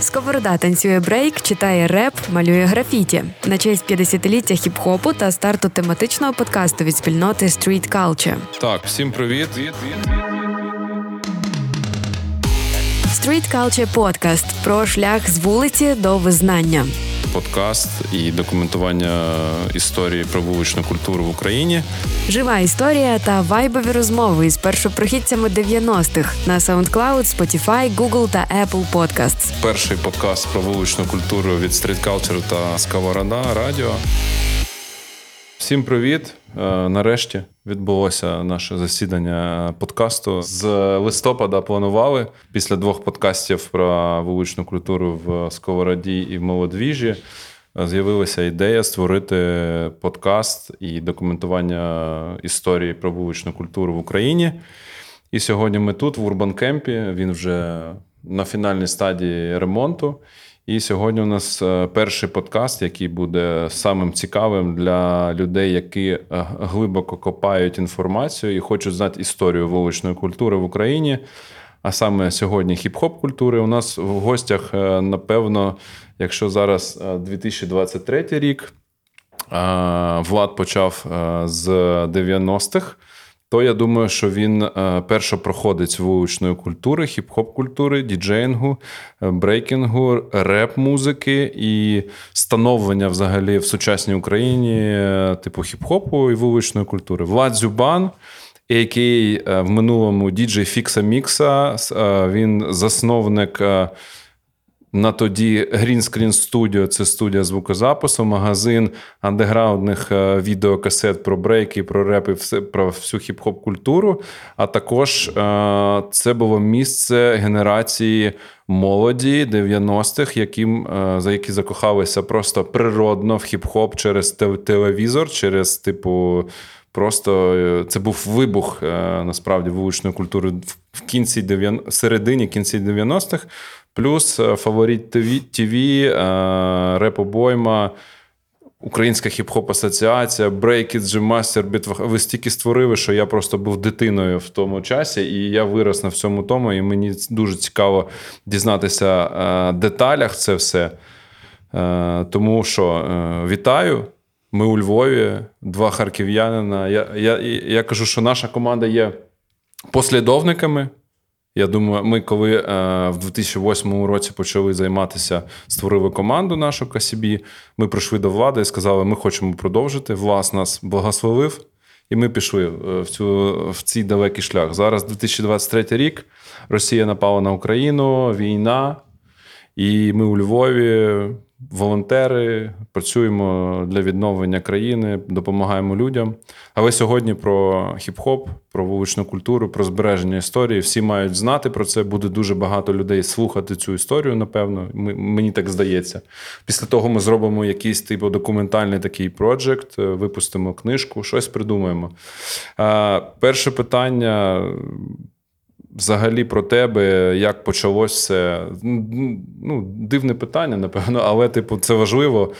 Сковорода танцює брейк, читає реп, малює графіті на честь 50-ліття хіп-хопу та старту тематичного подкасту від спільноти Street Culture. Так, всім привіт. Street Culture Podcast про шлях з вулиці до визнання. Подкаст і документування історії про вуличну культуру в Україні. Жива історія та вайбові розмови із першопрохідцями 90-х на SoundCloud, Spotify, Google та Apple Podcasts. Перший подкаст про вуличну культуру від Street Culture та Сковорода Радіо. Всім привіт! Е, нарешті відбулося наше засідання подкасту. З листопада планували після двох подкастів про вуличну культуру в Сковороді і в Молодвіжі. Е, з'явилася ідея створити подкаст і документування історії про вуличну культуру в Україні. І сьогодні ми тут, в Урбан Кемпі. Він вже на фінальній стадії ремонту. І сьогодні у нас е, перший подкаст, який буде самим цікавим для людей, які е, глибоко копають інформацію і хочуть знати історію вуличної культури в Україні. А саме сьогодні хіп-хоп культури. У нас в гостях, е, напевно, якщо зараз 2023 рік, Влад почав з 90-х то я думаю, що він е, першопроходець вуличної культури, хіп-хоп культури, діджеїнгу, е, брейкінгу, реп-музики і становлення взагалі в сучасній Україні, е, типу хіп-хопу і вуличної культури. Влад Зюбан. який в минулому діджей Фікса Мікса, він засновник на тоді Green Screen Studio – це студія звукозапису, магазин андеграундних е, відеокасет про брейки, про репи, все про всю хіп-хоп культуру. А також е, це було місце генерації молоді 90-х, яким е, за які закохалися просто природно в хіп-хоп через телевізор, через типу. Просто це був вибух насправді вуличної культури в кінці 90 середині кінці 90-х. Плюс е, фаворит ТВ, е, реп-обойма, Українська хіп-хоп асоціація, Break It, G-Master. Ви стільки створили, що я просто був дитиною в тому часі, і я вирос на всьому тому. І мені дуже цікаво дізнатися е, деталях це все. Тому що вітаю. Ми у Львові, два харків'янина. Я, я, Я кажу, що наша команда є послідовниками. Я думаю, ми коли е, в 2008 році почали займатися, створили команду нашу Касібі, ми прийшли до влади і сказали, ми хочемо продовжити. Влас нас благословив, і ми пішли е, в цю в цей далекий шлях. Зараз 2023 рік. Росія напала на Україну, війна, і ми у Львові волонтери, працюємо для відновлення країни, допомагаємо людям. Але сьогодні про хіп-хоп, про вуличну культуру, про збереження історії. Всі мають знати про це. Буде дуже багато людей слухати цю історію. Напевно, мені так здається. Після того ми зробимо якийсь типу документальний такий проджект, випустимо книжку, щось придумаємо. Перше питання взагалі про тебе, як почалося все. Ну, Дивне питання, напевно, але, типу, це важливо.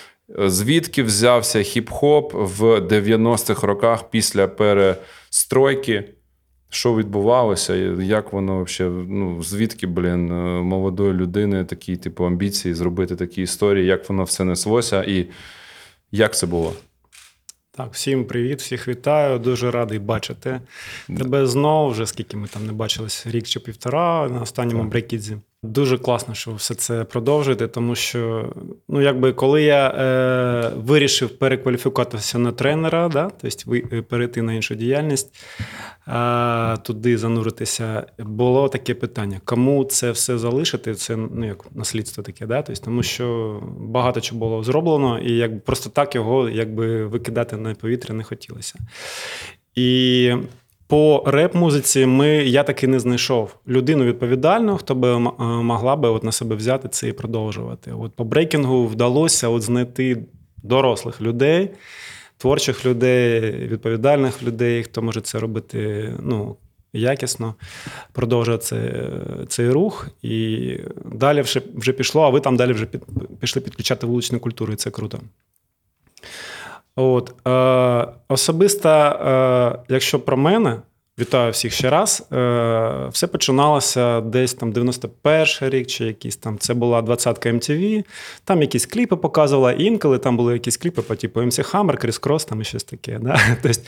Звідки взявся хіп-хоп в 90-х роках після перестройки? Що відбувалося, як воно взагалі, ну, звідки, блін, молодої людини такі, типу, амбіції зробити такі історії, як воно все неслося, і як це було? Так, всім привіт, всіх вітаю. Дуже радий бачити тебе знову. Вже скільки ми там не бачились, рік чи півтора на останньому брейкідзі. Дуже класно, що все це продовжуєте, тому що, ну, якби коли я е, вирішив перекваліфікуватися на тренера, да, тобто е, перейти на іншу діяльність, е, туди зануритися, було таке питання: кому це все залишити? Це ну, як наслідство таке, да? тобто, тому що багато чого було зроблено, і якби просто так його якби викидати на повітря не хотілося. І по реп-музиці ми, я таки не знайшов людину відповідальну, хто би е, могла би от на себе взяти це і продовжувати. От По брейкінгу вдалося от знайти дорослих людей, творчих людей, відповідальних людей, хто може це робити ну, якісно, продовжує це, цей рух. І далі вже вже пішло, а ви там далі вже під, пішли підключати вуличну культуру, і це круто. От, е, Особисто, е, якщо про мене, Вітаю всіх ще раз. Е, Все починалося десь там 91 рік, чи якийсь там. Це була 20-ка MTV, Там якісь кліпи показувала. Інколи там були якісь кліпи по типу MC Hammer, Кріс Крос там і щось таке. Да? Тобто,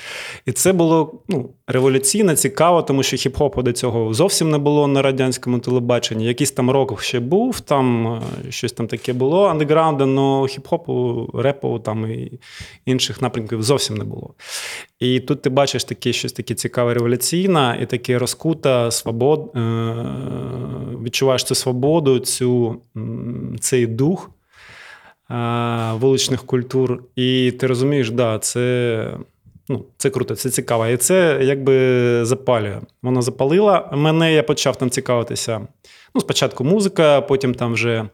і це було ну, революційно, цікаво, тому що хіп-хопу до цього зовсім не було на радянському телебаченні. Якийсь там рок ще був, там е, щось там таке було андеграунду, але хіп-хопу, репу там і інших напрямків зовсім не було. І тут ти бачиш таке щось таке цікаве революційне і таке розкута, свобод, е, відчуваєш цю свободу, цю, цей дух е, вуличних культур. І ти розумієш, да, це ну, це круто, це цікаво. І це якби запалює. Вона запалила. Мене я почав там цікавитися. Ну, Спочатку музика, потім там вже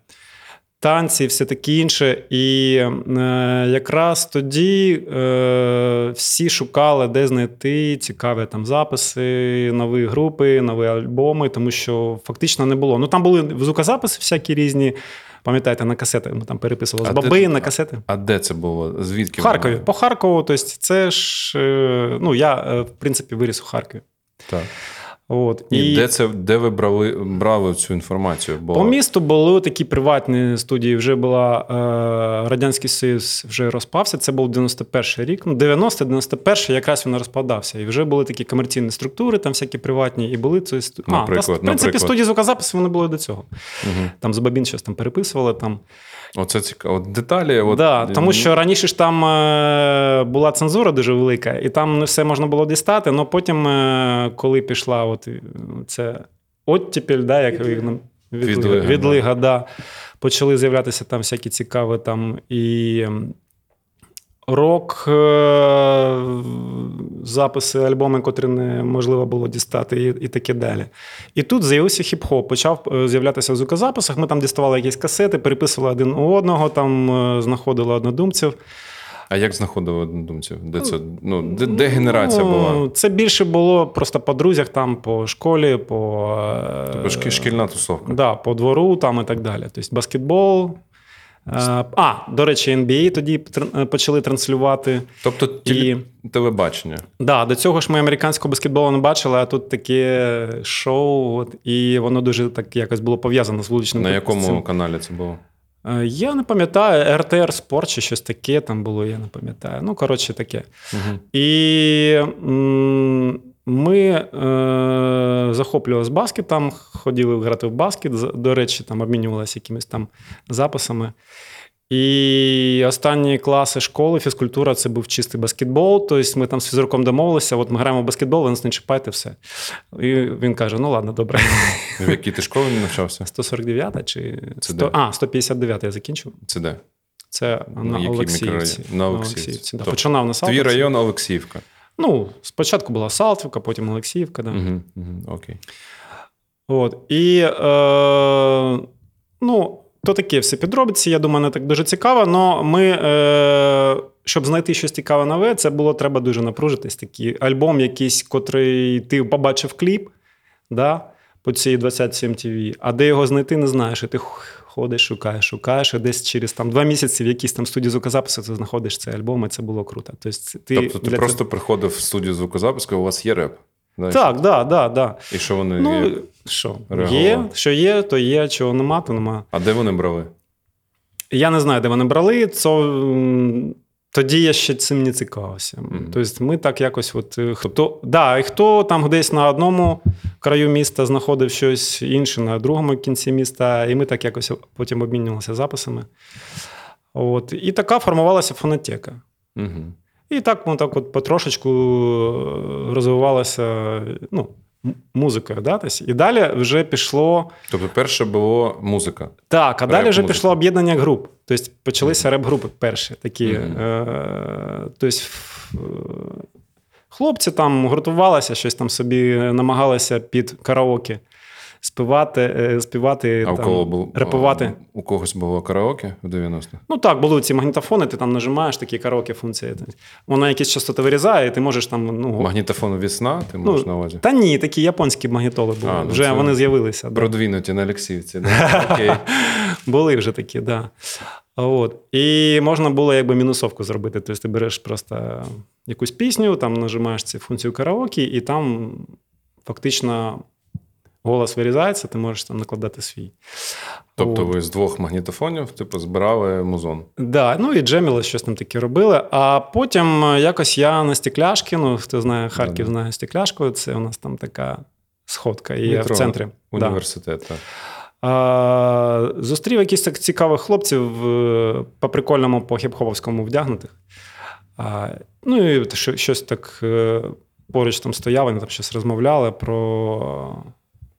танці, все таке інше. І е, якраз тоді е, всі шукали, де знайти цікаві там записи, нові групи, нові альбоми, тому що фактично не було. Ну там були звукозаписи всякі різні. Пам'ятаєте, на касети ми там переписували з баби де, на касети. А де це було? Звідки? В Харкові. По Харкову, тобто це ж е, ну я е, в принципі виріс у Харкові. Так. От. І, і Де це, де ви брали брали цю інформацію? Бо... По місту були такі приватні студії. Вже була е, Радянський Союз вже розпався. Це був 91-й рік. Ну, 90-91-й якраз він розпадався. І вже були такі комерційні структури, там всякі приватні, і були це наприклад, а, та, в принципі, студії звукозапису вони були до цього. Угу. Там з Бабін щось там переписували. там. Оце цікаво. От деталі. От... Да, Тому що раніше ж там е, була цензура дуже велика, і там не все можна було дістати. але потім, е, коли пішла от це оттепель, да, як відлига, відлига, відлига да, почали з'являтися там всякі цікаві там і рок, е, записи, альбоми, котрі неможливо було дістати, і і таке далі. І тут з'явився хіп-хоп, почав е, з'являтися в звукозаписах. Ми там діставали якісь касети, переписували один у одного, там е, знаходили однодумців. А як знаходили однодумців? Де це ну де, де генерація була? Ну, це більше було просто по друзях, там по школі, по тобто шкільна тусовка. Да, по двору там і так далі. Тобто баскетбол, Е, а, до речі, NBA тоді е, почали транслювати. Тобто і... телебачення. Так, да, до цього ж ми американського баскетболу не бачили, а тут таке шоу, от, і воно дуже так якось було пов'язано з вуличним. На якому цим. каналі це було? Е, я не пам'ятаю, РТР Спорт чи щось таке там було, я не пам'ятаю. Ну, коротше, таке. Угу. І. Ми е, захоплювалися баскетом, ходили грати в баскет. До речі, там обмінювалися якимись там записами. І останні класи школи, фізкультура це був чистий баскетбол. Тобто ми там з фізруком домовилися, от ми граємо в баскетбол, ви нас не чіпайте все. І він каже: ну ладно, добре. В якій ти школі навчався? 149-та чи це 100... А, 159 я закінчив. Це де? Це на Олексіївці. На Олексіївці. Да. Починав на Салтівці. Твій район Олексіївка. Ну, спочатку була Салтівка, потім Олексіївка. Да. Угу, угу, окей. От. І е, ну, то таке все підробиці, я думаю, не так дуже цікаво. але ми, е, щоб знайти щось цікаве нове, це було треба дуже напружитись. Такий альбом, якийсь, котрий ти побачив кліп да, по цій 27 TV, а де його знайти, не знаєш. І ти ходиш, шукаєш, шукаєш, і десь через там два місяці в якійсь там студії звукозапису ти знаходиш цей альбом, і це було круто. Тобто ти, тобто ти просто цього... приходив в студію звукозапису, у вас є реп? Да, так, так, так, так. І що вони ну, є? Що є, що є, то є, чого нема, то нема. А де вони брали? Я не знаю, де вони брали. Це тоді я ще цим не цікавився. Mm-hmm. Тобто, ми так якось, от е, хто да, і хто там десь на одному краю міста знаходив щось інше на другому кінці міста, і ми так якось потім обмінювалися записами. От. І така формувалася фонотека. Mm-hmm. І так ми так от потрошечку е, розвивалося. ну, музикою. Да? І далі вже пішло. Тобто, перше було музика. Так, а далі вже пішло об'єднання груп. Тобто почалися mm-hmm. реп-групи перші такі. Mm-hmm. Е, тобто, хлопці там гуртувалися, щось там собі намагалися під караоке співати, е, співати а там, у кого був, репувати. У когось було караоке в 90-х? Ну так, були ці магнітофони, ти там нажимаєш такі караоке функції. Вона якісь частоти вирізає, і ти можеш там. ну... Магнітофон весна, ти можеш ну, на увазі? Та ні, такі японські магнітоли були. А, ну вже вони з'явилися. Продвинуті да. на Олексіївці. Да? Були вже такі, так. Да. От. І можна було якби мінусовку зробити. Тобто ти береш просто якусь пісню, там нажимаєш цю функцію караоке, і там фактично голос вирізається, ти можеш там накладати свій. Тобто От. ви з двох магнітофонів типу, збирали музон. Да, ну і джеміли щось там таке робили. А потім е, якось я на стекляшки, ну хто знає, Харків знає стекляшку, це у нас там така сходка є в центрі. Да. Університет. Так. А, зустрів якихось так цікавих хлопців е, по прикольному, по хіп-хоповському вдягнутих. А, ну і щось так е, поруч там стояли, вони там щось розмовляли про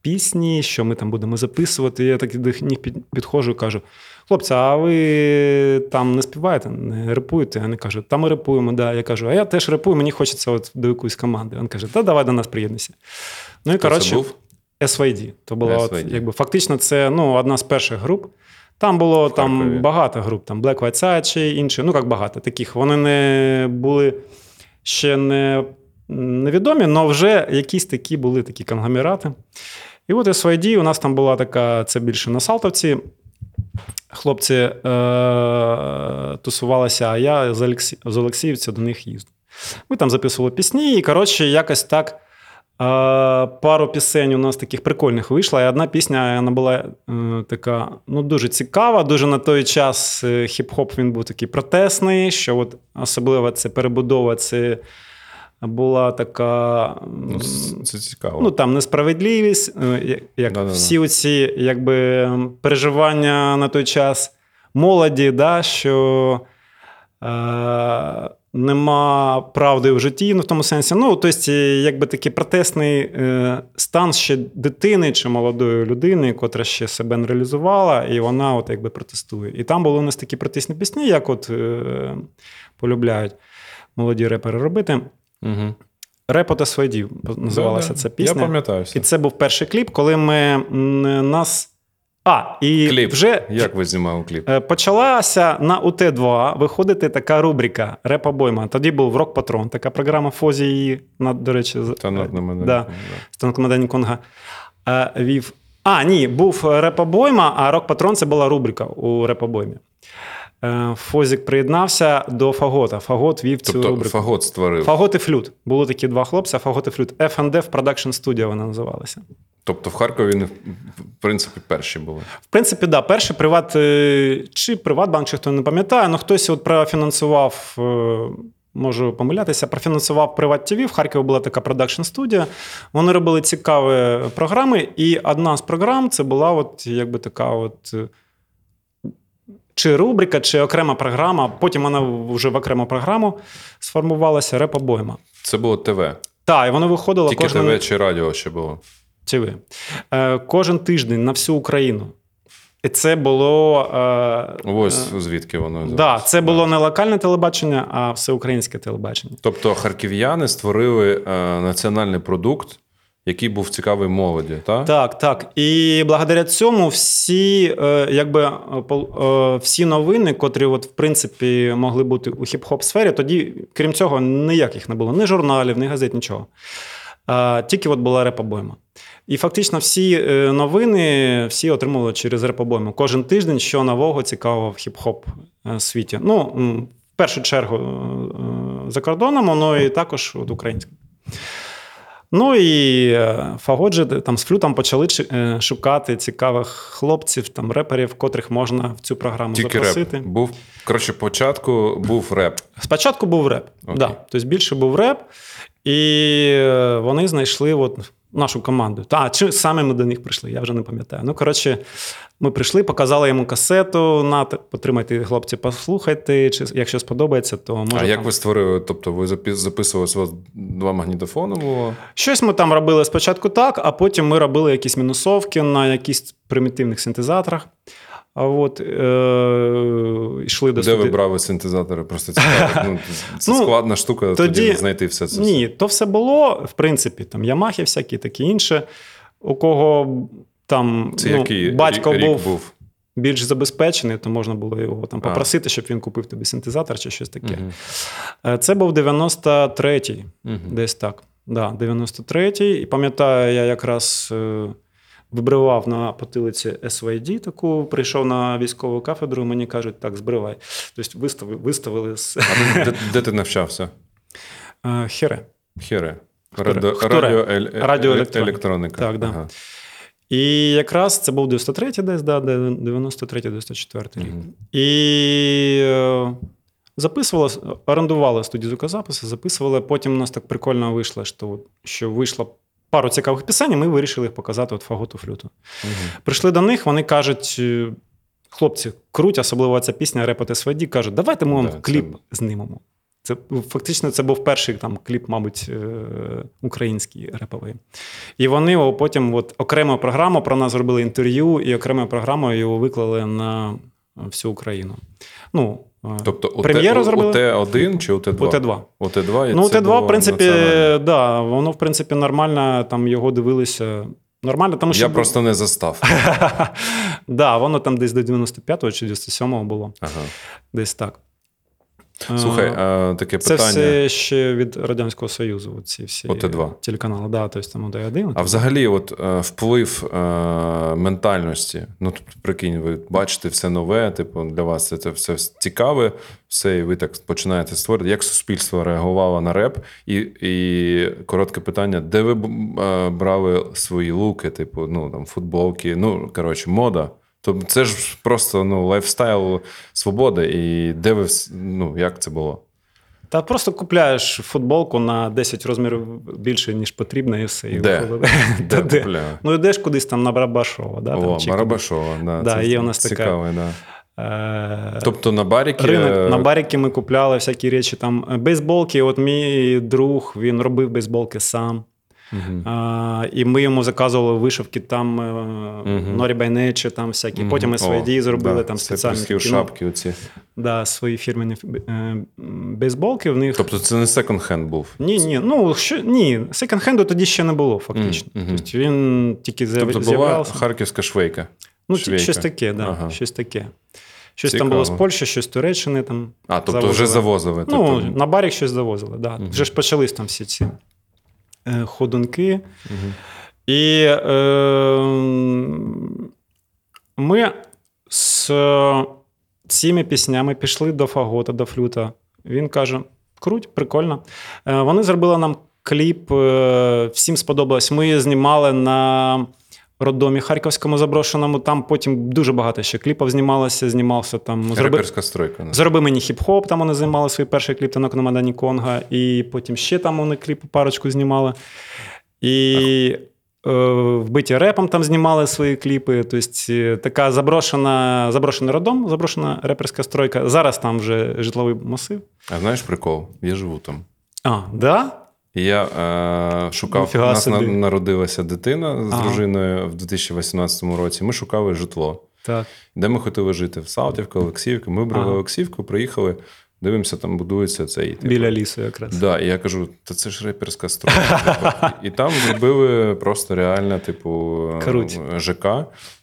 пісні, що ми там будемо записувати. Я так до них підходжу і кажу: хлопці, а ви там не співаєте, не репуєте? Вони кажуть, та ми репуємо, да. Я кажу, а я теж репую, мені хочеться от до якоїсь команди. Він каже, та давай до нас приєднуйся. Ну і коротше. SYD. То була от, якби фактично це ну, одна з перших груп. Там було В Харкові. там багато груп, там Black White Side чи інші, ну як багато таких. Вони не були ще не невідомі, але вже якісь такі були такі конгломерати. І от SYD, у нас там була така, це більше на Салтовці. Хлопці е- тусувалися, а я з, Олексі... з Олексіївця до них їздив. Ми там записували пісні, і коротше, якось так. Е, Пару пісень у нас таких прикольних вийшла, і одна пісня вона була е, така ну, дуже цікава. Дуже на той час е, хіп-хоп він був такий протестний, що от особливо це перебудова, це була така. Ну, це- цікаво. Ну, там несправедливість, е, як- як Да-да-да. всі оці якби, переживання на той час молоді, да, що е, нема правди в житті, ну, в тому сенсі. Ну, тобто, якби такий протестний е, стан ще дитини чи молодої людини, котра ще себе не реалізувала, і вона от якби протестує. І там були у нас такі протестні пісні, як от е, полюбляють молоді репери робити. Угу. Репо та свайдів називалася ця пісня. Я пам'ятаю. І це був перший кліп, коли ми нас. А, і Кліп. вже Як ви знімали кліп? е, почалася на УТ2 виходити така рубрика Реп обойма. Тоді був Рок Патрон, така програма Фозі її, до речі, з- ТНМК. да. Танок на Майдані Конго е, вів. А, ні, був Реп обойма, а Рок Патрон це була рубрика у Реп обоймі. Е, Фозік приєднався до Фагота. Фагот вів цю Тобто рубрику. фагот створив. Фагот і Флют. Були такі два хлопці, Фагот і Флют. F&F Production Studio вона називалася. Тобто в Харкові вони, в принципі, перші були. В принципі, да, перший приват е, чи Приватбанк, чи хто не пам'ятає, але хтось от профінансував. е, Можу помилятися, профінансував Приват ТВ. В Харкові була така продакшн студія. Вони робили цікаві програми, і одна з програм це була от якби така от. Чи рубрика, чи окрема програма. Потім вона вже в окрему програму сформувалася реп обойма. Це було ТВ. Так, і воно виходило Тільки кожен... ТВ чи радіо ще було. ТВ. Е, кожен тиждень на всю Україну. І це було. Е, Ось е, звідки воно. да, це було не локальне телебачення, а всеукраїнське телебачення. Тобто харків'яни створили е, національний продукт, який був цікавий молоді, так? Так, так. І благодаря цьому всі, е, якби, е, е, всі новини, котрі, от, в принципі, могли бути у хіп-хоп сфері, тоді, крім цього, ніяких не було. Ні журналів, ні газет, нічого. Е, Тільки от була реп-обойма. І фактично всі е, новини всі отримували через реп-обойму. Кожен тиждень, що нового цікавого в хіп-хоп е, світі. Ну, в першу чергу за кордоном, але і також от українською. Ну і е, Фагоджі там з флютом почали е, шукати цікавих хлопців, там реперів, котрих можна в цю програму Тільки запросити. реп. Був, коротше, початку був реп. Спочатку був реп. Окей. Да. Тобто більше був реп, і е, вони знайшли от нашу команду. Та, чи саме ми до них прийшли, я вже не пам'ятаю. Ну, коротше, ми прийшли, показали йому касету. На, потримайте, хлопці, послухайте. Чи якщо сподобається, то може. а як там... ви створили? Тобто ви запис- записували у вас два магнітофони було? Щось ми там робили спочатку так, а потім ми робили якісь мінусовки на якісь примітивних синтезаторах. А от е, йшли до Де ви брали синтезатори? Просто цікаво. Ну, це Ну, складна штука, тоді, тоді- знайти все це. Ні, то все було, в принципі, там Ямахи всякі, таке інше. У кого там Це ну, який батько рік, рік був, був? більш забезпечений, то можна було його там А. попросити, щоб він купив тобі синтезатор чи щось таке. Е, Це був 93-й, Мгм. десь так. Да, 93-й. І пам'ятаю, я якраз е, вибривав на потилиці SYD, таку прийшов на військову кафедру. Мені кажуть, так, збривай. Тобто виставили, виставили з А де, де ти навчався? е, хере. Хіре. Хтуре. Радіо, радіо, Радіоелектроніка. електроніка. Так, да. Ага. І якраз це був 93-й десь, да, 93-94 рік. Мгм. І е, записували, орендували студію звукозапису, записували. Потім у нас так прикольно вийшло, що, що вийшло пару цікавих пісень, і ми вирішили їх показати от фаготу флюту. Мгм. Прийшли до них, вони кажуть. е, Хлопці, круть, особливо ця пісня Репоти Сваді, кажуть, давайте ми вам Да, це- кліп знімемо. Це фактично це був перший там кліп, мабуть, е, український реповий. І вони потім от, окрему програму про нас зробили інтерв'ю, і окремою програмою його виклали на всю Україну. Ну, е, Тобто Прем'єру у, зробили? у Т1 чи у Т2? у Т2. У Т2, і Ну, це Т2, в принципі, да, воно, в принципі, нормально, там його дивилися. Нормально, тому що. Я просто не застав. да, воно там десь до 95-го чи 97-го було. Ага. Десь так. Слухай, Е, а, таке Це питання. все ще від Радянського Союзу, ці всі ОТ2. телеканали. Да, тобто там ОД1. А взагалі, от е, вплив е, ментальності. Ну, тобто, прикинь, ви бачите все нове, типу, для вас це, це все цікаве, все, і ви так починаєте створити. Як суспільство реагувало на реп? І, і коротке питання: де ви е, брали свої луки, типу, ну там футболки, ну коротше, мода. Тобто це ж просто ну, lifestyle свободи. І де ви ну, як це було? Та просто купляєш футболку на 10 розмірів більше, ніж потрібно, і все. І Де? виходить. Де де? Ну, йдеш кудись там на Барабашова. Да, там, О, чи Барабашова, да, Да, це є у нас така- да. Е, Тобто на баріки. Ринок на баріки ми купляли всякі речі. Там е, бейсболки. От мій друг він робив бейсболки сам. Мгм. А, і ми йому заказували вишивки там Мгм. Норі Байнечі, там всякі. Мгм. Потім ми свої О, дії зробили да, там спеціальні ну, шапки оці. да, свої фірмені е, бейсболки. В них Тобто це не секонд-хенд був. Ні, ні, ну що ні, секонд-хенду тоді ще не було, фактично. Мгм. Тобто він тільки з'яв- Тобто була харківська швейка. Ну, швейка. щось таке, да, Ага. щось таке. Щось Цікаво. там було з Польщі, щось з Туреччини там. А, тобто Завозили. вже завозили. Ну, Тобто... на барік щось завозили, да. Мгм. Вже ж почались там всі ці ходунки. Угу. І е, ми з цими піснями пішли до Фагота, до флюта. Він каже: круть, прикольно. Е, вони зробили нам кліп, е, всім сподобалось. Ми знімали на роддомі Харківському заброшеному. Там потім дуже багато ще кліпів знімалося. Знімався там зроби, Реперська стройка. да. зроби мені хіп-хоп. Там вони знімали свій перший кліп на Мадані Конга. І потім ще там вони кліп парочку знімали. І е, вбиті репом там знімали свої кліпи. Тобто е, така заброшена, заброшений роддом, заброшена реперська стройка. Зараз там вже житловий масив. А знаєш прикол? Я живу там. А, да? І я е, шукав, у нас собі. народилася дитина з Ага. дружиною в 2018 році. Ми шукали житло. Так. Де ми хотіли жити? В Салтівку, Олексіївку. Ми брали Ага. Олексіївку, приїхали, дивимося, там будується цей. типу, Біля лісу якраз. Да, і я кажу, та це ж реперська стройка. І там зробили просто реально, типу, Круть. ЖК.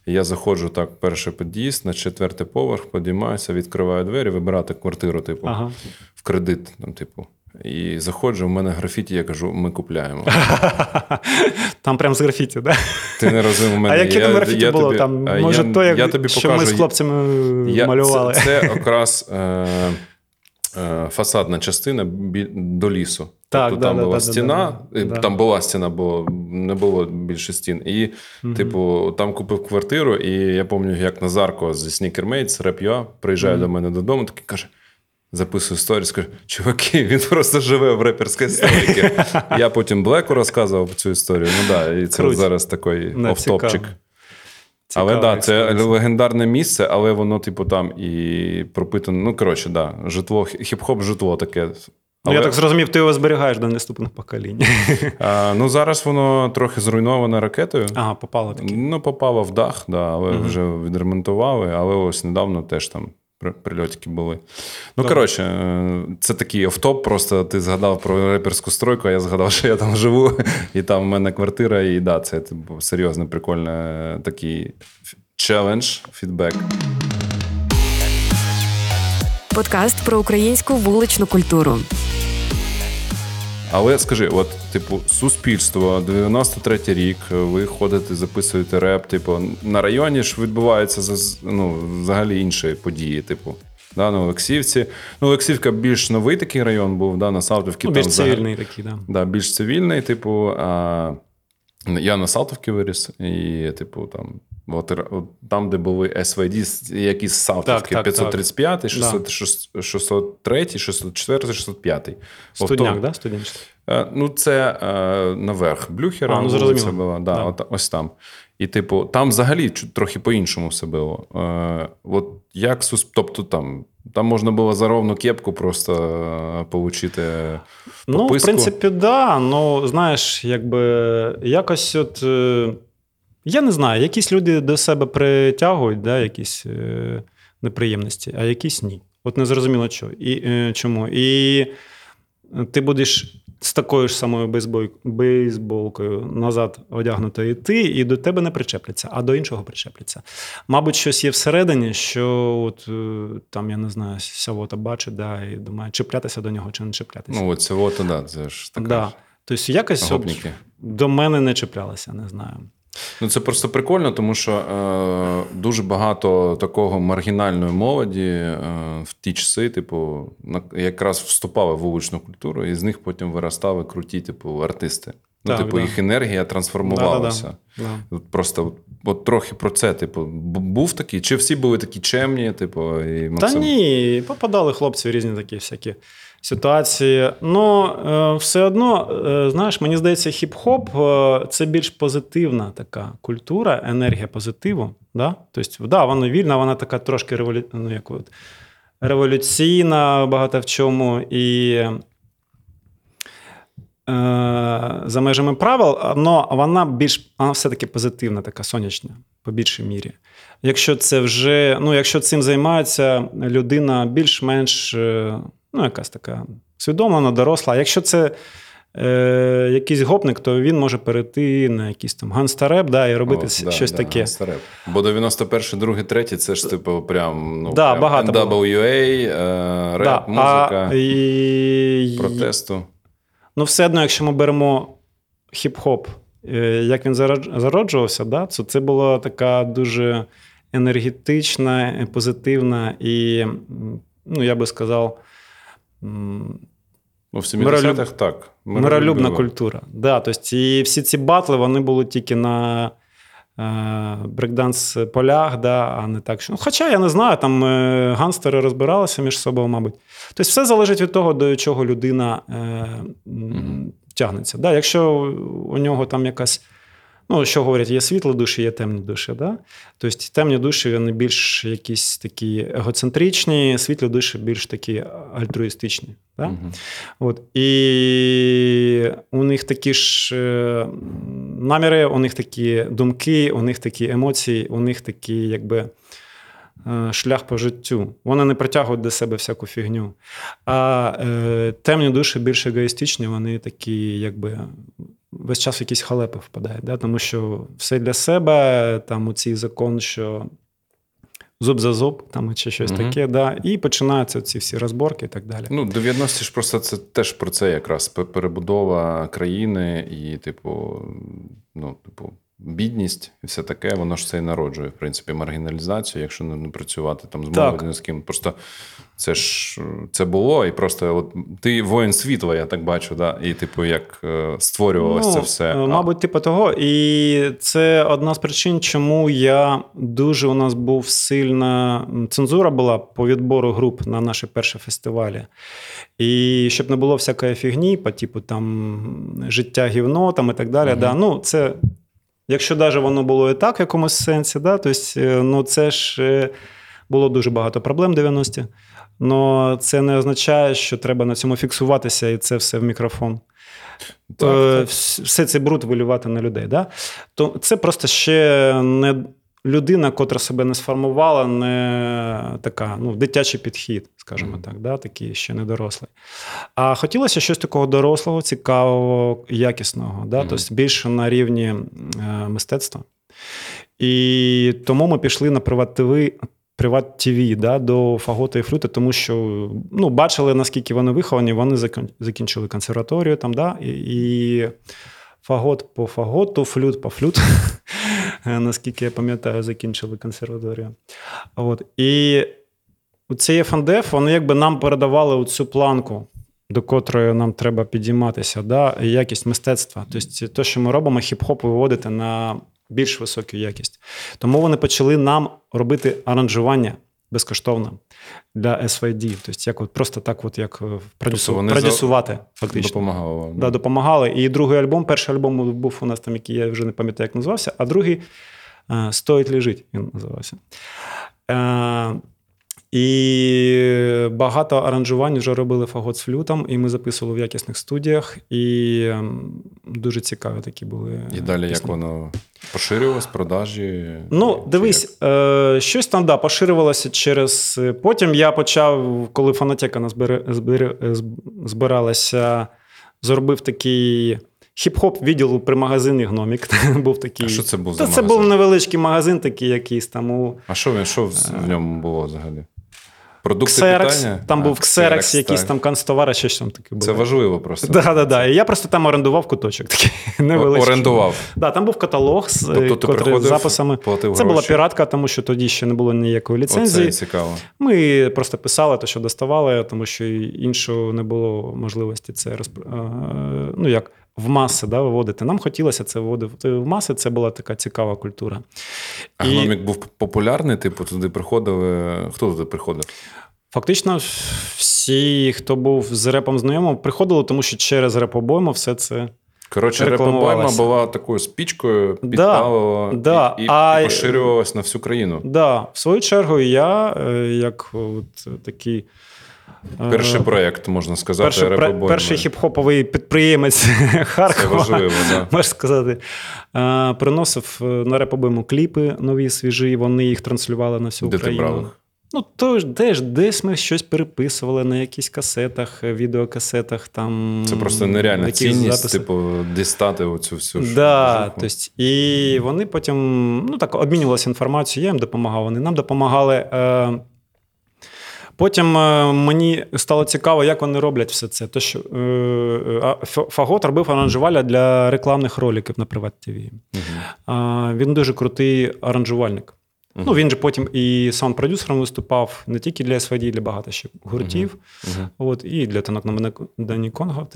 І я заходжу так, перший під'їзд на четвертий поверх, підіймаюся, відкриваю двері, вибирати квартиру, типу, Ага. в кредит. Там, типу. І заходжу, в мене графіті, я кажу, ми купляємо. Там прям з графіті, да? Ти не розумів мене. А яке там графіті я було? тобі- Там, може, я, то, як, я тобі що покажу, ми з хлопцями Я- малювали. Це, це якраз е, е, фасадна частина бі- до лісу. Так, тобто да, там да, була да, стіна, там була стіна, бо не було більше стін. І, типу, там купив квартиру, і я пам'ятаю, як Назарко зі Sneakermates, Rap.ua, приїжджає до мене додому, такий каже. Записую сторіс, каже, чуваки, він просто живе в реперській стройці. Я потім Блеку розказував цю історію. Ну да, і це Круто. зараз такий офтопчик. цікаво. Але Цікава да, це легендарне місце, але воно, типу, там і пропитано. Ну, коротше, да, житло, хіп-хоп житло таке. Ну, я так зрозумів, ти його зберігаєш до наступних поколінь. а, ну, зараз воно трохи зруйноване ракетою. Ага, попало таке. Ну, попало в дах, да, але вже відремонтували, але ось недавно теж там прильотики були. Ну, коротше, е, це такий офтоп, просто ти згадав про реперську стройку, а я згадав, що я там живу, і там в мене квартира, і да, це типу, серйозно прикольний е, такий челендж, фідбек. Подкаст про українську вуличну культуру. Але скажи, от, типу, суспільство, 93-й рік, ви ходите, записуєте реп, типу, на районі ж відбуваються ну, взагалі інші події, типу. Да, на Олексівці. Ну, Олексівка більш новий такий район був, да, на Салтовці. Ну, більш там, цивільний такий, да. Да, більш цивільний, типу. А... Я на Салтовці виріс, і, типу, там От, Там, де були СВД, якісь Салтівки, 535, 603, 604, 605. Студняк, да? Студенчество? Ну, це е, наверх Блюхера. А, ну, зрозуміло. Була, да, да. От, ось там. І, типу, там взагалі трохи по-іншому все було. Е, от як Тобто там там можна було за ровну кепку просто е, отримати Ну, в принципі, так. Да. Ну, знаєш, якби якось от. Е, я не знаю, якісь люди до себе притягують да, якісь е, неприємності, а якісь ні. От не зрозуміло що. І, е, чому. І ти будеш з такою ж самою бейсболкою назад одягнуто йти, і до тебе не причепляться, а до іншого причепляться. Мабуть, щось є всередині, що от е, там, я не знаю, сявота бачить, да, і думає, чіплятися до нього чи не чіплятися. Ну, от сявота, да, це ж така. Да. Тобто якось от до мене не чіплялися, не знаю. Ну це просто прикольно, тому що е, дуже багато такого маргінальної молоді е, в ті часи, типу, якраз вступали в вуличну культуру, і з них потім виростали круті, типу, артисти. Ну, так, типу, да. їх енергія трансформувалася. Да, да, Просто от, от трохи про це, типу, був такий? Чи всі були такі чемні, типу, і Максим? Та ні, попадали хлопці в різні такі всякі ситуації. Ну, е, все одно, е, знаєш, мені здається, хіп-хоп е, це більш позитивна така культура, енергія позитиву. Да? Тобто, да, вона вільна, вона така трошки револю... ну, як от, революційна, багато в чому. І за межами правил, але вона більш вона все-таки позитивна, така сонячна, по більшій мірі. Якщо це вже, ну, якщо цим займається людина більш-менш ну, якась така свідомлена, доросла. А якщо це е, якийсь гопник, то він може перейти на якийсь там gangsta rap да, і робити О, да, щось да, таке. Gangsta rap. Бо 91, 2, 3 це ж типу прям ну, да, прям багато NWA, е, реп, да, музика, а, і... протесту. Ну, все одно, якщо ми беремо хіп-хоп, е, як він зароджувався, да, то це була така дуже енергетична, позитивна і, ну, я би сказав, Ну, в 70-х так. Миролюбна культура. Да, тобто, І всі ці батли вони були тільки на е, брекданс полях, да, а не так. що. Ну, Хоча я не знаю, там е, ганстери розбиралися між собою, мабуть. Тобто, все залежить від того, до чого людина е, тягнеться. Да, Якщо у нього там якась. Ну, що говорять, є світлі душі, є темні душі. Да? Тобто темні душі вони більш якісь такі егоцентричні, світлі душі більш такі альтруїстичні. Да? Угу. От. І у них такі ж е, наміри, у них такі думки, у них такі емоції, у них такі, якби. Е, шлях по життю. Вони не притягують до себе всяку фігню. А е, темні душі більш егоїстичні, вони такі, якби весь час в якісь халепи впадають. Да? Тому що все для себе, там у цей закон, що зуб за зуб, там чи щось угу. таке, да? і починаються ці всі розборки і так далі. Ну, 90-ті ж просто це теж про це якраз перебудова країни і, типу, ну, типу бідність і все таке, воно ж це і народжує, в принципі, маргіналізацію, якщо не працювати там з молоддю, з ким. Просто це ж це було, і просто от ти воїн світла, я так бачу, да? і типу, як е, створювалося ну, це все. Е, мабуть, типу того. І це одна з причин, чому я дуже у нас був сильна цензура була по відбору груп на наші перші фестивалі. І щоб не було всякої фігні, по типу там життя гівно там і так далі. Угу. Да. Ну, це Якщо навіть воно було і так в якомусь сенсі, да, тобто, ну це ж е, було дуже багато проблем 90-ті. Але це не означає, що треба на цьому фіксуватися, і це все в мікрофон. Так, е, так. Все цей бруд вилювати на людей. Да? То це просто ще не людина, котра себе не сформувала, не така, ну, дитячий підхід, скажімо mm-hmm. так, да, такий ще не дорослий. А хотілося щось такого дорослого, цікавого, якісного, да, mm-hmm. тобто більше на рівні е, мистецтва. І тому ми пішли на Приват ТВ, Приват ТВ да, до Фагота і Флюта, тому що ну, бачили, наскільки вони виховані, вони закінчили консерваторію там, да, і, і фагот по фаготу, флют по флют. Наскільки я пам'ятаю, закінчили консерваторію. От. І цей ФНДФ, вони якби нам передавали цю планку, до котрої нам треба підійматися, да, якість мистецтва. Тобто, те, що ми робимо, хіп-хоп виводити на більш високу якість. Тому вони почали нам робити аранжування безкоштовно для SVD. Тобто, як от просто так, от як е, продюсу... тобто продюсувати. фактично. Допомагали вам. Да, допомагали. І другий альбом, перший альбом був у нас там, який я вже не пам'ятаю, як називався, а другий е, Стоїть лежить, він називався. Е, і багато аранжувань вже робили фагот з флютом, і ми записували в якісних студіях, і ем, дуже цікаві такі були. І далі пісні. як воно поширювалось, продажі? Ну, дивись, е, щось там да, поширювалося через. Потім я почав, коли фанатека збиралася, зробив такий. Хіп-хоп відділу при магазині Гномік. був такий. А що це був за Та Це був невеличкий магазин, такий якийсь там. у... А що що в ньому було взагалі? Продукти Ксерекс, питання? Там а, був Ксерекс, якийсь там канцтовари, щось там таке було. Це важливо просто. Да, да, да. І я просто там орендував куточок такий невеличкий. Орендував. Да, Там був каталог з тобто, з записами. Платив Це гроші. була піратка, тому що тоді ще не було ніякої ліцензії. Оце цікаво. Ми просто писали те, що доставали, тому що іншого не було можливості це розп... ну, як в маси да, виводити. Нам хотілося це виводити в маси, це була така цікава культура. А І... гномік був популярний, типу, туди приходили. Хто туди приходив? Фактично, всі, хто був з репом знайомим, приходили, тому що через репобойму все це. Коротше, репобойма була такою спічкою, підпалила да, і, і, а... і поширювалась на всю країну. Да. В свою чергу, я, е, як от такий. Е, перший проєкт, можна сказати, перший, перший хіп-хоповий підприємець Харкова, Це важливо, да. можна сказати, е, приносив на репобойму кліпи нові, свіжі, вони їх транслювали на всю Де Україну. Ти брав їх? Ну, то теж десь ми щось переписували на якісь касетах, відеокасетах. там. Це просто нереальна цінність, записи. типу, дістати оцю всю да, тобто, І вони потім ну, так, обмінювалися інформацією, я їм допомагав, вони нам допомагали. Е, Потім е, мені стало цікаво, як вони роблять все це. То, що е, Фагот робив аранжувальня для рекламних роликів на Приват ТВ. Угу. Він дуже крутий аранжувальник. Uh-huh. Ну, Він же потім і саунд-продюсером виступав не тільки для СВД, для багато ще гуртів. Uh-huh. Uh-huh. От, І для танок на Дані Конго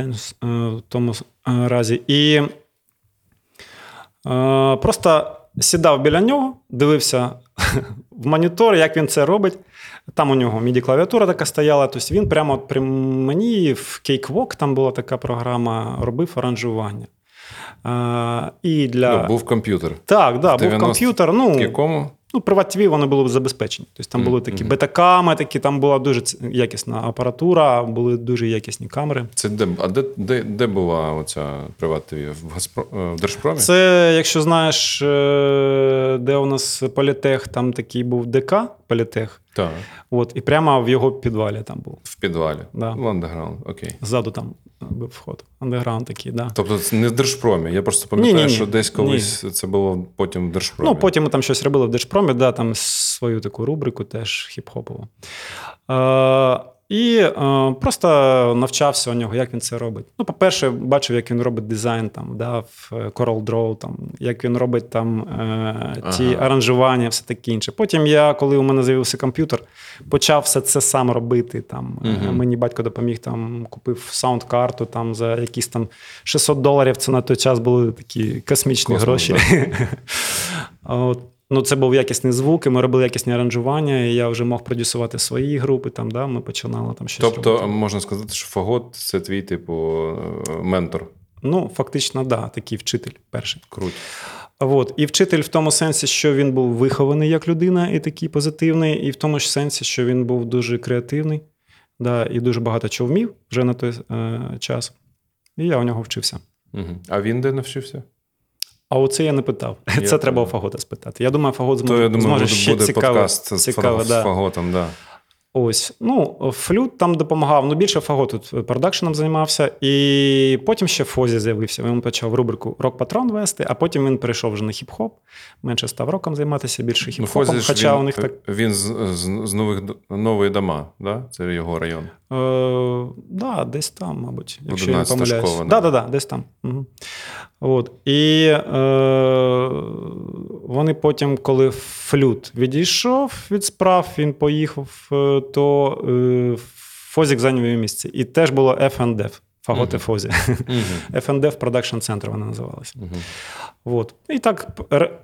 в тому разі. І е, просто сідав біля нього, дивився в монітор, як він це робить. Там у нього міді клавіатура така стояла. Тобто він прямо при мені в Cakewalk, там була така програма, робив аранжування. А, і для... Ну, Був комп'ютер. Так, да, був комп'ютер. Ну, В якому? Ну, Приват TV вони були забезпечені. Тобто там були такі mm-hmm. бетаками, такі, там була дуже якісна апаратура, були дуже якісні камери. Це де а де де, де була оця Приват ТВ? В Газпро в Держпромі? Це, якщо знаєш, е, де у нас політех, там такий був ДК Політех. Так. От, І прямо в його підвалі там був. В підвалі? Да. В андеграунд, окей. Ззаду там був вход. Андеграунд такий, да. Тобто це не в Держпромі. Я просто пам'ятаю, ні, ні, що десь колись ні. це було потім в Держпромі. Ну, потім ми там щось робили в Держпромі, да, там свою таку рубрику теж хіп-хопову. Е, і е, просто навчався у нього, як він це робить. Ну, по-перше, бачив, як він робить дизайн там, да, в Coral Draw, там, як він робить там е, ті ага. аранжування, все таке інше. Потім я, коли у мене з'явився комп'ютер, почав все це сам робити. Там, угу. Мені батько допоміг, там, купив саунд-карту там, за якісь там 600 доларів. Це на той час були такі космічні Космос, гроші. Да. От. Ну, це був якісний звук, і ми робили якісні аранжування, і я вже мог продюсувати свої групи. Там, да, Ми починали там щось. Тобто, робити. можна сказати, що Фагот це твій, типу, ментор. Ну, фактично, да, такий вчитель перший. Круто. От. І вчитель в тому сенсі, що він був вихований як людина і такий позитивний, і в тому ж сенсі, що він був дуже креативний да, і дуже багато чого вмів вже на той е, час. І я у нього вчився. Угу. А він де навчився? А оце я не питав. Я це треба у Фагота спитати. Я думаю, Фагот зможе, То, я думаю, зможе буде, ще буде цікаво, подкаст цікаво, з да. Фаготом, да. Ось, ну, Флют там допомагав. Ну, більше Фагот тут продакшеном займався. І потім ще Фозі з'явився. Він почав рубрику Рок-патрон вести, а потім він перейшов вже на хіп-хоп. Менше став роком займатися, більше Ну, хіп-хопом. Фозі Хоча він, у них так. він з, з, з Нових, Нової Дома, да? це його район. Е, да, десь там, мабуть, якщо я не помиляюсь. школа, да, да. да, да, десь там. Угу. От. І е, вони потім, коли флют відійшов від справ, він поїхав, е, то е, Фозік зайняв його місце. І теж було F&F. Фагот і Фозі. F&F Production Center вона називалася. Угу. От. І так,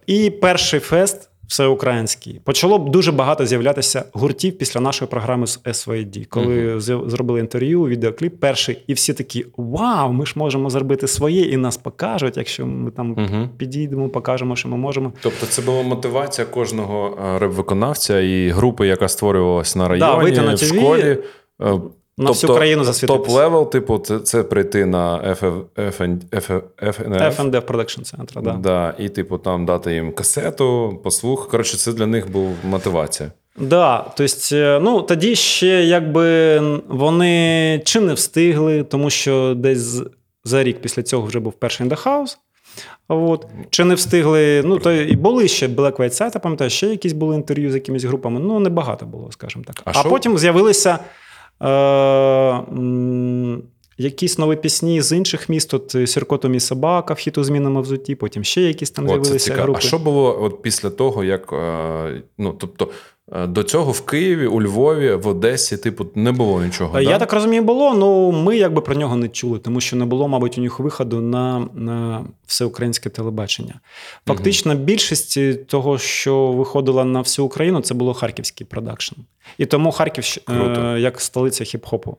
і перший фест всеукраїнський. Почало дуже багато з'являтися гуртів після нашої програми з SVD. Коли з- зробили інтерв'ю, відеокліп перший, і всі такі: Вау, ми ж можемо зробити своє, і нас покажуть, якщо ми там Угу. підійдемо, покажемо, що ми можемо. Тобто це була мотивація кожного е, реп-виконавця і групи, яка створювалась на районі, на в школі. На всю країну засвітитися. Top level, типу, це, це прийти на FF, F&F. Production Center, да. Да, і, типу, там дати їм касету, послух. Коротше, це для них був мотивація. Да, тобто, е, ну тоді ще якби вони чи не встигли, тому що десь за рік після цього вже був перший In The House. От. Чи не встигли, ну то і були ще Black White Side, я пам'ятаю, ще якісь були інтерв'ю з якимись групами. Ну, небагато було, скажімо так. А А, потім з'явилися якісь нові пісні з інших міст. От Сіркотом і собака в хіту змінами взуті, потім ще якісь там О, з'явилися цікаво. групи. А що було от після того, як е, ну, тобто, е, до цього в Києві, у Львові, в Одесі, типу, не було нічого. Е, Я да? так розумію, було, ну ми якби про нього не чули, тому що не було, мабуть, у них виходу на, на всеукраїнське телебачення. Фактично, більшість того, що виходило на всю Україну, це було харківський продакшн. І тому Харків Круто. е, як столиця хіп-хопу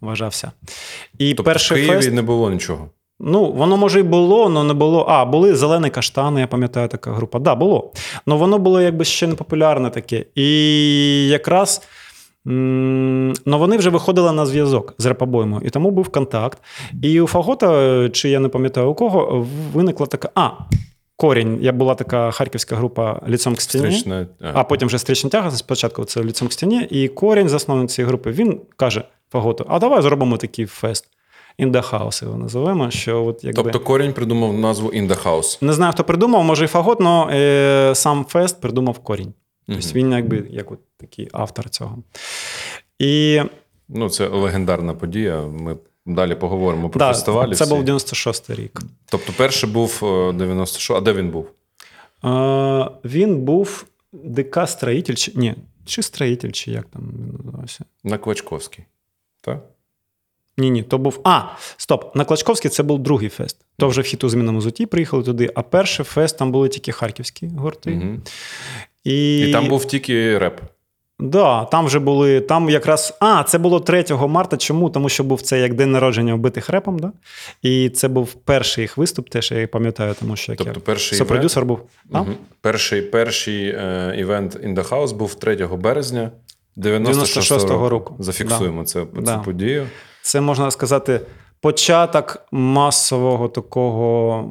вважався. І Тобто перший в Києві фест, не було нічого. Ну воно може і було, але не було. А, були зелені каштани, я пам'ятаю, така група. Да, було. Ну воно було якби ще не популярне таке. І якраз. м, Ну, вони вже виходили на зв'язок з репобоймою, і тому був контакт. І у Фагота, чи я не пам'ятаю у кого, виникла така. А, Корінь. Була така харківська група Ліцом к стіні. Зустрічна, А потім вже Зустрічна тяга, спочатку це Ліцом к стіні, і Корінь, засновник цієї групи, він каже Фаготу: а давай зробимо такий фест. House його називаємо. Що от якби... Тобто Корінь придумав назву In the Не знаю, хто придумав, може і Фагот, але е, сам фест придумав Корінь. Тобто він якби як от такий автор цього. І Ну, це легендарна подія. Ми далі поговоримо про да, фестивалі. це всі. був 96-й рік. Тобто, перший був е, 96. А де він був? Е, він був ДК строїтель, чи ні, чи строїтель, чи як там він називався. На Квачковській. Так? Ні, ні, то був. А, стоп. На Клачковській це був другий фест. То вже в хіту змінному зуті приїхали туди, а перший фест там були тільки харківські гурти. Угу. І... І там був тільки реп. Да, там вже були. Там якраз. А, це було 3 марта. Чому? Тому що був це як день народження вбитих репом, да? І це був перший їх виступ, теж я пам'ятаю, тому що як Тобто я перший сопродюсер був. А? Угу. Перший, перший е, івент In the House був 3 березня 96-го 96-го року. року. Зафіксуємо це, Да. подію. Це можна сказати початок масового такого.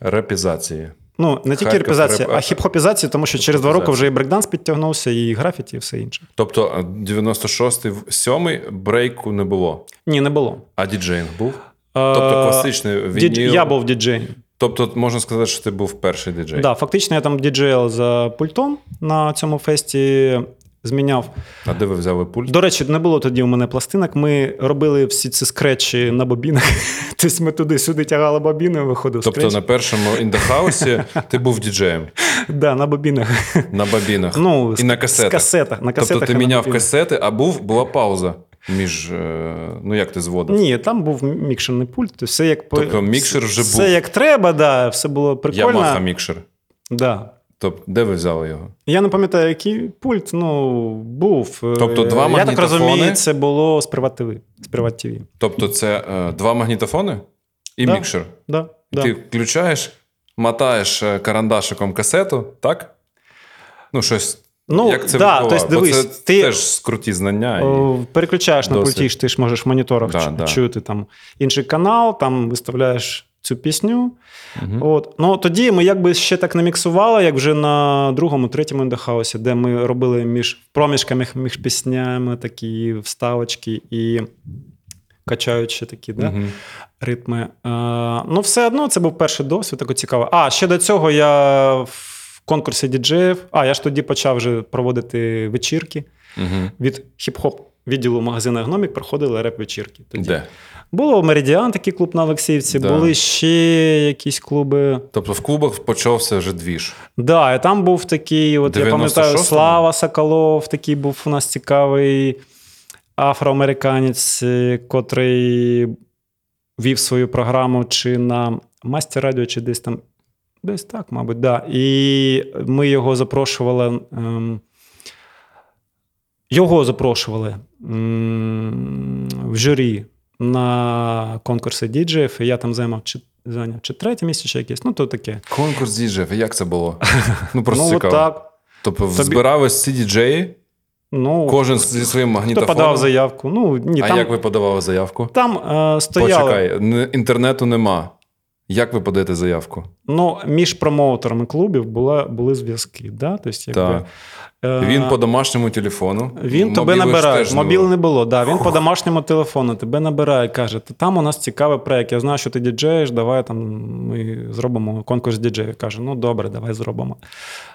Репізації. Ну, не тільки репізації, реп- а хіп-хопізації, тому що через два роки вже і брейкданс підтягнувся, і графіті, і все інше. Тобто е, 96-й, 7-й брейку не було. Ні, не було. А DJing був? Тобто класичний вініл. Я був діджеєм. Тобто можна сказати, що ти був перший діджей. Да, фактично, я там діджеял за пультом на цьому фесті. Зміксовав. А де ви взяли пульт? До речі, не було тоді у мене пластинок. Ми робили всі ці скретчі на бобінах. Тобто ми туди-сюди тягали бобіни, виходив Тобто скретч. на першому індехаусі ти був діджеєм Да, на бобінах. на бобінах. Ну, І на касетах. касетах. На касетах тобто ти міняв касети, а був, була пауза між. е, Ну як ти зводив? Ні, там був мікшерний пульт. тобто Все як Тобто мікшер вже все був. як треба, да, все було прикольно. Ямаха мікшер. Да. Тобто, де ви взяли його? Я не пам'ятаю, який пульт, ну, був. Тобто два Я так розумію, це було з Приват ТВ. З Приват ТВ. Тобто, це е, два магнітофони і Да. мікшер. Да, да. Ти включаєш, мотаєш е, карандашиком касету, так? Ну, щось. Ну, як це да, тобто, дивись, Бо це ти- теж круті знання. І... Переключаєш на пульті, ти ж можеш в моніторах да. чути там інший канал, там виставляєш цю пісню. От. Ну, Тоді ми якби ще так не міксували, як вже на другому, третьому індехаусі, де ми робили між проміжками між піснями такі вставочки і качаючи такі да, Мгм. ритми. Е, ну, все одно це був перший досвід, тако цікаво. А, ще до цього я в конкурсі діджеїв. А, я ж тоді почав вже проводити вечірки. Мгм. Від хіп-хоп відділу магазину Гномік проходили реп-вечірки. Тоді. Де? Було Меридіан, такий клуб на Олексіївці, Да. були ще якісь клуби. Тобто в клубах почався вже двіж. Да, і там був такий, от я пам'ятаю, Слава Соколов, такий був у нас цікавий афроамериканець, е, котрий вів свою програму чи на Мастер Радіо, чи десь там. Десь так, мабуть, да. І ми його запрошували. Ем, його запрошували м, в журі на конкурси діджеїв, і я там займав чи, зайняв чи третє місце, чи якесь. Ну, то таке. Конкурс діджеїв. Як це було? Ну просто ну, цікаво. так. Тобто Тобі- збирались ці діджеї, Ну, кожен зі своїм хто магнітофоном. подав заявку. Ну, ні, а там, як ви подавали заявку? там е, стояло. Почекай, інтернету нема. Як ви подаєте заявку? Ну, між промоутерами клубів була, були зв'язки. Да? Тобто, якби, Він по домашньому телефону. Він тебе Мобіли ж набирає. Мобіл не було. Да, він по домашньому телефону тебе набирає, каже: там у нас цікавий проект. Я знаю, що ти діджеєш, давай там ми зробимо конкурс діджеїв. Каже, ну добре, давай зробимо.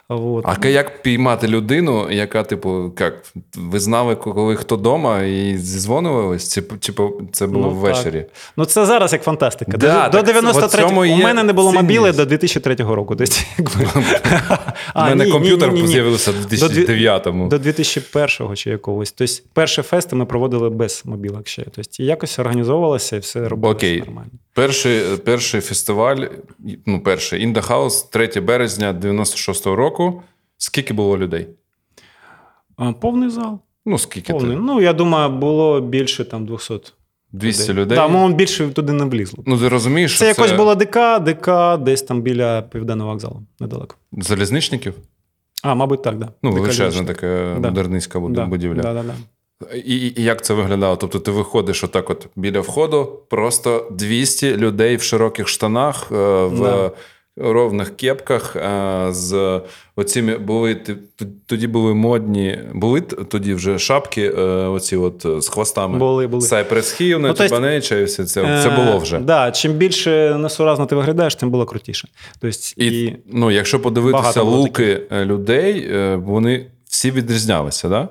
От. А як піймати людину, яка, типу, як, ви знали, коли хто вдома, і зізвонювались? Чи, чи це було Ну, ввечері? Ну, це зараз як фантастика. Да, до так до це- от 93 цьому У мене не було мобіли до 2003 року. Якби... У мене комп'ютер з'явився в До дві- 2009-му. До 2001 чи якогось. Тобто, перші фести ми проводили без мобілок ще. Тобто, якось організовувалося і все робилося Окей. нормально. Перший, перший фестиваль, ну, перший House, 3 березня 96-го року. Скільки було людей? Повний зал. Ну, скільки Повний. ти? Ну, я думаю, було більше там 200 200 людей. Так, мов більше туди не влізло. Ну, ти розумієш, Це що якось це була ДК, ДК, десь там біля південного вокзалу, недалеко. залізничників? А, мабуть, так, да. Ну, величезна така Да. модернистська Да, будівля. Да, да, да. І, і як це виглядало? Тобто ти виходиш отак от біля входу, просто 200 людей в широких штанах, е, в Да. Ровних кепках. З оціми були тоді були модні, були тоді вже шапки, е, оці от е, з хвостами. Були, були. Cypress Hill, Ну, то і все це, це Е, було вже. Да, чим більше несуразно ти виглядаєш, тим було крутіше. Тобто, І, і... ну, якщо подивитися луки людей, вони всі відрізнялися, да?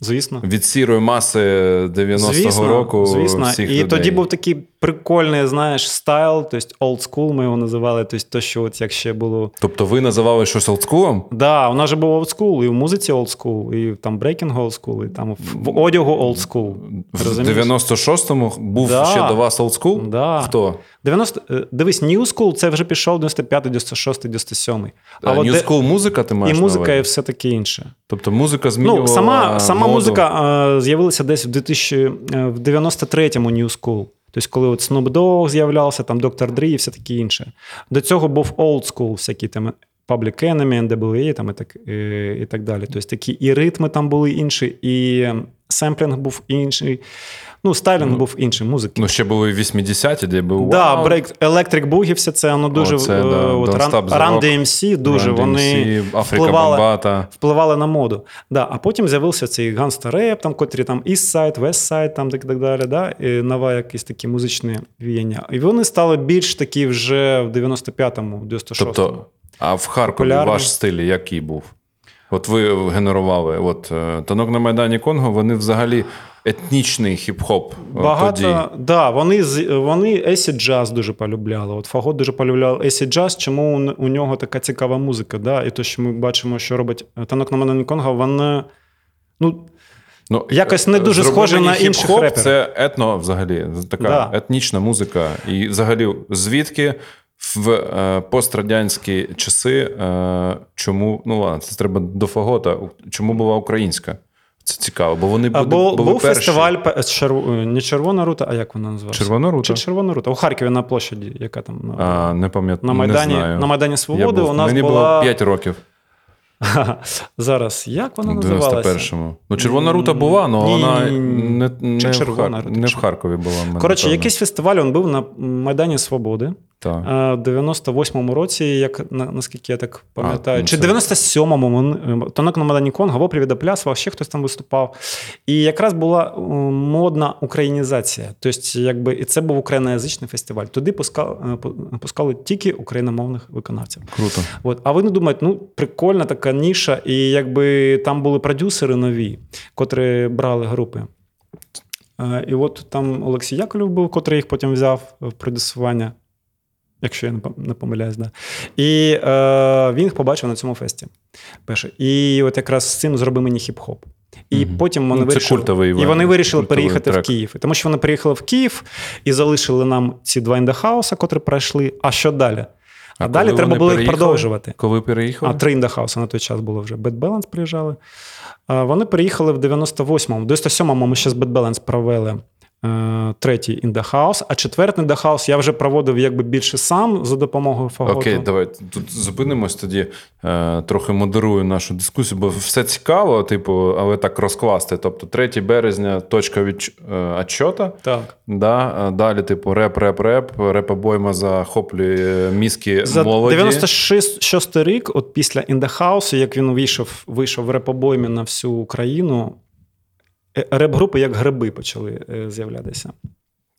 Звісно. від сірої маси 90-го звісно, року. звісно. всіх І людей. тоді був такий прикольний, знаєш, style, тобто old school ми його називали, тобто то, що от як ще було. Тобто ви називали щось олдскулом? Да, у нас же був old school, і в музиці old school, і там breaking old school, і там в, одягу old school. В Розумієш? 96-му був Да. ще до вас олдскул? Да. Хто? 90, е, дивись, New School це вже пішов 95, 96, 97. А, от New де- School музика ти і маєш? на музика, і все таке інше. Тобто музика змінювала Ну, сама, сама моду. музика е, з'явилася десь в 2000, е, в 93-му New School. Тобто, коли от Snoop Dogg з'являвся, там Dr. Dre і все таке інше. До цього був Old School, всякі там Public Enemy, NWA там, і, так, і, і так далі. Тобто такі і ритми там були інші, і ем, семплінг був інший. Ну, стайлінг був інший, музики. Ну, ще були 80-ті, де був Да, брейк, Electric Boogie, все це, воно дуже Оце, е, да, от, Don't Run, Stop the Run Rock, DMC, дуже Run вони DMC, Afrika впливали, Bambaataa. впливали на моду. Да, а потім з'явився цей ганста реп, там, котрі там East Side, West Side, там так, так далі, да, і нова якісь такі музичні віяння. І вони стали більш такі вже в 95-му, 96-му. Тобто, а в Харкові Популярні. ваш стиль який був? От ви генерували от е, танок на Майдані Конго, вони взагалі етнічний хіп-хоп е, Багато, тоді. да, вони, вони acid jazz дуже полюбляли. От Фагот дуже полюбляв acid jazz, чому у, у нього така цікава музика. Да? І то, що ми бачимо, що робить танок на Майдані Конго, вона. Ну, Ну, Якось не дуже схоже на інших хіп-хоп, реперів. Це етно взагалі, така Да. етнічна музика. І взагалі, звідки в е, пострадянські часи, е, чому, ну ладно, це треба до фагота, чому була українська? Це цікаво, бо вони були, був, були був перші. фестиваль черв... е, не Червона рута, а як вона називалася? Червона рута? Чи Червона рута? У Харкові на площаді, яка там на, А, не пам'ятаю. на, Майдані, не знаю. на Майдані Свободи. був- У нас Мені була... було 5 років Зараз, як вона у називалася? 91-му. Ну, червона рута була, але вона не, не, Чи в, Хар... рута, не в Харкові була. Коротше, якийсь фестиваль він був на Майдані Свободи. Так. А В 98-му році, як на- наскільки я так пам'ятаю, ну чи це- 97-му е, Тонок на Мадані Конго, Во Привіда Плясова, ще хтось там виступав. І якраз була е, модна українізація. Тобто, якби, і це був україноязичний фестиваль. Туди пускали, пускали тільки україномовних виконавців. Круто. От, а вони думають, ну прикольна така ніша, і якби там були продюсери нові, котрі брали групи. Е, І от там Олексій Яковлев був, котрий їх потім взяв в продюсування, якщо я не помиляюсь, да. І е, він їх побачив на цьому фесті. Перше. І от якраз з цим зроби мені хіп-хоп. І Мгм. потім вони Ну, вирішили, культовий і вони вирішили переїхати трек. в Київ. І Тому що вони приїхали в Київ і залишили нам ці два in da house'а, котрі пройшли. А що далі? А, А далі треба було їх продовжувати. Коли переїхали? А три in da house'а на той час було вже. Bad Balance приїжджали. А, Вони приїхали в 98-му. В 97-му ми ще з Bad Balance провели третій in da house, а четвертий in da house я вже проводив якби більше сам за допомогою фаготу. Окей, давай тут зупинимось тоді, е, трохи модерую нашу дискусію, бо все цікаво, типу, але так розкласти. Тобто 3 березня точка від е, отчота. Так. Да, далі, типу, реп, реп, реп, реп обойма захоплює мізки За молоді. 96 рік, от після індахаусу, як він вийшов, вийшов в реп-обоймі на всю Україну, е, реп-групи як гриби почали е, з'являтися.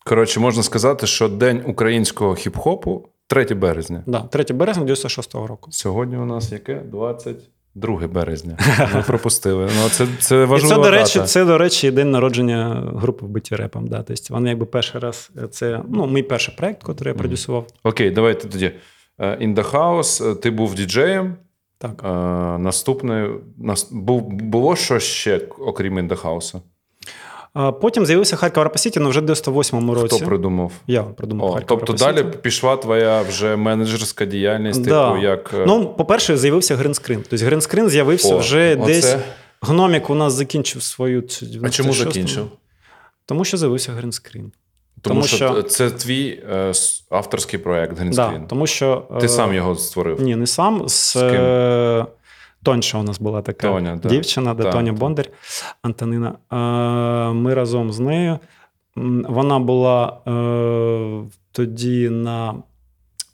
Коротше, можна сказати, що День українського хіп-хопу 3 березня. Да, 3 березня 96-го року. Сьогодні у нас яке? 22 березня. Ми пропустили. Ну, це, це І це, до речі, дата. це, до речі, день народження групи вбиті репом. Да. Тобто вони якби перший раз, е, це ну, мій перший проект, який я продюсував. Окей, давайте тоді. Е, In the House, е, ти був діджеєм. Так. Е, Наступне нас було щось ще, окрім the потім з'явився Харків Рапасіті, але вже в 98-му році. Хто придумав? Я придумав О, тобто далі пішла твоя вже менеджерська діяльність, Да. типу, як. е, Ну, по-перше, з'явився гринскрін. Тобто гринскрін з'явився О, вже оце. десь. Гномік у нас закінчив свою А чому закінчив? Тому що з'явився гринскрін. Тому, тому що, що- це твій е, авторський проект Да, тому що, Ти е, сам його створив. Ні, не сам. З, З ким? е, Тоньша у нас була така Тоня, да. дівчина, да, Так, Тоня. Бондар, Антонина. Е, Ми разом з нею. Вона була е, тоді на.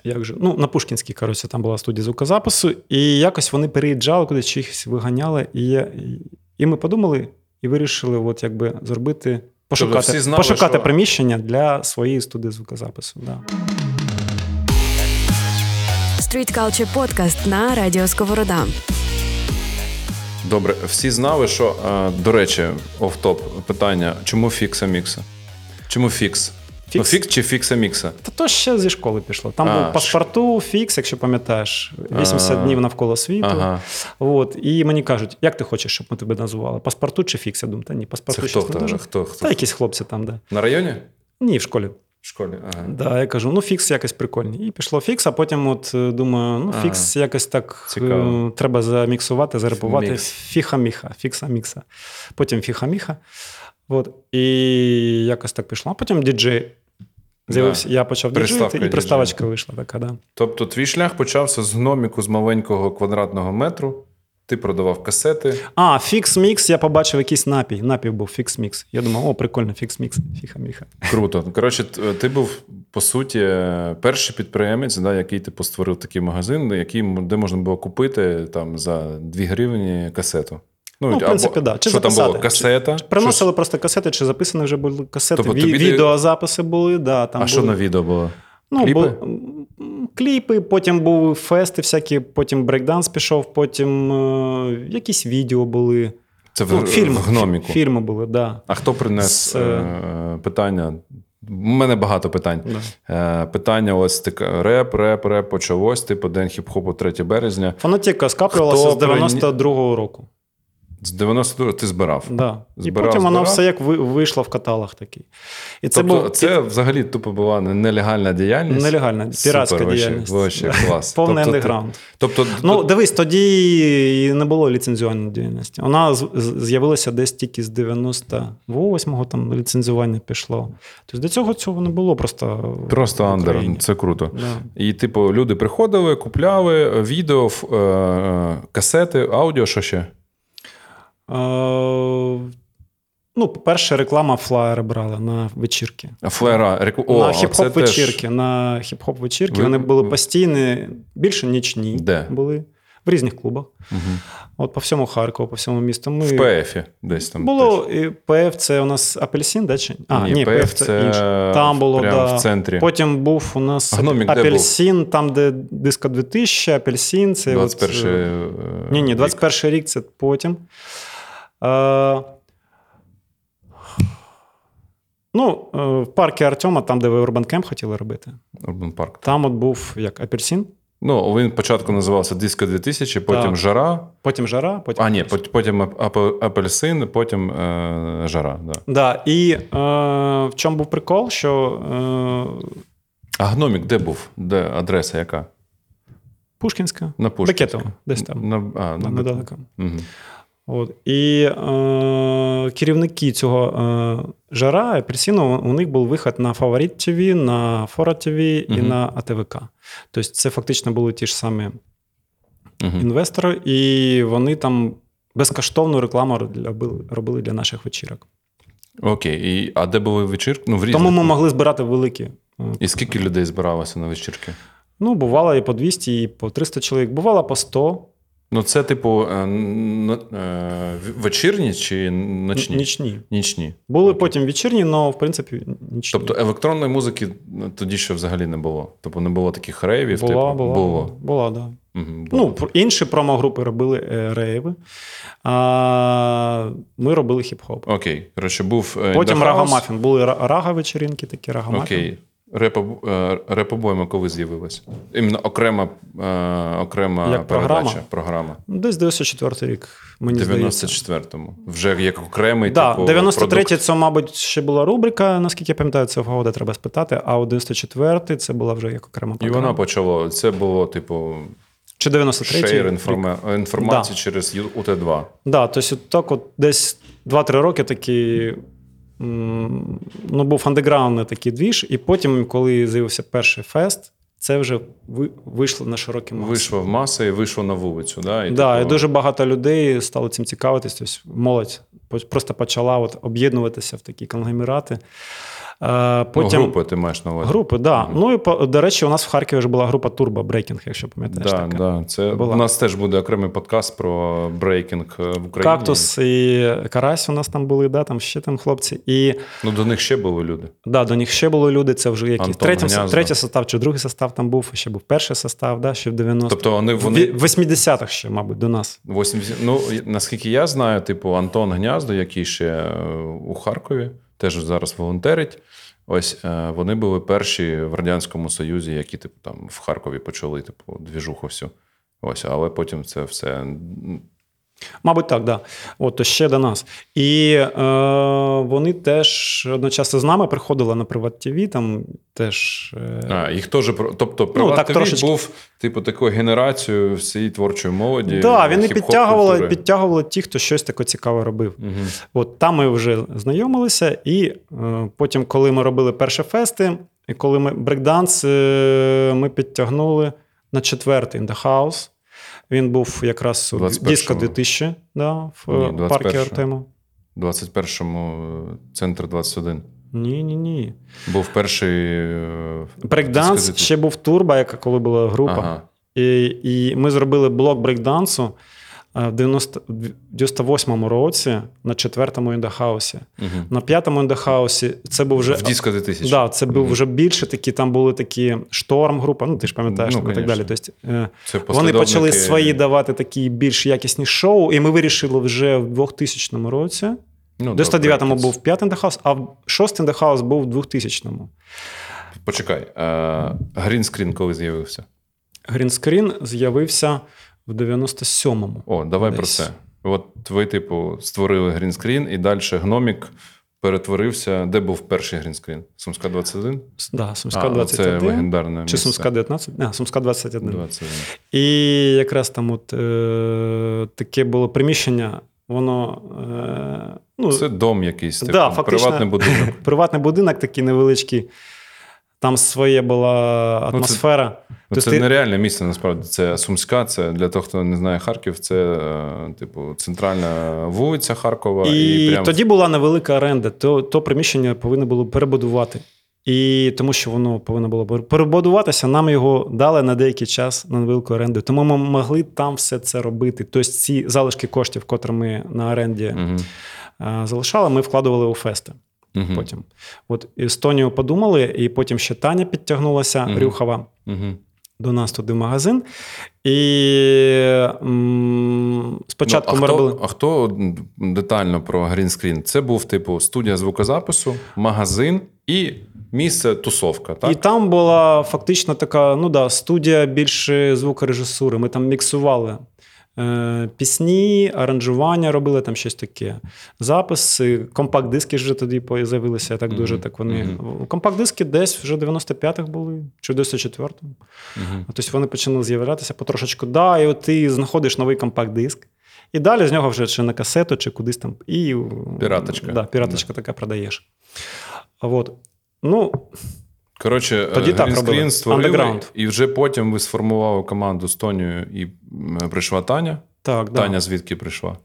Як же? Ну, на Пушкінській, коротше, там була студія звукозапису, і якось вони переїжджали кудись, чи їх виганяли. І, і ми подумали і вирішили, от якби зробити, пошукати, всі знали, пошукати що- приміщення для своєї студії звукозапису. Да. Street Culture Podcast на Радіо Сковорода. Добре, всі знали, що, е, до речі, оф-топ питання: чому фікса мікса? Чому фікс? Ну, Фікс? фікс чи фікса мікса? Та то ще зі школи пішло. Там А, був паспорту, фікс, якщо пам'ятаєш, 80 А. днів навколо світу. Ага. От, і мені кажуть, як ти хочеш, щоб ми тебе назвали? Паспорту чи фікс? Я думаю, та ні, Це паспорту хто, щось не хто, дуже. хто, хто? Та якісь хлопці там, де. На районі? Ні, в школі. В школі. Ага. Да, я кажу, ну фікс якось прикольний. І пішло фікс, а потім от е, думаю, ну фікс якось так цікаво. е, треба заміксувати, зарепувати. Фіха-міха, фікса-мікса. Потім фіха-міха. От, і якось так пішло. А потім діджей. З'явився, я почав діджеїти, і приставочка вийшла така, да. Тобто твій шлях почався з гноміку з маленького квадратного метру. Ти продавав касети. А, Fix Mix, я побачив якийсь напій. Напій був Fix Mix. Я думав, о, прикольно, Fix Mix, фіха-міха. Круто. Коротше, ти був по суті е, перший підприємець, да, який типу створив такий магазин, який, де можна було купити там за 2 гривні касету. Ну, в принципі, да. Чи що там було? Касета. Приносили просто касети, чи записані вже були касети. Тобто Ві- тобі Відеозаписи були, да, там а що на відео було? Ну, Кліпи? Бу... кліпи, потім були фести всякі, потім брейкданс пішов, потім е... якісь відео були. Це в, Ну, фільми, в гноміку. Фільми були, да. А хто принес З, е... е, питання? У мене багато питань. да. Е, питання: ось така реп, реп, реп почалось, типу День хіп-хопу 3 березня. Фанатіка скаплювалася з 92-го року. З 92 ти збирав. Да. І Збирав, потім воно все як вийшло в каталог такий. І це тобто, був це взагалі тупо була нелегальна діяльність. нелегальна, піратська Супер, діяльність. Вообще, клас. Повний Тобто, андеграунд. Тобто, Ну, дивись, тоді і не було ліцензіонної діяльності. Вона з'явилася десь тільки з 98-го там ліцензування пішло. Тобто до цього цього не було просто. просто андер. Це круто. Да. І, типу, люди приходили, купляли е, відео, е, е, касети, аудіо, що ще? Ну, по-перше, реклама флаєри брала на вечірки. А флера, реку... О, на хіп-хоп теж- вечірки. На хіп-хоп вечірки. Ви- Вони були постійні, більше нічні Де? були в різних клубах. Мгм. От по всьому Харкову, по всьому місту. Ми... В ПФі десь там. Було теж. і ПФ, це у нас апельсин, да? Чи? А, ні, ПФ ПФ це інше. Там було, да. в центрі. Потім був у нас А Гномік де був? там, де диско 2000, апельсин. Це 21 От, е, е, ні, ні, рік. 21 рік це потім. Е, ну, е, в парку Артема, там, де ви Urban Camp хотіли робити, Urban Park. там от був як апельсин, Ну, він спочатку називався Disco 2000, потім Так. Жара. потім жара, потім. А, ні, пот- потім ап- ап- апельсин, потім е, Жара. Да. Да, і е, в чому був прикол, що е, А гномік де був? Де адреса яка? Пушкінська, На Пушкінську. Бекетово, десь там. На, а, на недалеко. Угу. От. І е, керівники цього е, жара апельсину, у них був вихід на Фаворит ТВ, на Фора ТВ і Мгм. на АТВК. Тобто це фактично були ті ж самі Угу. інвестори, і вони там безкоштовну рекламу робили, робили для наших вечірок. Окей. І, а де були вечірки? Ну, в. Тому ми могли збирати великі. е, І скільки людей збиралося на вечірки? Ну, бувало і по 200, і по 300 чоловік, бувало по 100. Ну, це, типу, е, е, вечірні чи ночні? Нічні. Нічні. Були Окей. потім вечірні, але в принципі нічні. Тобто електронної музики тоді ще взагалі не було. Тобто не було таких рейвів. була, типу, була, було. була, да. Мгм, було. Ну, інші промо-групи робили е, рейви, а ми робили хіп-хоп. Окей. Коротше, був Потім рага-мафін. Були рага-вечеринки, такі рага-мафін. Окей. Е, Репобойма коли з'явилась? Іменно окрема, е, окрема Як передача, програма? програма. Ну, Десь 94 рік, мені В здається. 94-му. Вже як окремий Да, типу, 93 продукт. це, мабуть, ще була рубрика, наскільки я пам'ятаю, це в Гогода треба спитати. А у 94 це була вже як окрема І програма. вона почала. Це було, типу, Чи 93 шейр інформа... інформації Да. через УТ2. Да, тобто так от десь 2-3 роки такий м, ну, був андеграундний такий двіж, і потім, коли з'явився перший фест, це вже вийшло на широкі маси. Вийшло в маси і вийшло на вулицю. Да? І, Да, такого... і дуже багато людей стало цим цікавитись. Тобто молодь просто почала от об'єднуватися в такі конгломерати. Е, ну, групи ти маєш на увазі. групи, да. Ну і до речі, у нас в Харкові вже була група Turbo Breaking, якщо пам'ятаєш. Да, така. да. Це, Була. у нас теж буде окремий подкаст про брейкінг е, в Україні. Кактус і Карась у нас там були, да, там ще там хлопці. І Ну, до них ще були люди. Да, до них ще були люди. Це вже якийсь третій, третій состав чи другий состав там був, ще був перший состав, да, ще в 90-х. Тобто вони, В вони 80-х ще, мабуть, до нас. 80, ну, наскільки я знаю, типу Антон Гняздо, який ще е, у Харкові, теж зараз волонтерить. Ось е, вони були перші в Радянському Союзі, які типу, там в Харкові почали типу, двіжуху всю. Ось, але потім це все. Мабуть, так, да. От, то ще до нас. І е, вони теж одночасно з нами приходили на Приват ТВ, там теж. Е, А, їх теж тобто Приват Ну, так ТВ трошечки. був типу такою генерацією всієї творчої молоді. да, вони підтягували, підтягували ті, хто щось таке цікаве робив. Мгм. От там ми вже знайомилися, і е, потім, коли ми робили перші фести, і коли ми брейкданс, е, ми підтягнули на четвертий in the house. Він був якраз у 21-му. Диско 2000 да, в Ні, парку 21-го. Артема. 21-му е, центр 21. Ні, ні, ні. Був перший. е, Брейкданс ще був турбо, яка коли була група. Ага. І, і ми зробили блок брейкдансу в 90, в 98-му році на четвертому індахаусі. Мгм. На п'ятому індахаусі це був вже В Диско 2000. Да, це був Мгм. вже більше такі, там були такі шторм група, ну ти ж пам'ятаєш Ну, і так далі. Тобто, е, Це вони почали свої давати такі більш якісні шоу, і ми вирішили вже в 2000 році. Ну, В 99-му був п'ятий in da house, а в шостий in da house був в 2000-му. Почекай. Green Screen коли з'явився? Green Screen з'явився в 97-му. О, давай Десь. про це. От ви, типу, створили Green Screen, і далі гномік перетворився. Де був перший грінскрін? Сумська 21? С- Да, Сумська а, 21. Це легендарне Чи місце. Сумська 19? Не, Сумська 21. 21. І якраз там от, е, таке було приміщення, воно. Е, ну, Це дом якийсь, типу, Да, фактично. приватний будинок. Приватний будинок такий невеличкий. Там своє була атмосфера. Ну, це ти... нереальне місце, насправді. Це Сумська, це для того, хто не знає Харків, це е, типу центральна вулиця Харкова. І, і прям... тоді була невелика оренда, то то приміщення повинно було перебудувати. І тому що воно повинно було перебудуватися, нам його дали на деякий час на невелику оренду. Тому ми могли там все це робити. Тобто ці залишки коштів, котрі ми на оренді uh залишали, ми вкладували у фести. Uh Потім от Естонію подумали, і потім ще Таня підтягнулася uh Рюхова. До нас туди в магазин. І м, спочатку ну, а ми хто, робили. А хто детально про грінскрін? Це був типу студія звукозапису, магазин і місце тусовка. так? І там була фактично така ну да, студія більше звукорежисури. Ми там міксували пісні, аранжування робили, там щось таке. Записи, компакт-диски вже тоді з'явилися. Так дуже mm-hmm. так вони. Mm-hmm. Компакт-диски десь вже в 95-х були, чи в 94-му. Mm-hmm. Тобто вони почали з'являтися потрошечку. Да, І от ти знаходиш новий компакт-диск. І далі з нього вже чи на касету, чи кудись там. І, Піраточка. Да, Піраточка така продаєш. От. Ну, Коротше, Тоді Грінскрін створили, і вже потім ви сформували команду з Тонією і прийшла Таня. Так, Таня да. звідки прийшла?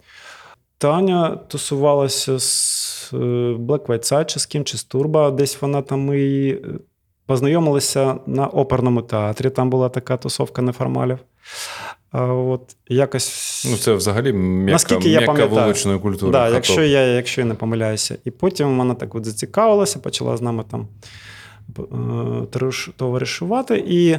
Таня тусувалася з е, Black White Side, чи з ким, чи з Турба. Десь вона там ми е, познайомилися на оперному театрі. Там була така тусовка неформалів. А от якось... Ну, Це взагалі м'яка, вуличної культури. Да, якщо я якщо я не помиляюся. І потім вона так от зацікавилася, почала з нами там е, товаришувати. І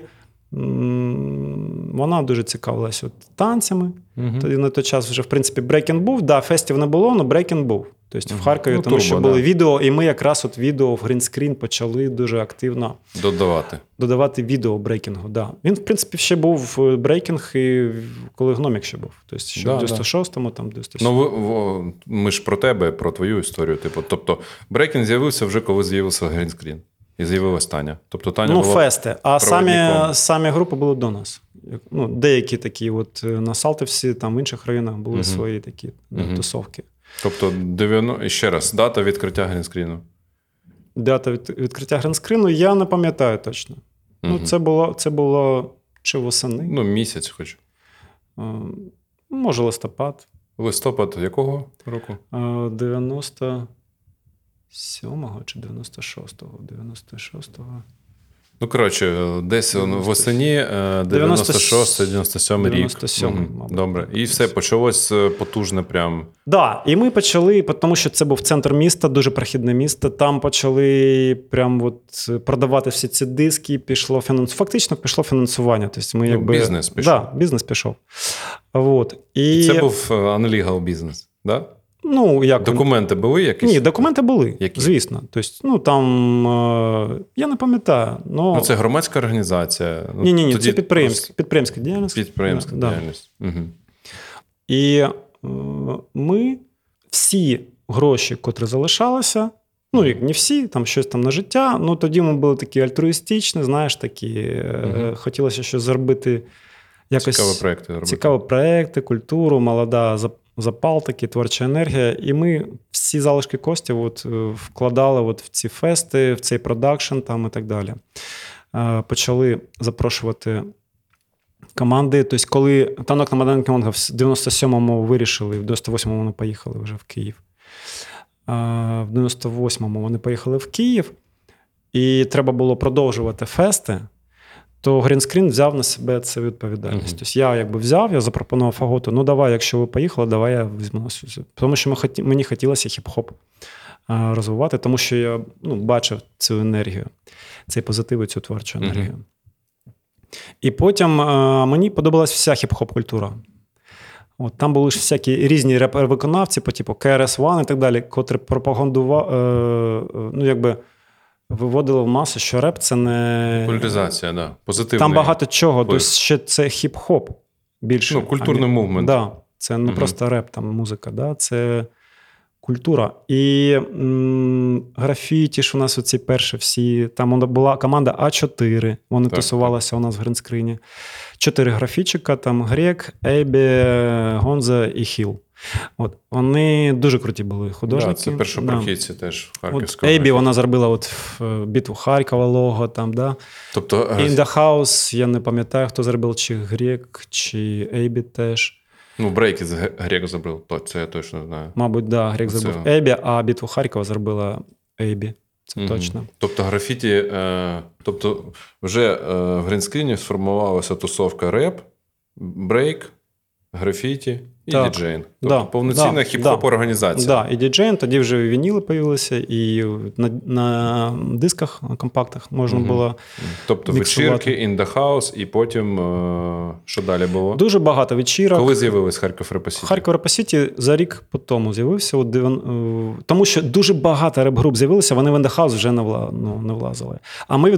вона дуже цікавилася от танцями. Угу. Тоді на той час вже, в принципі, брейкінг був. Да, фестів не було, але брейкінг був. Тобто угу. в Харкові, ну, тому турбо, що були да. відео, і ми якраз от відео в Green Screen почали дуже активно додавати Додавати відео брейкінгу. Да. Він, в принципі, ще був брейкінг, і коли гномік ще був. Тобто, ще да, в 96-му, там 97-му. Ну, ви, ми ж про тебе, про твою історію. Типу, тобто, брейкінг з'явився вже коли з'явився Green Screen. І з'явилась Таня. Тобто Таня ну, була фести. А самі самі групи були до нас. Ну, Деякі такі, от е, на Салтівсі, там в інших районах були е свої такі е тусовки. Тобто, 90... ще раз, дата відкриття Green Screen'у. Дата від... відкриття Green Screen'у, я не пам'ятаю точно. е Ну, Це було це було чи восени. Ну, місяць хоч. Може, листопад. Листопад якого року? 90. 7-го чи 96-го? 96-го. Ну, коротше, десь 96. восені 96-97 рік. 97, угу. Добре. І все почалось е, потужне. прям. Так, да, і ми почали, тому що це був центр міста, дуже прохідне місто. Там почали прям от продавати всі ці диски, пішло фінансування. Фактично пішло фінансування. Тобто ми, ну, якби... Бізнес пішов. Да, бізнес пішов. От. І... Це був е, unlegal бізнес, так? Да? Ну, як... Документи були якісь? Ні, документи були, Які? звісно. Тобто, ну там е, я не пам'ятаю. Но... Ну, це громадська організація. Ну, ні, ні, ні, тоді... це підприємська підприємська діяльність. Підприємська да, діяльність. Да. Угу. І е, ми всі гроші, котрі залишалися, ну, як не всі, там щось там на життя. Ну тоді ми були такі альтруїстичні, знаєш, такі, угу. хотілося щось зробити. Якось Цікаві проекти робити. Цікаві проекти, культуру, молода запал, такий, творча енергія. І ми всі залишки коштів от, е, вкладали от в ці фести, в цей продакшн там і так далі. Е, почали запрошувати команди. Тобто, коли танок на Майдан Кімонга в 97-му вирішили, в 98-му вони поїхали вже в Київ. Е, в 98-му вони поїхали в Київ, і треба було продовжувати фести то Грінскрін взяв на себе це відповідальність. Uh-huh. Тобто я якби взяв, я запропонував Фаготу, ну давай, якщо ви поїхали, давай я візьму. Тому що мені хотілося хіп-хоп розвивати, тому що я ну, бачив цю енергію, цей позитив і цю творчу енергію. І потім мені подобалась вся хіп-хоп культура. От, Там були ж всякі різні репер-виконавці, по типу KRS-One і так далі, котрі пропагандували, е, е, ну, якби виводило в масу, що реп це не. Поляризація, да. Позитивний Там багато чого. Тобто ще це хіп-хоп більше. Ну, культурний а, мувмент. Да. Це не угу. просто реп, там музика, да? це культура. І м, графіті ж у нас оці перші всі. Там була команда А4. Вони так, тусувалися так. у нас в гринскрині. Чотири графічика: там Грек, Ейбі, Гонза і Хіл. От вони дуже круті були художники. Да, це першопрохідці да. теж Харківського. Ейбі вона зробила от е, битву Харкова лого там, да. Тобто In the House, я не пам'ятаю, хто зробив, чи Грек, чи Ейбі теж. Ну, Брейк із Грек зробив, то це я точно знаю. Мабуть, да, Грек зробив Ейбі, а битву Харкова зробила Ейбі. Це угу. точно. Тобто графіті, е, тобто вже е, в грінскріні сформувалася тусовка реп, брейк, графіті і так. діджейн. Тобто да, повноцінна да, хіп-хоп організація. Да, і діджейн, тоді вже вініли появилися, і на на дисках, на компактах можна угу. було. Тобто вечірки, in da house, і потім е, що далі було? Дуже багато вечірок. Коли з'явились Харків Rap City? Харків Rap City за рік по тому з'явився. От, тому що дуже багато реп-груп з'явилося, вони в in da house вже не, вла, ну, не влазили. А ми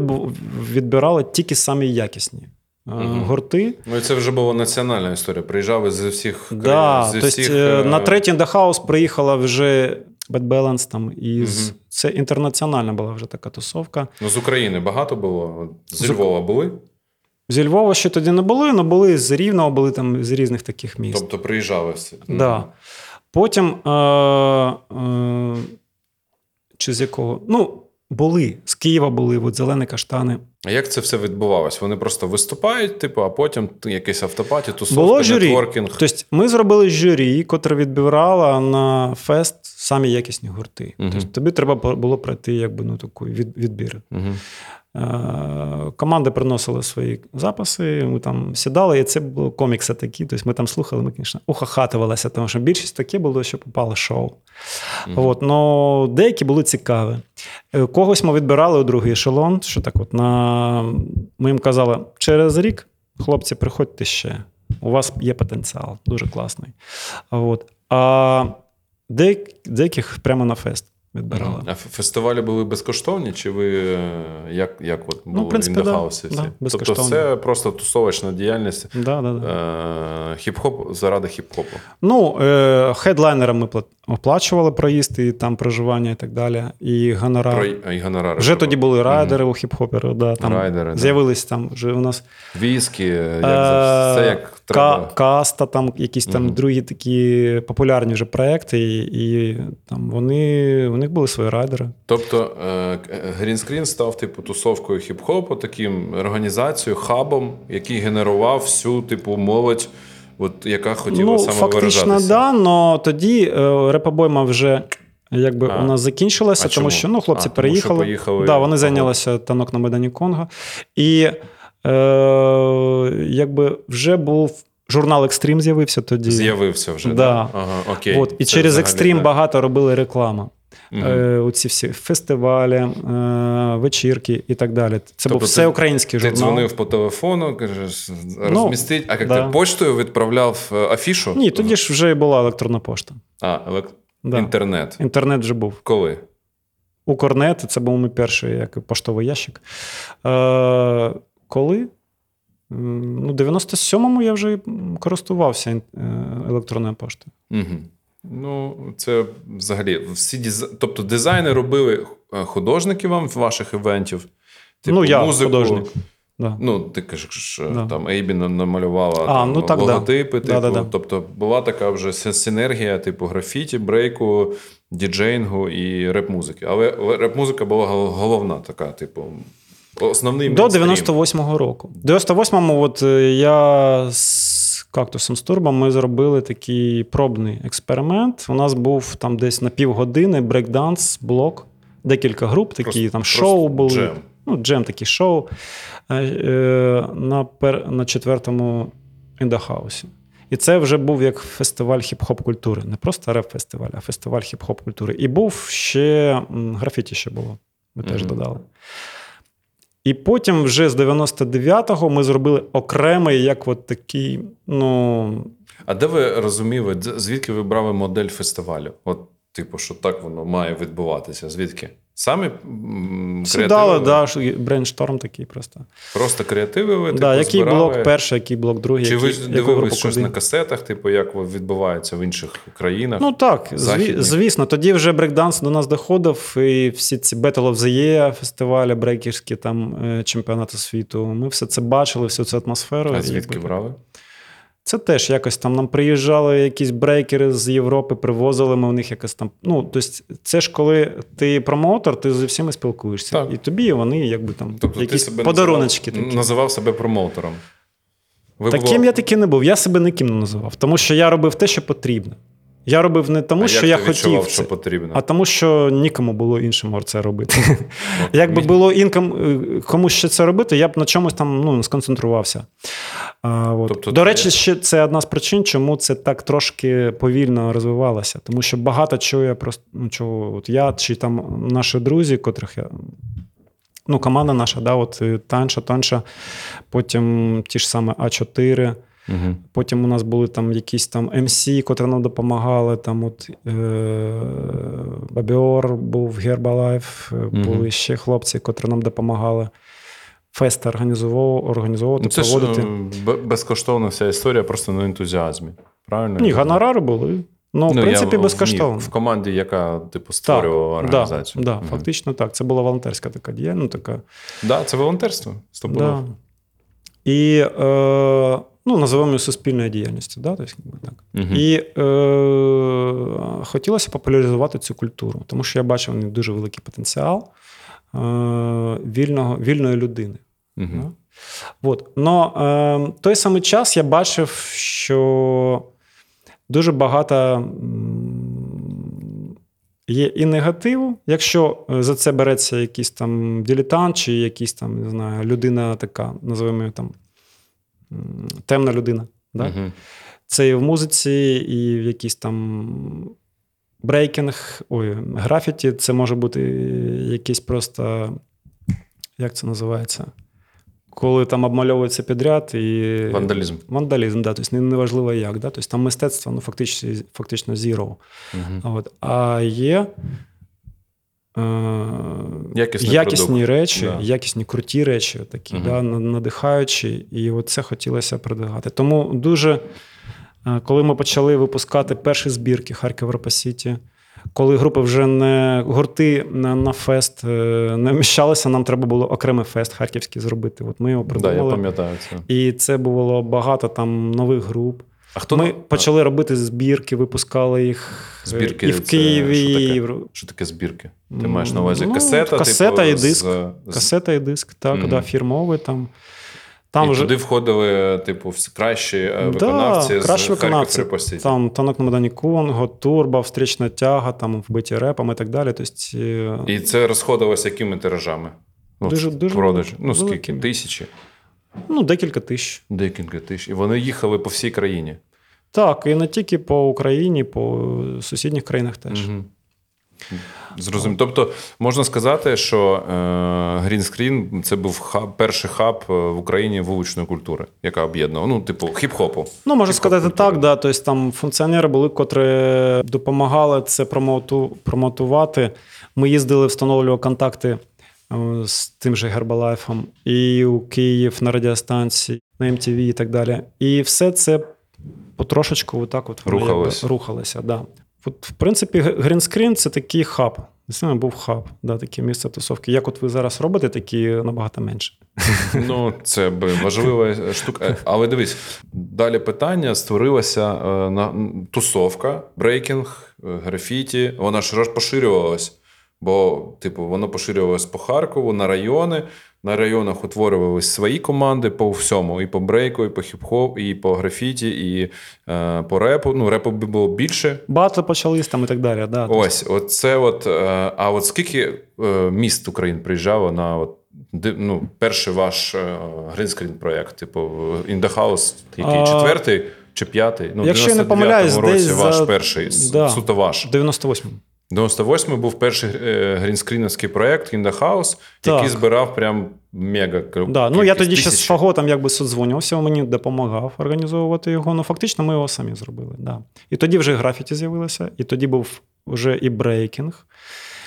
відбирали тільки самі якісні. Угу. Гурти. Ну і це вже була національна історія. Приїжджали зі всіх да, зі всіх... Тобто, На третій The House приїхала вже Bad Balance там із. Угу. Це інтернаціональна була вже така тусовка. Ну, з України багато було. Зі Львова були? Зі Львова ще тоді не були, але були з Рівного, були там з різних таких міст. Тобто приїжджали всі. Да. Потім. Е- е- чи з якого? Ну, були з Києва були, от зелені каштани. А як це все відбувалось? Вони просто виступають, типу, а потім якийсь автопаті, Було журі. нетворкінг? Тобто ми зробили журі, котре відбирала на фест самі якісні гурти. Угу. Тобто тобі треба було пройти якби, ну, таку відбір. Угу. Команди приносили свої записи, ми там сідали, і це було комікси такі. Тобто ми там слухали, ми, звісно, ухахатувалися, тому що більшість таке було, що попало шоу. Mm-hmm. От, но Деякі були цікаві. Е, когось ми відбирали у другий ешелон, що так от на... ми їм казали, через рік, хлопці, приходьте ще. У вас є потенціал, дуже класний. От. А деяких прямо на фест відбирали. А фестивалі були безкоштовні? Чи ви е, як як от було ну, в принципі, да, всі? Да, тобто це просто тусовочна діяльність да, да, да. Е, хіп-хоп заради хіп-хопу? Ну, е, хедлайнерам ми оплачували проїзд і там проживання і так далі. І гонорар. Про, і гонорари вже тоді були райдери mm-hmm. у хіп-хопери. Да, там Райдери, З'явились там вже у нас. Віскі, як це як треба. Каста, там якісь там mm-hmm. другі такі популярні вже проекти, і, і там вони, у них були свої райдери. Тобто Грінскрін став типу тусовкою хіп-хопу, таким організацією, хабом, який генерував всю типу молодь. От яка хотіла ну, саме фактично, виражатися. да, але тоді е, репобойма вже якби а. у нас закінчилася, а тому що ну, хлопці а, переїхали. Тому що поїхали... Да, Вони зайнялися танок на Майдані Конго. І е, якби вже був. Журнал Екстрім з'явився тоді. З'явився вже. Да. Да? Ага, окей. От, І Це через Екстрім багато робили рекламу. Угу. Е, Оці всі фестивалі, е, вечірки і так далі. Це тобто був всеукраїнський журнал. Ти дзвонив по телефону, кажеш, розмістить. Ну, а як да. ти почтою відправляв е, афішу? Ні, тоді ж вже була електронна пошта. А, елек... да. інтернет. Інтернет вже був. Коли? Укрнет, це був мій перший як поштовий ящик. Е, Коли? Ну, 97-му я вже користувався е, електронною поштою. Угу. Ну, це взагалі всі диз... Тобто дизайни робили е, художники вам ваших івентів. Типу, ну, я музику. художник. Да. Ну, ти кажеш, да. там Ейбі намалювала а, там, ну, так, логотипи. Да. Типу, да, Тобто була така вже синергія, типу графіті, брейку, діджеїнгу і реп-музики. Але реп-музика була головна така, типу. Основний До 98-го року. До 98-му, от е, я Кактусом з Турбо ми зробили такий пробний експеримент. У нас був там десь на півгодини брейкданс, блок, декілька груп, такі просто, там шоу були. Джем. Ну, джем такий шоу е, е, на пер, на четвертому індахаусі. І це вже був як фестиваль хіп-хоп культури. Не просто реп-фестиваль, а фестиваль хіп-хоп культури. І був ще графіті ще було. Ми mm-hmm. теж додали. І потім, вже з 99-го, ми зробили окремий, як от такий. ну... А де ви розуміли, звідки ви брали модель фестивалю? От, типу, що так воно має відбуватися? Звідки? Самі Сідали, да, brainstorm такий просто. Просто креативили? Типу, да, Який збирали? блок перший, який блок другий. Чи який, ви дивились щось на касетах, типу, як відбувається в інших країнах? Ну так, західних? звісно. Тоді вже брейкданс до нас доходив, і всі ці Battle of the Year, фестивалі, брейкерські там е, чемпіонати світу. Ми все це бачили, всю цю атмосферу. А звідки якби... брали? Це теж якось там нам приїжджали якісь брейкери з Європи, привозили ми у них якось там. Ну, тобто, це ж коли ти промоутер, ти зі всіми спілкуєшся. Так. І тобі вони якби там Тобто якісь ти себе подаруночки називав, такі. називав себе промоутером. Ви Таким було- я таки не був. Я себе ніким не називав, тому що я робив те, що потрібно. Я робив не тому, а що як я ти відчував, хотів. що потрібно. а тому, що нікому було іншому це робити. От, Якби було інком е, комусь ще це робити, я б на чомусь там ну, сконцентрувався. А, от. Тобто До речі, ще це одна з причин, чому це так трошки повільно розвивалося. Тому що багато чого я просто ну, чого, от я чи там наші друзі, котрих я. Ну, команда наша, да, от танша, танша, потім ті ж саме А4. Мгм. Потім у нас були там якісь там MC, котрі нам допомагали. Там от е, Бабіор був Гербалайф, були ще хлопці, котрі нам допомагали. Фести організовував, організовувати, Ну, це проводити. е, б- безкоштовна вся історія, просто на ентузіазмі. Правильно? Ні, гонорари були. Ну, в Ну, принципі, я безкоштовно. ні, В команді, яка типу створювала так, організацію. Да, да, Мгм. фактично так. Це була волонтерська така дія. Ну, така, Да, це волонтерство. Стопудово. да. І е, ну, називаємо суспільною діяльністю. Да? Тобто, так. Мгм. І е, хотілося популяризувати цю культуру, тому що я бачив в ній дуже великий потенціал е, вільного, вільної людини. Да? От. Но е, в той самий час я бачив, що дуже багато є і негативу, якщо е, за це береться якийсь там дилетант, чи якийсь там, не знаю, людина така, називаємо її там темна людина. Да? Мгм. Це і в музиці, і в якійсь там брейкінг, ой, графіті, це може бути якийсь просто, як це називається? Коли там обмальовується підряд і. Вандалізм. Вандалізм, да, тобто неважливо як. Да? Тобто там мистецтво ну, фактично, фактично zero. Мгм. От. А є е, Якісний якісні речі, Да. якісні круті речі, такі, Мгм. да, надихаючі, і от це хотілося продвигати. Тому дуже, е, коли ми почали випускати перші збірки Харків Ропа Сіті, коли групи вже не гурти на, на фест е, не вміщалися, нам треба було окремий фест харківський зробити. От ми його Да, я пам'ятаю це. І це було багато там нових груп. А хто ми на- почали робити збірки, випускали їх е, Збірки і в це Києві, що таке? в Що таке збірки? Ти маєш на увазі ну, касета, касета типу, і диск. З, касета і диск, так, Мгм. да, фірмовий там. Там і вже туди входили, типу, кращі е, Да, виконавці кращі з виконавці. Харків там танок на Мадані Конго, Турбо, встрічна тяга, там вбиті репом і так далі. Тобто, е, І це розходилося якими тиражами? От Дуже- в дуже продажі. Ну, скільки? великими. Тисячі, ну, декілька тисяч. декілька тисяч. І вони їхали по всій країні. Так, і не тільки по Україні, по сусідніх країнах теж. Угу. Зрозуміло. Тобто можна сказати, що е, Green Screen це був хаб, перший хаб е, в Україні вуличної культури, яка об'єднувала, ну, типу, хіп-хопу. Ну, можна Хіп-хоп сказати культури. так, да. Тобто там функціонери були, котрі допомагали це промоту, промотувати. Ми їздили, встановлювали контакти е, з тим же Гербалайфом і у Київ на радіостанції, на MTV і так далі. І все це потрошечку отак от воно Рухалось. якби рухалося. Да. От, в принципі, Green Screen це такий хаб. Дійсно, був хаб, да, таке місце тусовки. Як от ви зараз робите, такі набагато менше. Ну, це би важлива штука. Е, Але дивись, далі питання створилася е, тусовка, брейкінг, е, графіті. Вона ж поширювалась. Бо, типу, воно поширювалось по Харкову на райони. На районах утворювались свої команди по всьому: і по брейку, і по хіп-хоп, і по графіті, і е, по репу. Ну, репу було більше. Батли почались там і так далі. Да. Ось, от це от. е, А от скільки е, міст України приїжджало на от, ну, перший ваш е, грінскрін проєкт? Типу, In the House, який А, четвертий чи п'ятий? Ну, якщо я не 99-му помиляюсь, році десь ваш за- перший, да. суто ваш. 98 98-й був перший е, грінскріновський проєкт In the House, Так. який збирав прям мега Да, ну я тоді ще з. Фаготом якби содзвонювався, мені допомагав організовувати його. Ну фактично ми його самі зробили. Да. І тоді вже графіті з'явилося, і тоді був вже і брейкінг.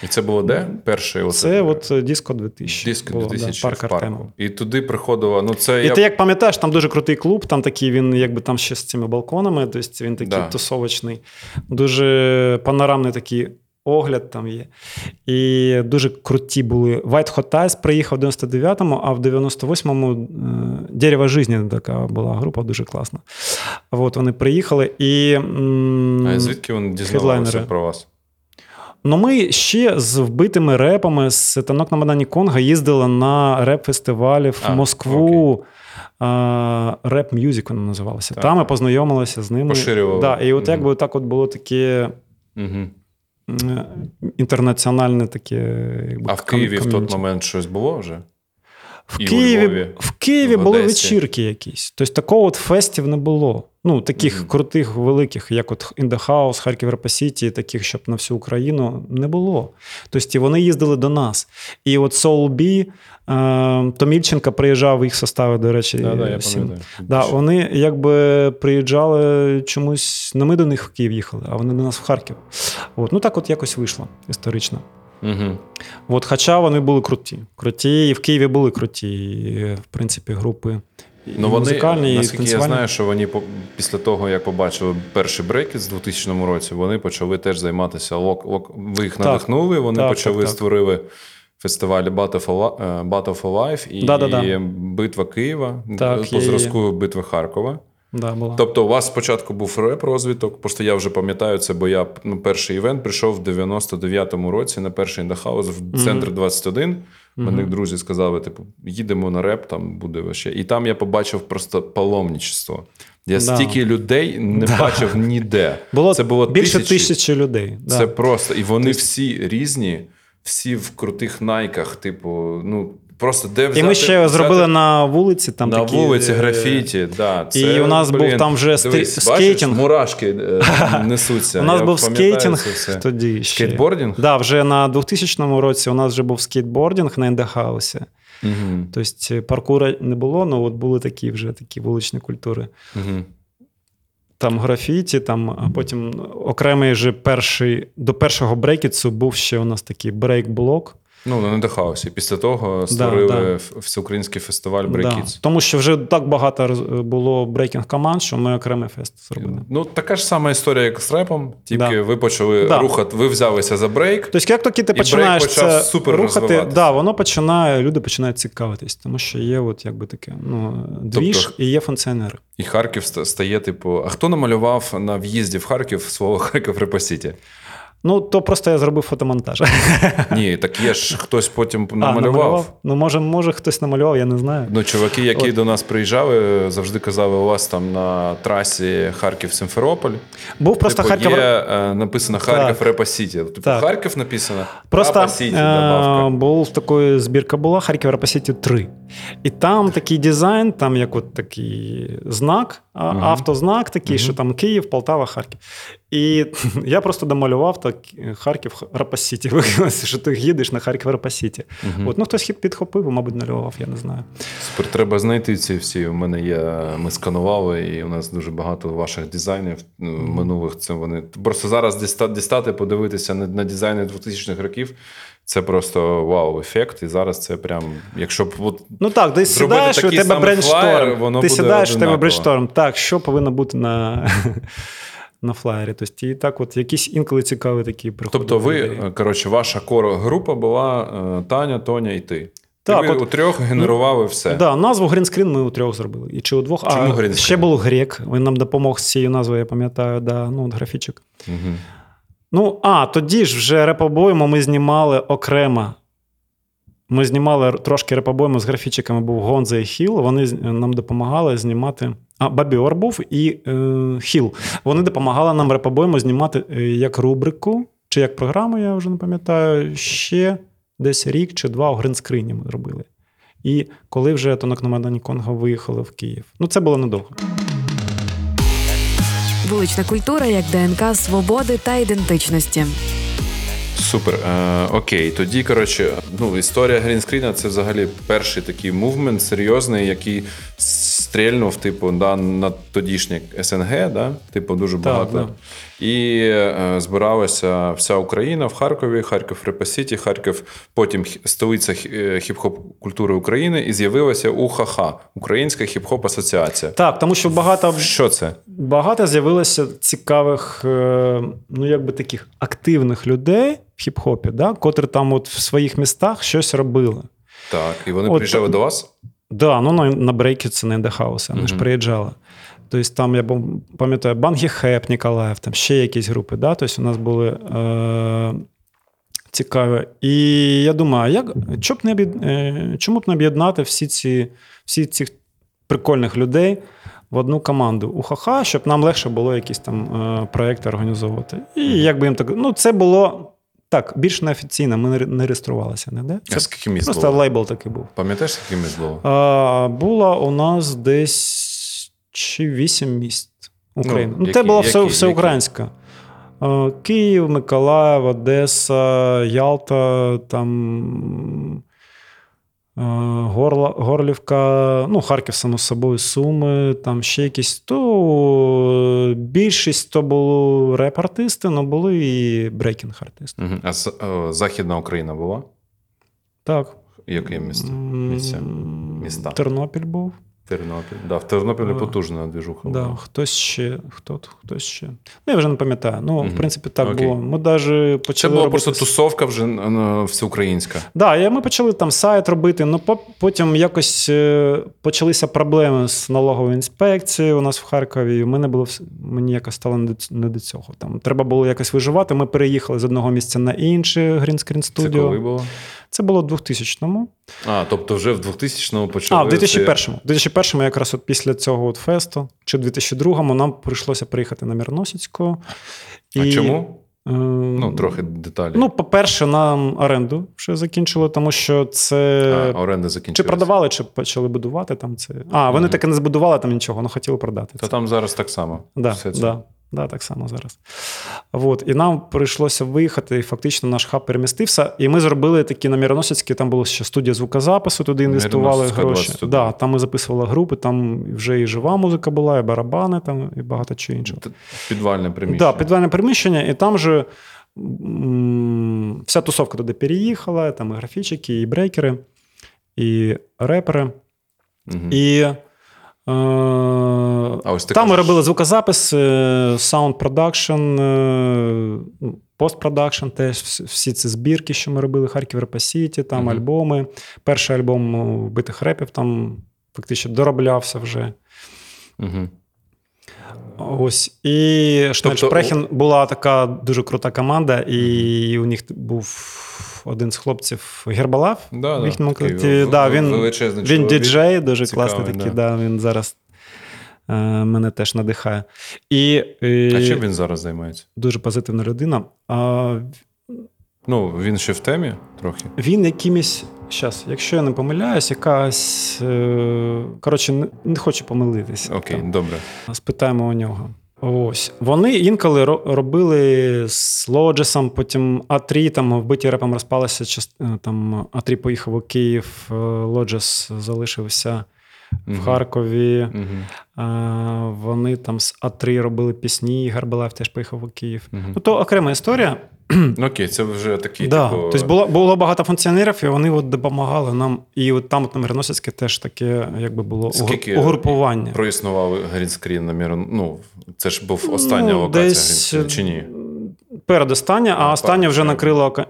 І це було де? Перший оце- Це от е, Диско 2000. Диск було, 2000 да, парк в парку. І туди приходило. Ну, це І я... ти як пам'ятаєш, там дуже крутий клуб, там такий він, якби там ще з цими балконами, тобто він такий Да. тусовочний, дуже панорамний такий огляд там є. І дуже круті були. White Hot Eyes приїхав в 99-му, а в 98-му е, Дерево життя така була група, дуже класна. От вони приїхали і. А звідки вони дізнавалися про вас? Ну, ми ще з вбитими репами з танок на Мадані Конга їздили на реп-фестивалі в а, Москву. Реп Мюзик вона називалася. Так, Там ми познайомилися з ними. Поширювали. Да, І от якби так от було таке угу. Інтернаціональне таке. Якби, а в Києві ком'юніті. в той момент щось було вже? В І Києві Львові, в Києві в були вечірки якісь. Тобто такого от фестів не було. Ну, таких mm-hmm. крутих, великих, як от In The House, Харків Репасіті, таких, щоб на всю Україну, не було. Тобто вони їздили до нас. І от Soul B, е, Томільченка приїжджав, їх состави, до речі, да, да, я. Да, Вони якби приїжджали чомусь, не ми до них в Київ їхали, а вони до нас в Харків. От. Ну так от якось вийшло історично. Угу. От, Хоча вони були круті. Круті, і в Києві були круті, в принципі, групи. Ну, вони, музикальні, Наскільки і я знаю, що вони після того, як побачили перший брекет з 2000 році, вони почали теж займатися лок. лок ви їх надихнули, вони так, почали так, створили фестивалі Battle for Life і, да, да, да. і Битва Києва по зразку Битви Харкова. Да, була. Тобто, у вас спочатку був реп-розвиток, просто я вже пам'ятаю це, бо я ну, перший івент прийшов в 99-му році на перший індахаус в центр 21. Mm-hmm. Мене друзі сказали: типу, їдемо на реп, там буде ваще. І там я побачив просто паломничество. Я да. стільки людей не да. бачив ніде. Було це було більше тисячі, тисячі людей. Це просто і вони Ти... всі різні, всі в крутих найках, типу, ну. Просто де взяти, І ми ще взяти... зробили на вулиці. Там На такі... вулиці графіті, да. Це, І у нас блін, був там вже дивись, скейтинг. Бачиш, мурашки е, несуться. У нас Я був скейтинг тоді. ще. Скейтбордінг? Так, да, вже на 2000 році у нас вже був скейтбордінг на In the House і. Угу. Тобто паркура не було, але от були такі вже такі вуличні культури. Угу. Там графіті, там, а потім окремий же перший до першого Break Kids у був ще у нас такий брейк-блок. Ну, на In the House і. Після того створили да, да. всеукраїнський фестиваль Break Да. Тому що вже так багато було брейкінг команд, що ми окремий фест зробили. Ну, така ж сама історія, як з репом. Тільки ви почали рухати, ви взялися за брейк. Тобто, як тільки ти починаєш це супер рухати, да, воно починає, люди починають цікавитись, тому що є от якби таке ну, двіж тобто, і є функціонери. І Харків стає, типу, а хто намалював на в'їзді в Харків слово Харків Rap City? Ну, то просто я зробив фотомонтаж. Ні, так є ж хтось потім намалював. А, намалював? Ну, може, може, хтось намалював, я не знаю. Ну, чуваки, які От. до нас приїжджали, завжди казали, у вас там на трасі Харків-Симферополь. Був просто типу, Харків. Є е, написано Харків Репа Сіті. Типу так. Харків написано. Просто Сіті, е- був такої збірка була Харків Репа Сіті 3. І там такий дизайн, там як от такий знак, угу. автознак такий, угу. що там Київ, Полтава, Харків. І я просто домалював так Харків Rap City. Виявилося, що ти їдеш на Харків Rap City. Угу. От, ну хтось підхопив, мабуть, малював, я не знаю. Супер, треба знайти ці всі. У мене є. Ми сканували, і у нас дуже багато ваших дизайнів угу. минулих. Це вони просто зараз дістати, подивитися на, на дизайни 2000-х років. Це просто вау-ефект, і зараз це прям, якщо б от ну так, ти сідаєш, у тебе brainstorm. Воно ти сідаєш, у тебе brainstorm. Так, що повинно бути на на флаєрі. Тобто, і так, от якісь інколи цікаві такі приходи. Тобто, ви, коротше, ваша коро група була е, Таня, Тоня і ти. Так, і ви от, у трьох генерували ну, все. Да, назву грінскрін ми у трьох зробили. І чи у двох. Чому а ще був грек. Він нам допомог з цією назвою, я пам'ятаю, да, ну, графічок. Угу. Ну, а тоді ж вже репобойму ми знімали окремо. Ми знімали трошки репобойму з графічиками, був Гонза і Хіл. Вони нам допомагали знімати. А Бабіор був і е, Хіл. Вони допомагали нам репобойму знімати е, як рубрику, чи як програму, я вже не пам'ятаю, ще десь рік чи два у гринскрині ми робили. І коли вже Тонок на Майдані Конго виїхали в Київ. Ну, це було недовго. Вулична культура як ДНК свободи та ідентичності. Супер. Е, Окей, тоді коротше, ну історія грінскріна це взагалі перший такий мувмент серйозний, який стрільнув, типу, да, на тодішнє СНГ, да? типу, дуже багато. да. І е, збиралася вся Україна в Харкові, Харків Репасіті, Харків, потім столиця е, хіп-хоп культури України, і з'явилася УХХ, Українська хіп-хоп асоціація. Так, тому що багато Що це? багато з'явилося цікавих, е, ну якби таких активних людей в хіп-хопі, да, котрі там от в своїх містах щось робили. Так, і вони От, приїжджали до вас? Да, ну на, на це не Хаус, вони ж приїжджали. Тобто там я пам'ятаю Бангі Хеп Ніколаєв, там ще якісь групи. Да? Тобто у нас були е- цікаві. І я думаю, як, чому б не об'єд- е, чому б не об'єднати всі ці всі цих прикольних людей в одну команду у ХХ, щоб нам легше було якісь там е- проекти організовувати. І якби їм так. Ну, це було так, більш неофіційно, ми не реєструвалися, ніде. А скільки місць просто було? лейбл такий був. Пам'ятаєш, скільки місць було? А, було у нас десь чи вісім міст України. Ну, ну це було все, які- все які? Київ, Миколаїв, Одеса, Ялта, там. А, Горла, Горлівка, ну, Харків, само собою, Суми, там ще якісь. То більшість то були реп-артисти, але були і брейкінг-артисти. Угу. А е, Західна Україна була? Так. Яке місто? Місця? Міста? Тернопіль був. Тернопіль. Да, в Тернополі Е, потужна двіжуха Да, була. хтось ще, хто, хтось ще. Ну, я вже не пам'ятаю. Ну, в принципі, так Окей. було. Ми Це почали. була робити... просто тусовка вже е, всеукраїнська. Да, і ми почали там сайт робити, ну по- потім якось е, почалися проблеми з налоговою інспекцією у нас в Харкові. і в мене було мені якось стало не до не цього. Там треба було якось виживати. Ми переїхали з одного місця на інше Green Screen Це коли було? Це було в 2000-му. А, тобто вже в 2000-му почали. А, в 2001-му. це- В 2001-му якраз от після цього от фесту, чи в 2002-му нам прийшлося приїхати на Мірносицьку. А чому? Е, Ну, трохи деталі. Ну, по-перше, нам оренду ще закінчили, тому що це. а, оренда Чи продавали, чи почали будувати там це. А, вони Мгм. так і не збудували там нічого, але хотіли продати. Та це. там зараз так само. Да, Все це. да, да, так само зараз. От, і нам прийшлося виїхати, і фактично наш хаб перемістився. І ми зробили такі на Міроносицькій, там була ще студія звукозапису, туди інвестували гроші. Да, там ми записували групи, там вже і жива музика була, і барабани, там, і багато чого іншого. Підвальне приміщення. Так, підвальне приміщення, і там же м, вся тусовка туди переїхала, там і графічики, і брейкери, і репери. Мгм. І А ось там ми робили звукозапис, е, sound production, е, postproduction, теж всі- ці збірки, що ми робили, Харків Rap City, там Мгм. альбоми. Перший альбом Вбитих репом там фактично дороблявся вже. Мгм. Ось. І Шнельшпрехен Тобто була така дуже крута команда, і у них був один з хлопців Гербалав Да, в їхньому такий колективі. Да, він, він діджей, дуже Цікавий, класний такий. да. Да. він зараз е, мене теж надихає. І, е, А чим він зараз займається? дуже позитивна людина. А, Ну, він ще в темі трохи. він якимось. Щас, якщо я не помиляюсь, якась. Е, коротше, не, не хочу помилитися. Окей, Там. добре. Спитаємо у нього. Ось. Вони інколи робили з Лоджесом, потім А3, там вбиті репом розпалися. е, Там А3 поїхав у Київ, е, Лоджес залишився в. Харкові. А, Вони там з А3 робили пісні, Гарбалаєв теж поїхав у Київ. Ну, то окрема історія. Ну, Окей, це вже такий, Да. типу... Тобто було, було багато функціонерів, і вони от допомагали нам. І от там, от на Мироносицьке, теж таке, якби було Скільки угрупування. проіснував грінскрін на міру. Ну, це ж був остання Ну, локація десь, чи ні? Передостання, а А, остання вже накрила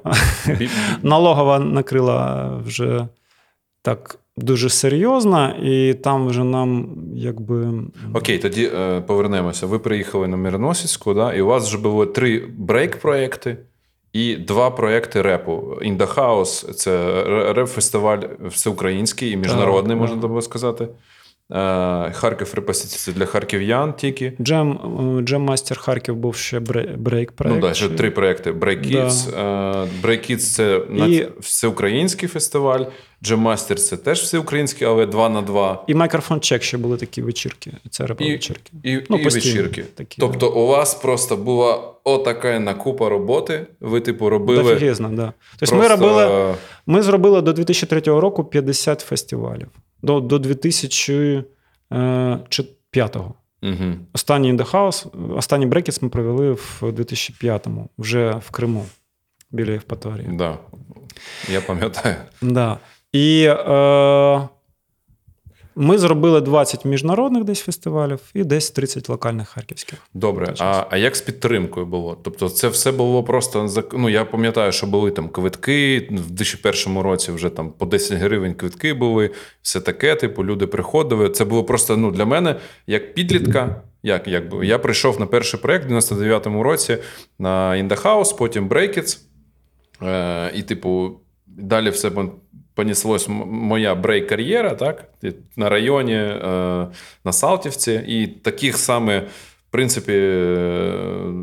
налогова накрила вже так дуже серйозно, і там вже нам якби. Окей, тоді е, повернемося. Ви приїхали на Мироносицьку, да, і у вас вже було три брейк-проекти і два проекти репу. In the House – це ре- реп-фестиваль всеукраїнський і міжнародний, можна так. так сказати. Е, Харків Rap City це для харків'ян тільки. Джем, е, Jam Master Харків був ще брейк проект. Ну так, ще три проекти. Break Kids. Да. Break Kids – це І- всеукраїнський фестиваль. Master – це теж всеукраїнський, але два на два. І Microphone Check ще були такі вечірки. Це І- вечірки. І, Ну, і вечірки. такі, тобто, у вас просто була отака накупа роботи. Ви, типу, робили. Дофігезно, да. Тобто просто... ми робили, ми зробили до 2003 року 50 фестивалів. До, до 2000 е, чи п'ятого. Угу. Останній In The House, останній брекетс ми провели в 2005-му, вже в Криму, біля Євпаторії. Да. Я пам'ятаю. Да. І е, ми зробили 20 міжнародних десь фестивалів і десь 30 локальних харківських. Добре, а, а як з підтримкою було? Тобто, це все було просто ну, я пам'ятаю, що були там квитки. В 2001 році вже там по 10 гривень квитки були, все таке. Типу, люди приходили. Це було просто ну, для мене як підлітка. Як, як би, я прийшов на перший проект в 99-му році на In The House, потім Breakits. Е, і, типу, далі все понеслось моя брейк-кар'єра, так? На районі, е, на Салтівці. І таких саме, в принципі, е,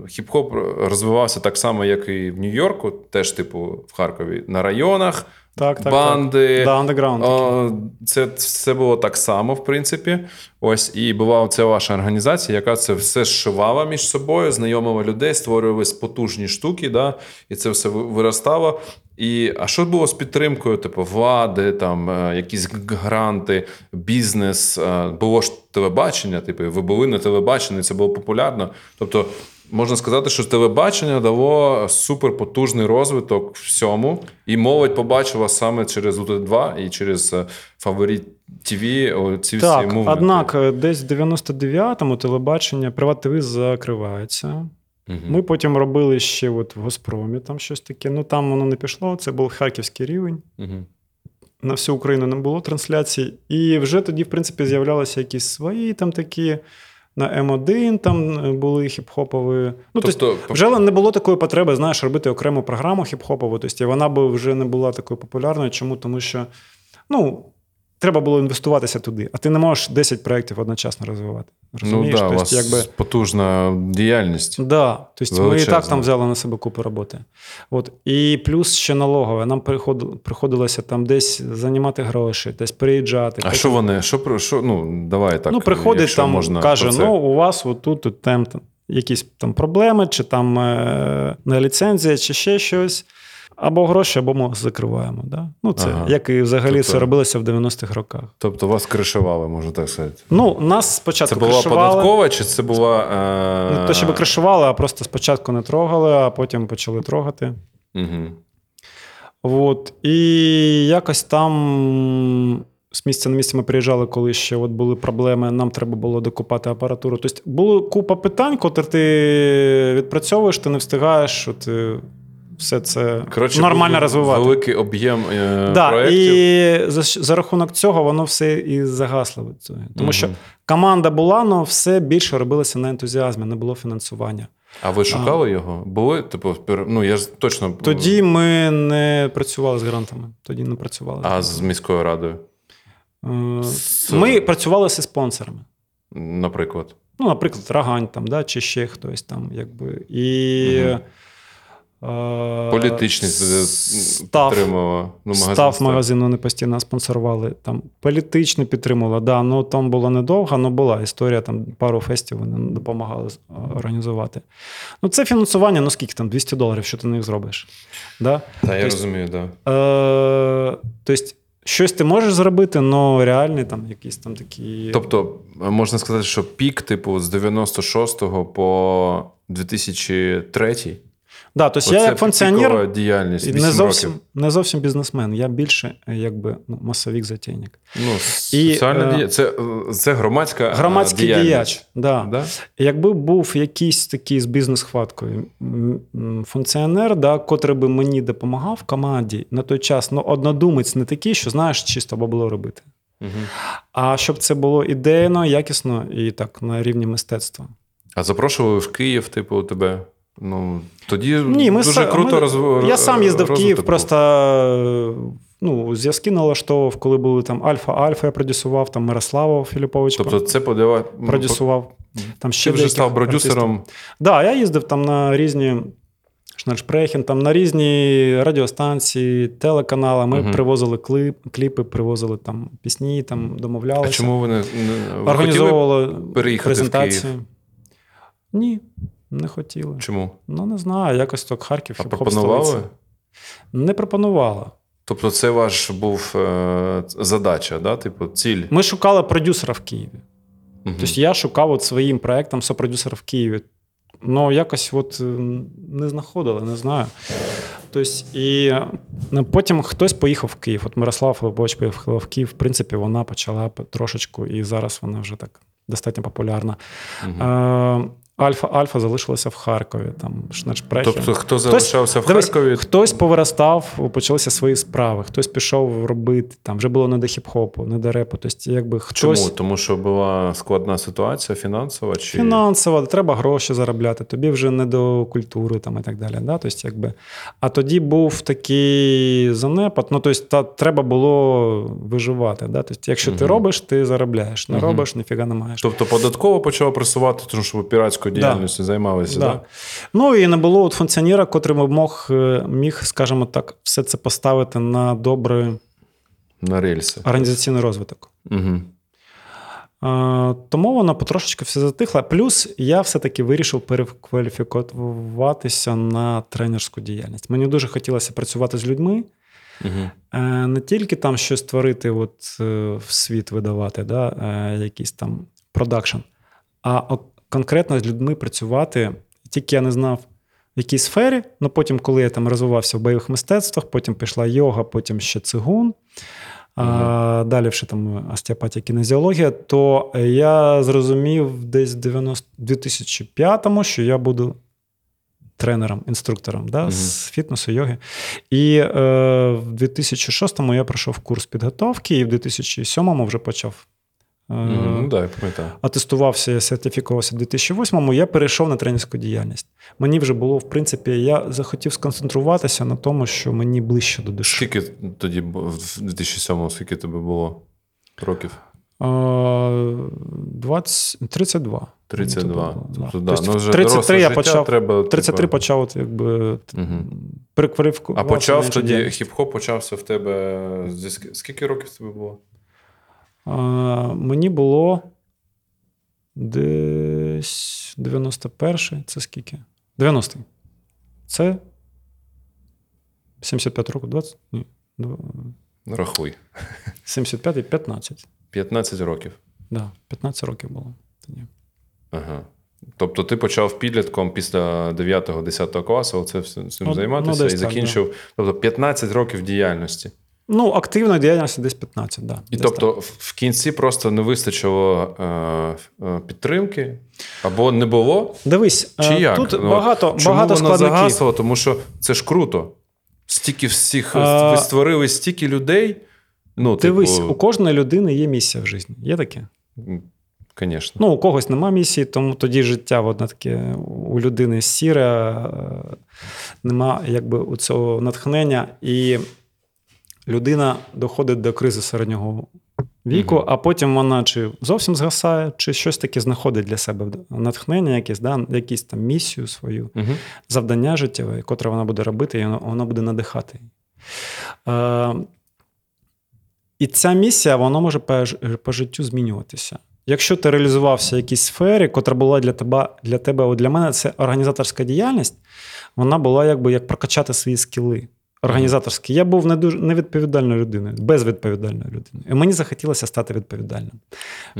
хіп-хоп розвивався так само, як і в Нью-Йорку, теж, типу, в Харкові, на районах, Так, так, банди. Так. Да, О, це все було так само, в принципі. Ось і була ця ваша організація, яка це все зшивала між собою, знайомила людей, створювались потужні штуки, да, і це все виростало. І, а що було з підтримкою? Типу, влади, там, е, якісь гранти, бізнес, е, було ж телебачення, типу, ви були на телебаченні, це було популярно. Тобто, можна сказати, що телебачення дало суперпотужний розвиток всьому, і молодь побачила саме через УТ2 і через е, Фаворит ТВ ці всі Так, мувменти. однак е, десь в 99-му телебачення Приват ТВ закривається. Мгм. Ми потім робили ще от в Госпромі там щось таке. Ну там воно не пішло. Це був харківський рівень. Мгм. На всю Україну не було трансляцій. І вже тоді, в принципі, з'являлися якісь свої там такі. На М1 там е, були хіп-хопові. Ну, тобто, Тобто, вже не було такої потреби, знаєш, робити окрему програму хіп-хопову. Тобто вона б вже не була такою популярною. Чому? Тому що ну, треба було інвестуватися туди, а ти не можеш 10 проєктів одночасно розвивати. ну Розумієш? да, у Тобто, вас якби... потужна діяльність. Да, тобто ми і так там взяли на себе купу роботи. От. І плюс ще налогове. Нам приходило, приходилося там десь займати гроші, десь приїжджати. А що вони? Що про що? Ну давай так. ну, приходить там, можна каже: це. ну, у вас отут тут там, там якісь там проблеми, чи там е, не ліцензія, чи ще щось. Або гроші, або ми закриваємо. Да? Ну, це Ага. як і взагалі Тобто- це робилося в 90-х роках. Тобто вас кришували, можна так сказати. Ну, нас спочатку Це була кришували. податкова, чи це була. Е... Не то, щоб кришували, а просто спочатку не трогали, а потім почали трогати. Угу. От. І якось там з місця на місце ми приїжджали, коли ще от були проблеми, нам треба було докупати апаратуру. Тобто була купа питань, котрі ти відпрацьовуєш, ти не встигаєш, що ти все це Коротше, нормально розвивати. Великий об'єм е, Да, проєктів. і за, за рахунок цього воно все і загасло. від цього. Тому що команда була, але все більше робилося на ентузіазмі, не було фінансування. А ви шукали його? Були? Типу, ну я ж точно. Тоді ми не працювали з грантами. Тоді не працювали. А з міською радою, Е, З- Ми працювали зі спонсорами. наприклад. Ну, наприклад, Рагань там, да, чи ще хтось там, якби. І Мгм. Е, Політичний став, підтримувала. Ну, магазин став магазину не постійно спонсорували. Там політично підтримувала. Да, ну там було недовго, але була історія. Там пару фестів вони допомагали е, організувати. Ну, це фінансування, ну скільки там 200 доларів, що ти на них зробиш. Да? Та я Тобто- розумію. Да. Е, тобто, щось ти можеш зробити, але реальний там якісь там такі. Тобто, можна сказати, що пік, типу, з 96-го по 2003 да, тобто я як функціонер. діяльність. І 8 не зовсім, років. не зовсім бізнесмен. Я більше якби ну, масовік затейник. Ну, соціальна е, дія... це, це громадська е, Громадський діяльність. діяч. Да. Да? Якби був якийсь такий з бізнес-хваткою функціонер, да, котрий би мені допомагав в команді на той час, ну однодумець не такий, що знаєш, чисто бабло робити. Угу. А щоб це було ідейно, якісно і так на рівні мистецтва. А запрошували в Київ, типу, тебе. Ну, тоді Ні, ми дуже са- круто ми, розв... Я сам їздив в Київ, просто ну, зв'язки налаштовував, коли були там Альфа-Альфа, я продюсував, там Мирослава Філіпович Тобто це подавав... продюсував. Там Ти вже став продюсером. Так, да, я їздив там на різні. Шнершпрехін, там на різні радіостанції, телеканали. Ми Мгм. привозили клип, кліпи, привозили там пісні, там домовлялися. А чому ви не, не ви? Організовували переїхати в презентації. Ні, не хотіли. Чому? Ну, не знаю, якось так Харків. А пропонували? столиця. Не пропонувала. Тобто, це ваш був е, задача, да? типу, ціль. Ми шукали продюсера в Києві. Мгм. Тобто я шукав от своїм проектом сопродюсера в Києві. Ну, якось от е, не знаходили, не знаю. Тобто, і е, потім хтось поїхав в Київ. От Мирослав Лобоч поїхав в Київ. В принципі, вона почала трошечку, і зараз вона вже так достатньо популярна. Мгм. Альфа Альфа залишилася в Харкові. Там Шнечпрехі. Тобто, хто залишався в Дивись, Хтось повиростав, почалися свої справи, хтось пішов робити. Там вже було не до хіп-хопу, не до репу. Тобто, якби хтось чому? Тому що була складна ситуація фінансова чи фінансово, треба гроші заробляти, тобі вже не до культури там, і так далі. Да? Тобто, якби... А тоді був такий занепад. Ну, тобто, та, треба було виживати. Да? Тобто, якщо ти робиш, ти заробляєш. Не Мгм. робиш, ніфіга не маєш. Тобто податково почала просувати, тому що ви піратською Да. займалися, Да. так? Ну і не було от функціонера, котрий мог, е, міг, скажімо так, все це поставити на добрий На рельси. організаційний розвиток. Угу. Тому воно потрошечки все затихло. Плюс я все-таки вирішив перекваліфікуватися на тренерську діяльність. Мені дуже хотілося працювати з людьми, Угу. не тільки там щось творити, от, е, в світ видавати, да, якийсь там продакшн, а от конкретно з людьми працювати. Тільки я не знав, в якій сфері. Ну потім, коли я там розвивався в бойових мистецтвах, потім пішла йога, потім ще цигун. А, далі вже там остеопатія, кінезіологія, то я зрозумів десь в 90 2005-му, що я буду тренером, інструктором да, Мгм. з фітнесу, йоги. І е, в 2006-му я пройшов курс підготовки, і в 2007-му вже почав. Ну, так, я пам'ятаю. атестувався, я сертифікувався в 2008-му, я перейшов на тренерську діяльність. Мені вже було, в принципі, я захотів сконцентруватися на тому, що мені ближче до душі. Скільки тоді в 2007-му, скільки тобі було років? 20, 32. 32. Тобто, Тобто, да. да. Тобто ну, 33 я почав, треба, 33 типу, почав, якби, Мгм. А почав тоді, хіп-хоп почався в тебе. зі Скільки років тобі було? Мені було десь 91 це скільки? 90-й. Це 75 років, 20? Ні. Рахуй. 75 і 15. 15 років. Да, 15 років було тоді. Ага. Тобто ти почав підлітком після 9-10 класу все цим Ну, займатися ну, і так, закінчив. Тобто 15 років діяльності. Ну, активної діяльності десь 15, да. І десь тобто в- в кінці просто не вистачило е, е, підтримки або не було. Дивись, Чи е, як? тут Ну, багато, Чому багато воно складників. загасло? Тому що це ж круто. Стільки всіх А- ви створили стільки людей. Ну, Дивись, типу, у кожної людини є місія в житті. Є таке? Звісно. Ну, у когось нема місії, тому тоді життя одне таке у людини сіре, е, нема якби у цього натхнення, і людина доходить до кризи середнього віку, Мгм. а потім вона чи зовсім згасає, чи щось таке знаходить для себе натхнення, якесь, да, якісь там місію свою, Угу. завдання життєве, котре вона буде робити, і воно, воно буде надихати. її. Е, і ця місія вона може по, по життю змінюватися. Якщо ти реалізувався в якійсь сфері, котра була для тебе, для тебе, от для мене це організаторська діяльність, вона була якби як прокачати свої скіли. Організаторські. Я був не дуже невідповідальною людиною, безвідповідальною людиною. І мені захотілося стати відповідальним.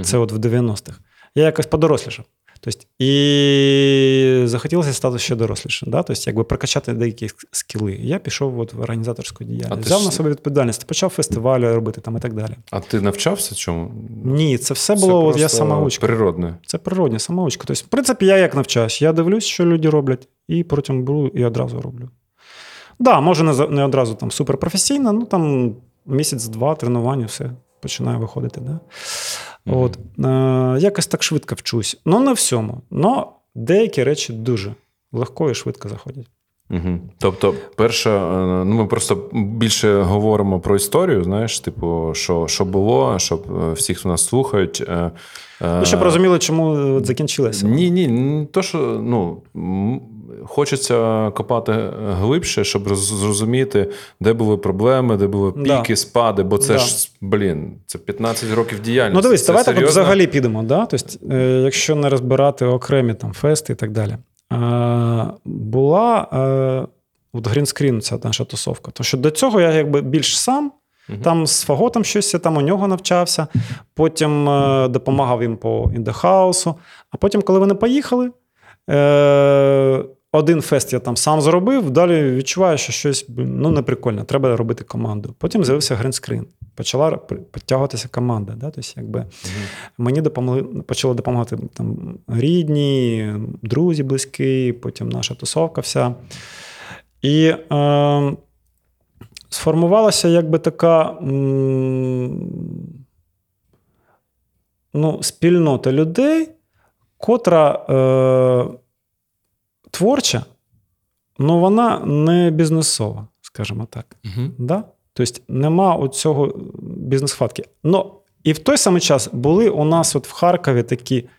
Це от в 90-х. Я якось подорослішав. Тобто, і захотілося стати ще дорослішим. Да? Тобто, якби прокачати деякі скіли. Я пішов от в організаторську діяльність. Взяв ж- на себе відповідальність, почав фестивалі робити там і так далі. А ти навчався цьому? Ні, це все було, от я самоучка. Природне. Це природня самоучка. Тобто, в принципі, я як навчаюсь, я дивлюсь, що люди роблять, і потім беру і одразу роблю. Да, може, не, не одразу там суперпрофесійно, ну там місяць-два тренування, все починає виходити. Да? От, е, якось так швидко вчусь. Ну, не всьому. Но деякі речі дуже легко і швидко заходять. Угу. Тобто, перше, е, ну ми просто більше говоримо про історію, знаєш, типу, що, що було, щоб е, всіх хто нас слухають. е, е, Ну, щоб розуміли, чому е, закінчилося. Ні, ні, то, що ну, хочеться копати глибше, щоб зрозуміти, де були проблеми, де були Да. піки, спади, бо це Да. ж, блін, це 15 років діяльності. Ну, дивись, давай так от взагалі підемо. Да? Тобто, е, якщо не розбирати окремі там фести і так далі. Е, була е, от грінскрін, ця наша тусовка. Тому що до цього я якби більш сам, Мгм. Там з фаготом щось я там у нього навчався, потім е, допомагав їм по індехаусу. А потім, коли вони поїхали, е, один фест я там сам зробив, далі відчуваю, що щось ну, неприкольно, треба робити команду. Потім з'явився гринскрін. Почала підтягуватися команда. Да? Тобто, якби, Мені допомогли, почали допомагати там, рідні, друзі близькі, потім наша тусовка вся. І е, сформувалася якби така м, ну, спільнота людей, котра е, творча, але вона не бізнесова, скажімо так. Мгм. Да? Тобто нема оцього бізнес-хватки. Ну, і в той самий час були у нас от в Харкові такі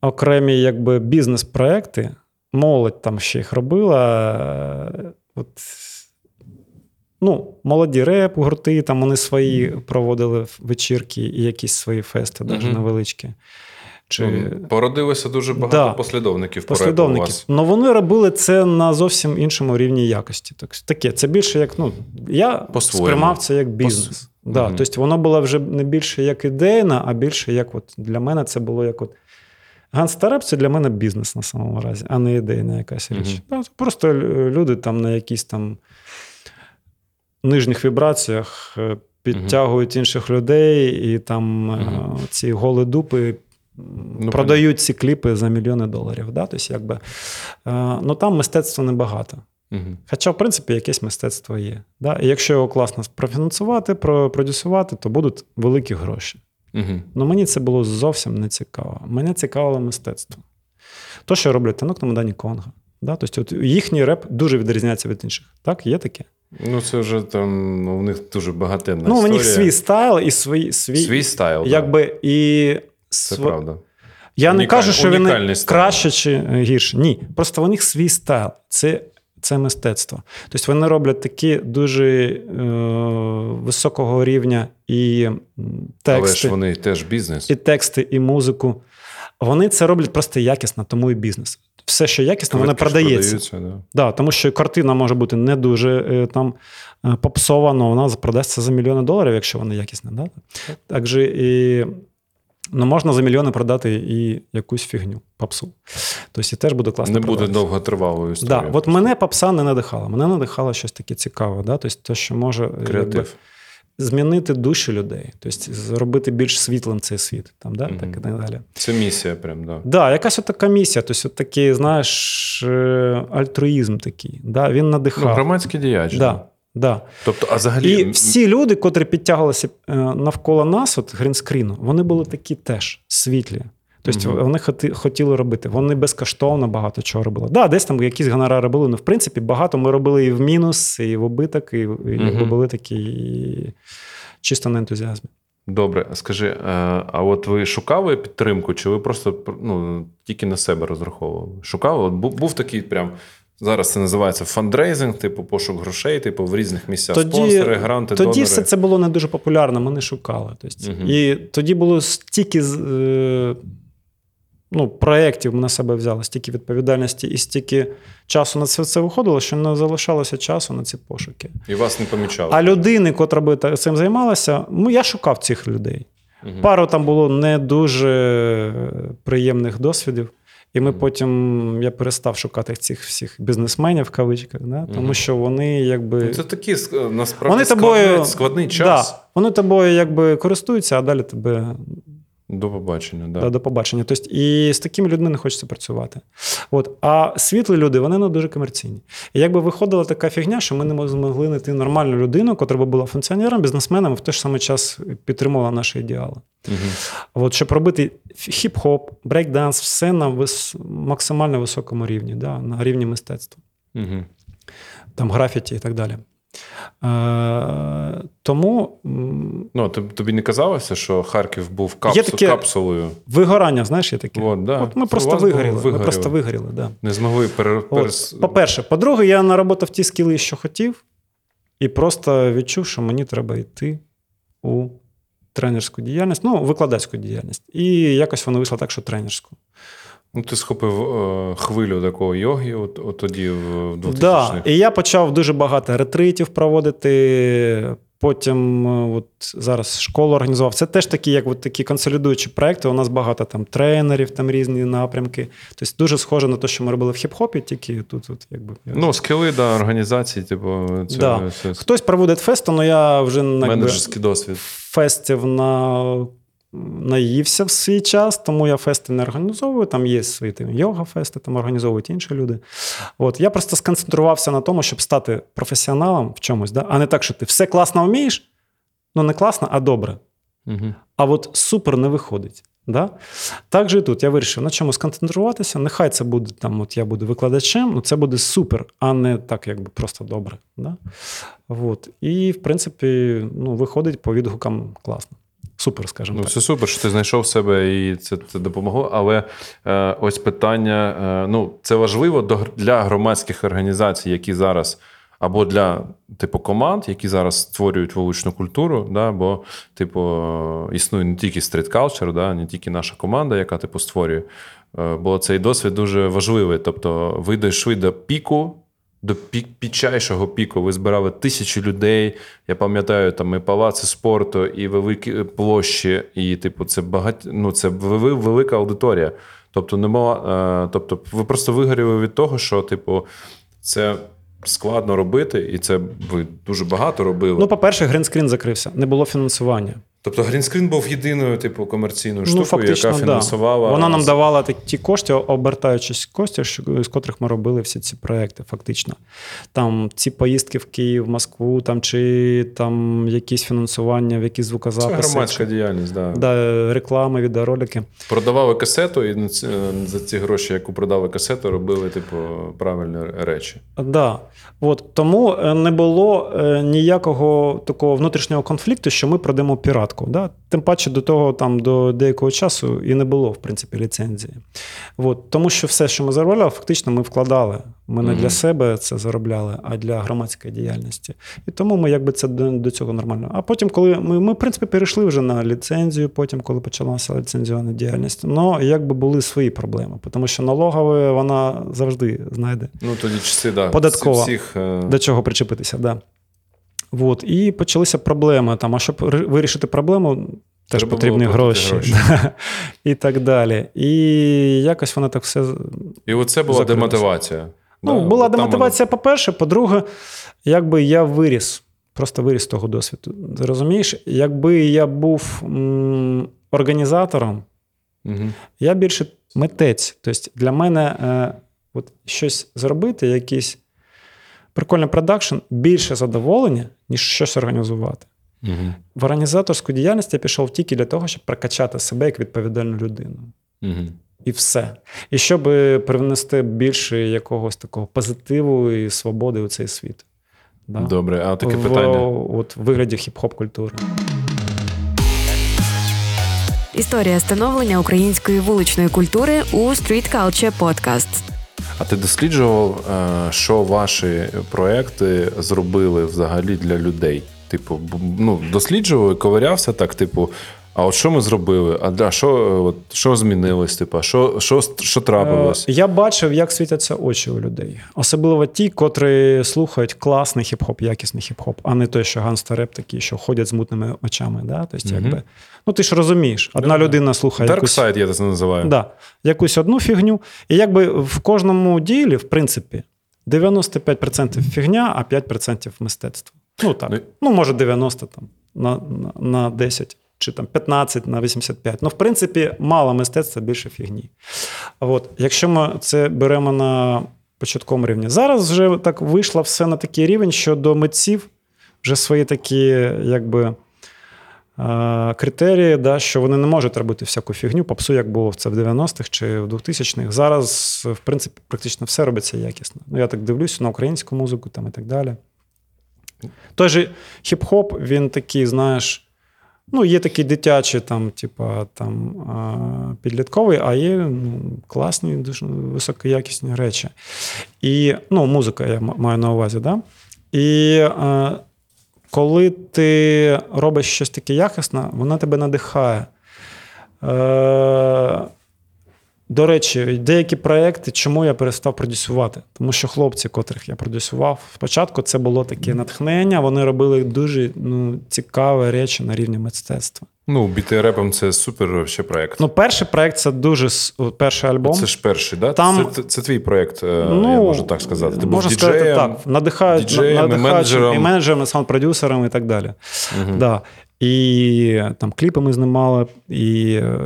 окремі якби, бізнес-проекти. Молодь там ще їх робила. е, От, ну, молоді реп, гурти, там вони свої проводили вечірки і якісь свої фести, навіть Мгм. невеличкі. Чи... Ну, Породилося дуже багато Да. послідовників. у Послідовників. вас. Ну вони робили це на зовсім іншому рівні якості. Так, таке, це більше як, ну, я По-своєму. сприймав це як бізнес. Да, Мгм. Тобто воно було вже не більше як ідейна, а більше як от для мене це було як от. Ганстареп це для мене бізнес на самому разі, а не ідейна якась річ. Да, просто люди там на якісь там нижніх вібраціях е, підтягують інших людей, і там е, ці голи дупи Ну, продають ці кліпи за мільйони доларів. Да? Тобто, якби, е, ну там мистецтва небагато. Мгм. Хоча, в принципі, якесь мистецтво є. Да? І якщо його класно профінансувати, продюсувати, то будуть великі гроші. Мгм. Ну мені це було зовсім не цікаво. Мене цікавило мистецтво. То, що роблять танок на Майдані Конга. Да? Тобто, от їхній реп дуже відрізняється від інших. Так, є таке. Ну, це вже там ну, у них дуже багатенна ну, у них свій style і свій, свій, свій стайл. да. і Це св- правда. Я не кажу, що унікальний style. краще чи е, гірше. Ні. Просто у них свій style. Це, це мистецтво. Тобто вони роблять такі дуже е, високого рівня і м, Але ж вони теж бізнес. і тексти, і музику. Вони це роблять просто якісно, тому і бізнес. Все, що якісно, воно продається. да. Да, тому що картина може бути не дуже е, там е, попсова, вона продасться за мільйони доларів, якщо вона якісна. Да? Так же і ну, можна за мільйони продати і якусь фігню, попсу. Тобто і теж буде класно. Не буде довготривалою історією. Да, от мене попса не надихала. Мене надихало щось таке цікаве. Да? Тобто, те, що може е, якби, змінити душі людей, тобто зробити більш світлим цей світ. Там, да? Мгм. так і так далі. Це місія, прям, да. Да, якась от така місія, тобто от такий, знаєш, е, альтруїзм такий. Да? Він надихав. Ну, громадський діяч. Да, да. Тобто, а взагалі. І всі люди, котрі підтягувалися е, навколо нас, от грінскріну, вони були такі теж світлі. Тобто Мгм. вони хоти, хотіли робити. Вони безкоштовно багато чого робили. Да, десь там якісь гонорари були. Ну, в принципі, багато ми робили і в мінус, і в убиток, і, і Мгм. були такі і чисто на ентузіазмі. Добре, скажи, е, а от ви шукали підтримку, чи ви просто ну, тільки на себе розраховували? Шукали? От був такий прям. Зараз це називається фандрейзинг, типу пошук грошей, типу в різних місцях спонсори, гранти, тоді донори. все це було не дуже популярно, ми не шукали. Тобто, Мгм. І тоді було стільки е, ну, проєктів ми на себе взяли, стільки відповідальності і стільки часу на це все виходило, що не залишалося часу на ці пошуки. І вас не помічали. А людини, котра би цим займалася, ну, я шукав цих людей. Мгм. Пару там було не дуже приємних досвідів. І ми потім я перестав шукати цих всіх бізнесменів в кавичках, да? тому що вони якби. Ну, Це такі насправді Вони складний, тобою складний час. Да, вони тобою якби користуються, а далі тебе До побачення, да. да. до побачення. Тобто, і з такими людьми не хочеться працювати. От. А світлі люди, вони не дуже комерційні. І якби виходила така фігня, що ми не змогли знайти нормальну людину, яка би була функціонером, бізнесменом, і в той ж самий час підтримувала наші ідеали. Мгм. От, щоб робити хіп-хоп, брейк-данс, все на вис... максимально високому рівні, да, на рівні мистецтва, Мгм. там графіті і так далі. Е, тому Ну, тобі не казалося, що Харків був капсу, Є таке- капсулою? вигорання, знаєш, є таке. От, да. От ми просто вигоріли. Ми просто вигоріли, да. Не змогли пере... От. По-перше, по-друге, я наработав ті скіли, що хотів, і просто відчув, що мені треба йти у тренерську діяльність, ну, викладацьку діяльність. І якось воно вийшло так, що тренерську. Ну, ти схопив е, хвилю такого йоги, от, от тоді в 2000-х. Да. І я почав дуже багато ретритів проводити, Потім е, от зараз школу організував. Це теж такі, як от такі консолідуючі проекти. У нас багато там тренерів, там різні напрямки. Тобто дуже схоже на те, що ми робили в хіп-хопі, тільки тут, от, якби Ну, скили, да, організації, типу, це, Да. це хтось проводить фести, але я вже якби, менеджерський досвід. фестів на. Наївся в свій час, тому я фести не організовую. Там є свої там, йога-фести, там організовують інші люди. От я просто сконцентрувався на тому, щоб стати професіоналом в чомусь, да? а не так, що ти все класно вмієш, ну не класно, а добре. Угу. А от супер не виходить. Да? Так же і тут я вирішив на чому сконцентруватися. Нехай це буде там, от я буду викладачем, ну це буде супер, а не так, якби просто добре. Да? От. І, в принципі, ну, виходить по відгукам класно. Супер, скажімо Ну, так. це супер, що ти знайшов себе і це, це допомогло. Але е, ось питання: е, ну, це важливо для громадських організацій, які зараз, або для типу команд, які зараз створюють вуличну культуру. Да, бо, типу, е, існує не тільки стріт culture, да, не тільки наша команда, яка типу створює. Е, бо цей досвід дуже важливий. Тобто, ви дійшли до піку. До пік, підчайшого піку ви збирали тисячі людей. Я пам'ятаю, там і палаци спорту, і великі площі, і, типу, це багать... ну, це вели- велика аудиторія. Тобто, нема, е, тобто, ви просто вигоріли від того, що, типу, це складно робити, і це ви дуже багато робили. Ну, по-перше, гринскрін закрився, не було фінансування. Тобто, Грінскрін був єдиною, типу, комерційною Ну, штукою, фактично, яка да. фінансувала. Вона нам давала ті кошти, обертаючись кошти, з котрих ми робили всі ці проекти, фактично. Там ці поїздки в Київ, Москву, там чи там якісь фінансування, в якісь Це громадська діяльність, да. Да, реклами, відеоролики. Продавали касету, і за ці гроші, яку продали касету, робили, типу, правильні речі. Да. От, тому е, не було е, ніякого такого внутрішнього конфлікту, що ми продамо піратку. Да? Тим паче до того, там, до деякого часу і не було, в принципі, ліцензії. От, тому що все, що ми заробляли, фактично ми вкладали. Ми не для себе це заробляли, а для громадської діяльності. І тому ми якби це до, до цього нормально. А потім, коли ми, ми, в принципі, перейшли вже на ліцензію, потім, коли почалася ліцензіонна діяльність, ну якби були свої проблеми, тому що налогова вона завжди знайде Ну, тоді часи, да. Податкова. Всіх, е, до чого причепитися. Да. От. І почалися проблеми. Там, а щоб вирішити проблему, теж Треба потрібні гроші. гроші. Да. І так далі. І якось воно так все. І оце була закрилося. демотивація. Ну, Да, була демотивація, по-перше. По-друге, якби я виріс, просто виріс з того досвіду. Ти розумієш, якби я був м, організатором, воно- я більше митець. Тобто для мене е, от щось зробити, якийсь прикольний продакшн, більше задоволення, ніж щось організувати. Мгм. В організаторську діяльність я пішов тільки для того, щоб прокачати себе як відповідальну людину. Мгм. І все. І щоб привнести більше якогось такого позитиву і свободи у цей світ. Да? Добре, а таке в, питання. От, в вигляді хіп-хоп культури. Історія становлення української вуличної культури у Street Culture Podcast. А ти досліджував, е, що ваші проекти зробили взагалі для людей? Типу, ну, досліджував, і ковирявся так, типу, а от що ми зробили? А да, що, е, от, що змінилось? Типу, а що, що, що трапилось? Е, Я бачив, як світяться очі у людей. Особливо ті, котрі слухають класний хіп-хоп, якісний хіп-хоп, а не той, що ганстареп такі, що ходять з мутними очами. Да? Тобто, Мгм. якби, ну ти ж розумієш, одна Да, людина слухає Dark якусь, Side, я це називаю. да, якусь одну фігню. І якби в кожному ділі, в принципі, 95% фігня, а 5% мистецтво. Ну так. Ну, Ну, може, 90 там, на, на, на 10 чи там 15 на 85. Ну, в принципі, мало мистецтва, більше фігні. От, якщо ми це беремо на початковому рівні. Зараз вже так вийшло все на такий рівень, що до митців вже свої такі, якби. е, Критерії, да, що вони не можуть робити всяку фігню, попсу, як було це в 90-х чи в 2000-х. Зараз, в принципі, практично все робиться якісно. Ну, я так дивлюся на українську музику там, і так далі. Той же хіп-хоп, він такий, знаєш, ну, є такі дитячі, там, типа, там, підлітковий, а є ну, класні, дуже високоякісні речі. І, ну, музика я маю на увазі, да? І е, коли ти робиш щось таке якісне, вона тебе надихає. Е, до речі, деякі проекти, чому я перестав продюсувати? Тому що хлопці, котрих я продюсував, спочатку це було таке натхнення, вони робили дуже ну, цікаві речі на рівні мистецтва. Ну, біти репом це супер ще проект. Ну, перший проект це дуже перший альбом. Це ж перший, да? Там... Це, це твій проект, ну, я можу так сказати. Ти можна був сказати діджеєм, так. Надихають, діджеєм, надихають і менеджером. і менеджером, і саунд-продюсером і так далі. Угу. Да. І там кліпи ми знімали, і е,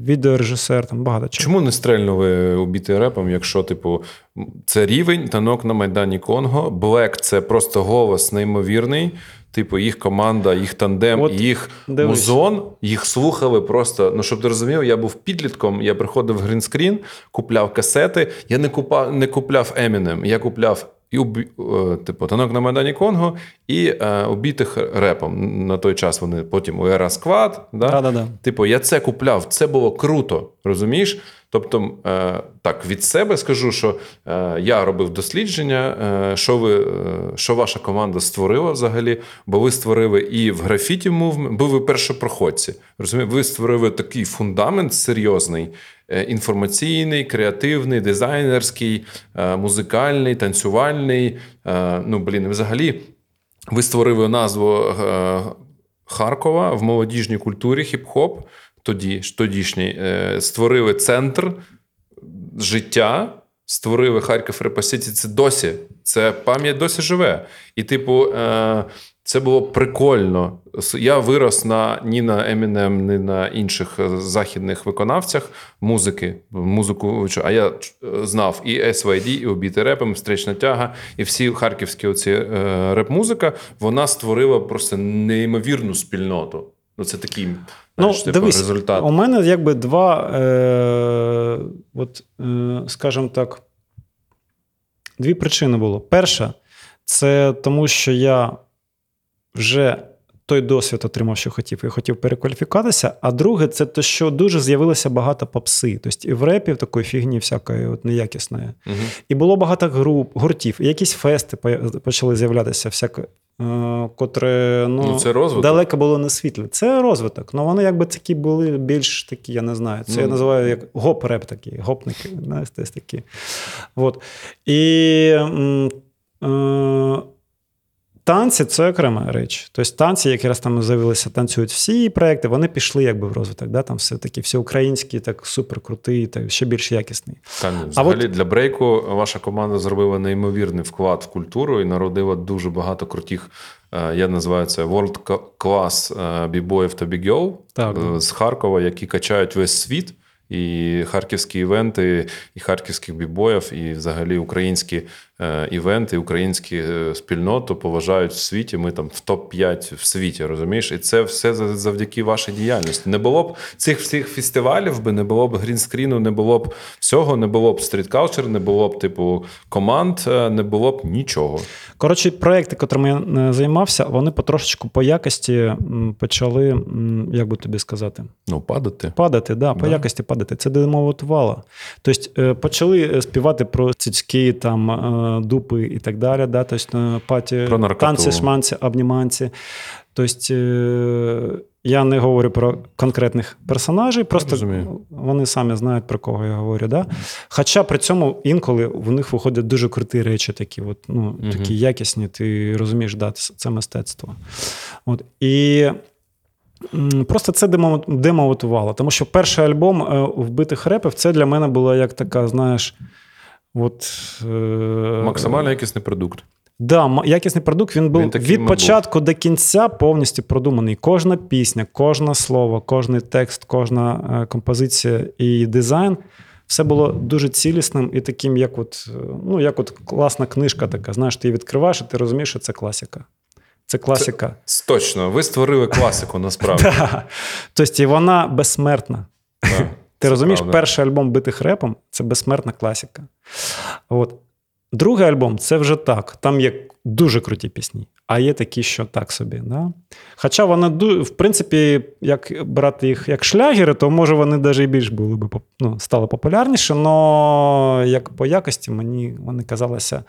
відеорежисер, там багато чого. Чому не стрельнули у біти репом, якщо, типу, це рівень танок на Майдані Конго, Блек це просто голос неймовірний. Типу, їх команда, їх тандем, От, їх дивись. музон, їх слухали просто. Ну, щоб ти розумів, я був підлітком, я приходив в грінскрін, купляв касети. Я не купав, не купляв Емінем, я купляв і типу, танок на Майдані Конго і е, убитих репом. На той час вони потім у Ера Сквад. Да? Типу, я це купляв, це було круто, розумієш? Тобто, е, так, від себе скажу, що е, я робив дослідження, е, що ви, що ваша команда створила взагалі, бо ви створили і в графіті мувмент, бо ви першопроходці. Розумієте, ви створили такий фундамент серйозний, інформаційний, креативний, дизайнерський, музикальний, танцювальний. Ну, блін, взагалі, ви створили назву Харкова в молодіжній культурі хіп-хоп тоді, тодішній, створили центр життя, створили Харків Репасіті. Це досі. Це пам'ять досі живе. І, типу, це було прикольно. Я вирос на ні на Емінем, ні на інших західних виконавцях музики. Музику, а я знав і SYD, і обіти репом, стрічна тяга, і всі харківські оці реп-музика, вона створила просто неймовірну спільноту. Ну, це такий ну, типу, дивись, результат. У мене якби два, е, от, е, скажімо так, дві причини було. Перша, це тому, що я вже той досвід отримав, що хотів, і хотів перекваліфікуватися. А друге, це те, що дуже з'явилося багато попси. Тобто і в репі такої фігні, всякої от неякісної. Угу. І було багато груп, гуртів, і якісь фести почали з'являтися, всяке. Котре ну, ну, це розвиток. далеко було не світле. Це розвиток. Ну вони якби такі були більш такі, я не знаю. Це ну, я називаю як гоп-реп такі, гопники. знаєте, такі. От. І е, танці це окрема річ. Тобто танці, які раз там з'явилися, танцюють всі проекти, вони пішли якби в розвиток. Да? Там все такі всі українські, так супер крутий, так ще більш якісний. Та, ні, взагалі от... для брейку ваша команда зробила неймовірний вклад в культуру і народила дуже багато крутих. Я називаю це World Class бібоїв та бігьол з Харкова, які качають весь світ. І харківські івенти, і харківських бібоїв, і взагалі українські е, івенти, українські е, спільноту поважають в світі. Ми там в топ-5 в світі, розумієш? І це все завдяки вашій діяльності. Не було б цих всіх фестивалів, би не було б грінскріну, не було б всього, не було б стріткаучер, не було б типу команд, е, не було б нічого. Коротше, проекти, котрими я займався, вони потрошечку по якості почали, як би тобі сказати, ну падати. Падати, да, по да. якості падати. Це демотивувало. Тобто почали співати про цицьки, там, е, дупи і так далі. Да? Тобто, паті, про танці, шманці, обніманці. Тобто, я не говорю про конкретних персонажів, просто вони самі знають, про кого я говорю. Да? Хоча при цьому інколи в них виходять дуже круті речі, такі от, ну, угу. такі якісні, ти розумієш, да, це мистецтво. От. І Просто це демотивувало, тому що перший альбом е, вбитих репів це для мене була як така, знаєш, от. Е, Максимально якісний продукт. Да, якісний продукт він був він від початку був. до кінця повністю продуманий. Кожна пісня, кожне слово, кожний текст, кожна е, композиція і дизайн. Все було дуже цілісним і таким, як от, ну, як от класна книжка така. Знаєш, ти її відкриваєш, і ти розумієш, що це класика. Це класика. Це, точно, ви створили класику насправді. Тобто вона безсмертна. Ти розумієш, перший альбом битих репом це безсмертна класика. От. Другий альбом це вже так. Там є дуже круті пісні, а є такі, що так собі. Да? Хоча вони, в принципі, як брати їх як шлягери, то може вони навіть і більш були б ну, стали популярніші, але як по якості мені вони казалися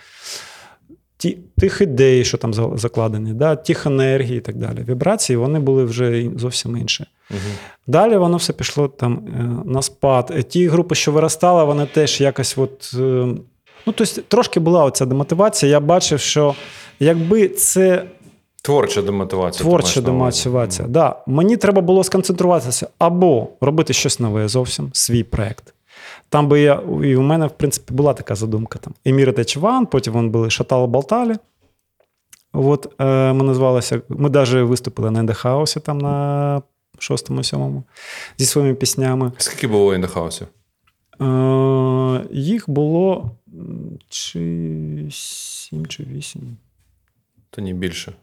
ті, тих ідей, що там закладені, да, тих енергій і так далі. Вібрації вони були вже зовсім інші. Угу. Далі воно все пішло там е, на спад. Е, ті групи, що виростали, вони теж якось. от... Е, ну, тобто, Трошки була оця демотивація. Я бачив, що якби це. Творча демотивація. Творча демотивація. Mm. Да. Мені треба було сконцентруватися або робити щось нове зовсім, свій проект. Там би я, і у мене, в принципі, була така задумка. там. Емір Течван, потім вони були Шатало-Болталі. От е, ми назвалися, ми навіть виступили на Ендехаусі там на шостому, сьомому зі своїми піснями. Скільки було Ендехаусів? Е, Їх було чи сім, чи вісім. Та ні більше.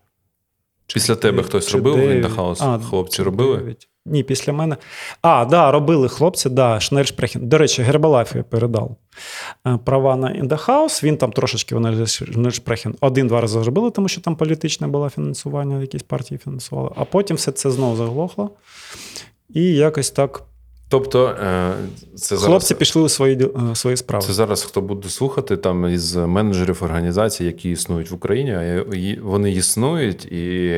Після тебе хтось робив Ендехаус? Хлопці робили? 9. Ні, після мене. А, да, робили хлопці, да, Шнельшпрехін. До речі, Гербалайф я передав е, права на Індахаус. Він там трошечки вони Шнельшпрехін один-два рази зробили, тому що там політичне було фінансування, якісь партії фінансували. А потім все це знову заглохло. І якось так Тобто е, це хлопці зараз, пішли у свої е, свої справи. Це зараз хто буде слухати там із менеджерів організацій, які існують в Україні. Вони існують, і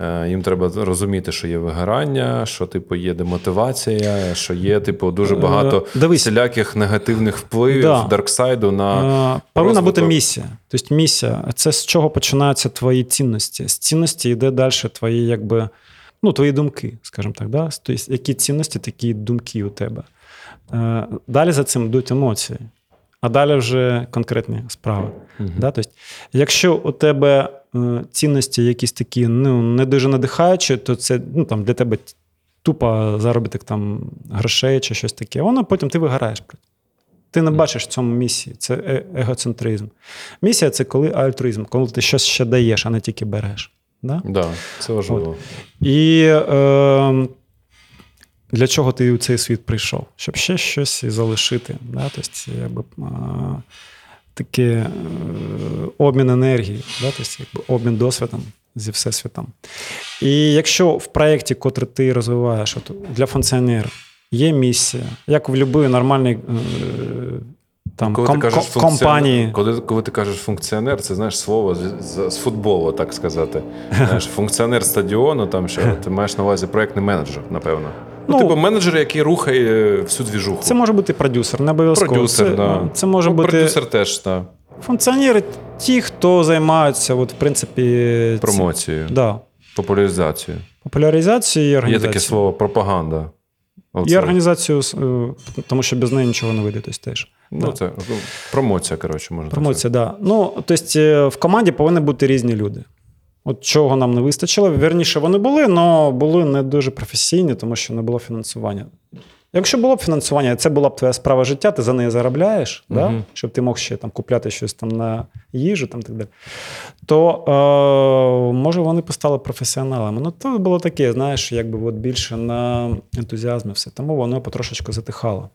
е, їм треба розуміти, що є вигорання, що типу є демотивація, що є типу дуже багато Дивись. всіляких негативних впливів да. дарксайду на повинна бути місія. Тобто місія це з чого починаються твої цінності. З цінності йде далі твої, якби ну, твої думки, скажімо так. Да? Тобто, які цінності, такі думки у тебе. Е, далі за цим йдуть емоції, а далі вже конкретні справи. uh Да? Тобто, якщо у тебе е, цінності якісь такі ну, не дуже надихаючі, то це ну, там, для тебе тупо заробіток там, грошей чи щось таке, воно потім ти вигораєш. Ти не бачиш в цьому місії, це е, егоцентризм. Місія це коли альтруїзм, коли ти щось ще даєш, а не тільки береш. Да? Да, Це важливо. От. І е, для чого ти у цей світ прийшов? Щоб ще щось залишити. Да? Тобто, якби, е, такий е, обмін енергії, да? тобто, якби, обмін досвідом зі всесвітом. І якщо в проєкті, котрий ти розвиваєш от, для функціонера, є місія, як в будь-якій нормальній е, там коли ком- ти кажеш компанії. Коли коли ти кажеш функціонер, це знаєш слово з, з футболу, так сказати. Знаєш, Функціонер стадіону, там що ти маєш на увазі проєктний менеджер, напевно. Ну, ну, Типу менеджер, який рухає всю двіжуху. Це може бути продюсер, не обов'язково. Продюсер, це, да. це може ну, бути... Продюсер теж, так. Функціонери ті, хто займаються, от, в принципі, промоцією. Да. Популяризацією. Популяризацією і організацією. Є таке слово пропаганда. Оце. І організацію, е, тому що без неї нічого не вийде теж. Ну, да. це ну, промоція, коротше, можна. Промоція, так. Да. Ну, тобто, в команді повинні бути різні люди. От чого нам не вистачило. Вірніше, вони були, але були не дуже професійні, тому що не було фінансування. Якщо було б фінансування, це була б твоя справа життя, ти за неї заробляєш, угу. да? щоб ти мог ще там купляти щось там на їжу, там так далі, то е, може вони постали професіоналами. Ну, то було таке, знаєш, якби от більше на ентузіазмі все. Тому воно потрошечку затихало.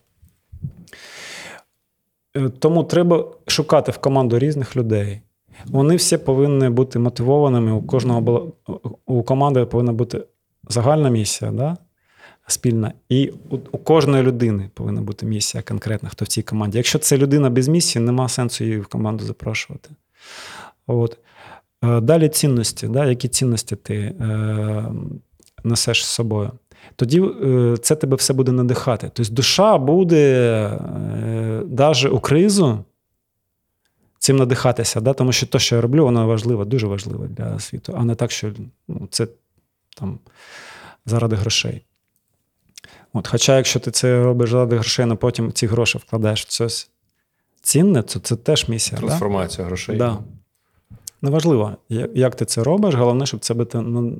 Е, тому треба шукати в команду різних людей. Вони всі повинні бути мотивованими. У кожного у команди повинна бути загальна місія. Да? Спільна. І у, у кожної людини повинна бути місія конкретна, хто в цій команді. Якщо це людина без місії, нема сенсу її в команду запрошувати. От. Е, далі цінності. Да? Які цінності ти е, несеш з собою? Тоді е, це тебе все буде надихати. Тобто душа буде е, навіть у кризу цим надихатися, да? тому що те, що я роблю, воно важливо, дуже важливо для світу, а не так, що ну, це там заради грошей. От, Хоча, якщо ти це робиш заради грошей, а потім ці гроші вкладаєш в щось цінне, то це теж місія. Трансформація да? грошей. Да. Неважливо, як ти це робиш, головне, щоб це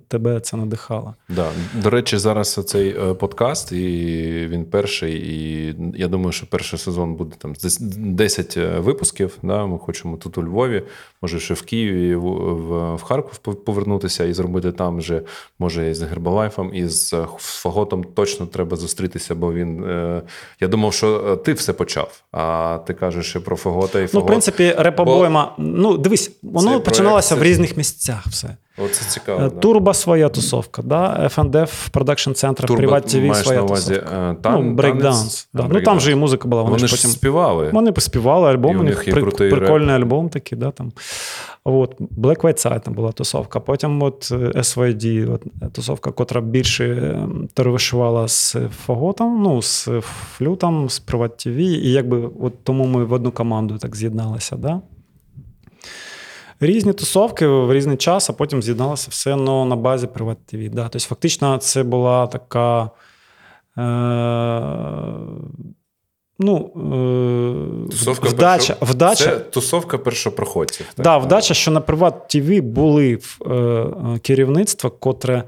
тебе це надихало. Да. До речі, зараз цей е, подкаст, і він перший, і я думаю, що перший сезон буде там 10 е, випусків. Да? Ми хочемо тут у Львові, може ще в Києві, в, в Харків повернутися і зробити там вже, може, і з Гербалайфом, і з Фаготом точно треба зустрітися, бо він. Е, я думав, що ти все почав, а ти кажеш ще про Фагота і Фагот. Ну, в принципі, Репобойма. Бо... Ну, дивись, воно починалося в різних місцях. все. Оце цікаво. Е, Турбо своя тусовка, да? FNDF, production центр, Приват ТВ своя тусовка. Е, там, ну, брейкданс. Да. Ну там же і музика була. Вони, вони ж потім... співали. Вони поспівали альбом, у них при... прикольний альбом такий, да, там. От, Black White Side там була тусовка. Потім от е, SYD, от, тусовка, котра більше тервишувала з фаготом, ну, з флютом, з Privat TV. І якби от тому ми в одну команду так з'єдналися. Да? Різні тусовки в різний час, а потім з'єдналося все ну, на базі Privat TV. Да. Тобто, фактично, це була така. Е- Ну, е, Тусовка вдача, першо... вдача. Це тусовка першопроходців. Так, да, вдача, що на Приват ТВ були е, керівництво, котре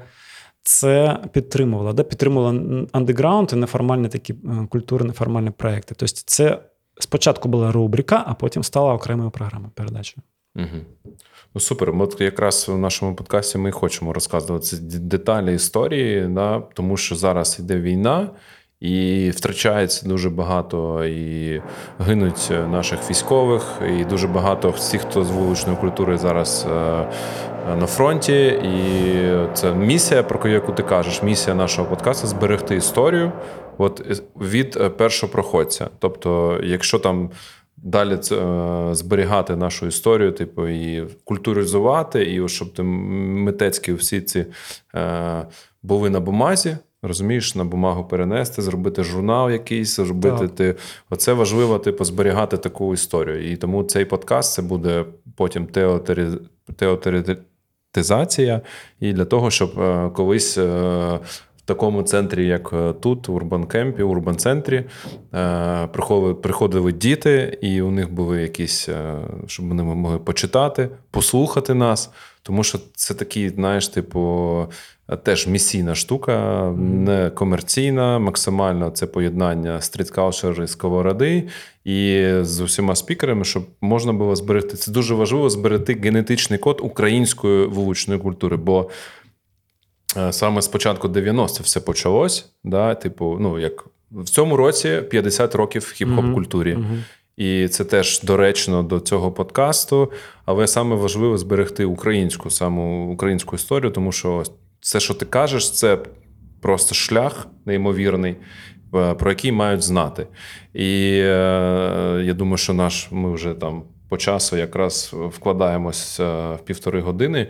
це підтримувало. Да? Підтримувало андеграунд і неформальні такі е, культури, неформальні проекти. Тобто, це спочатку була рубрика, а потім стала окремою програмою передачі. Угу. Ну, супер. От якраз в нашому подкасті ми хочемо розказувати деталі історії, да? тому що зараз йде війна. І втрачається дуже багато і гинуть наших військових, і дуже багато всіх, хто з вуличної культури зараз е, на фронті. І це місія, про яку ти кажеш, місія нашого подкасту зберегти історію от від першопроходця. Тобто, якщо там. Далі це, зберігати нашу історію, типу, і культуризувати, і щоб ти митецькі всі ці е, були на бумазі, Розумієш, на бумагу перенести, зробити журнал якийсь, зробити ти. Оце важливо, типу, зберігати таку історію. І тому цей подкаст це буде потім теотері... теотеризація, і для того, щоб е, колись. Е, такому центрі, як е, тут, Урбан Кемпі, Урбан центрі, приходили приходили діти, і у них були якісь, щоб вони могли почитати, послухати нас. Тому що це такий, знаєш, типу, теж місійна штука, не комерційна, максимально це поєднання стріткаучер і сковороди, і з усіма спікерами, щоб можна було зберегти. Це дуже важливо зберегти генетичний код української вуличної культури. бо е, Саме з початку 90-х все почалось. Да, Типу, ну як в цьому році 50 років хіп-хоп культурі. Uh-huh. І це теж доречно до цього подкасту. Але саме важливо зберегти українську саму українську історію, тому що все, що ти кажеш, це просто шлях неймовірний, е, про який мають знати. І е, я думаю, що наш ми вже там по часу якраз вкладаємось в півтори години.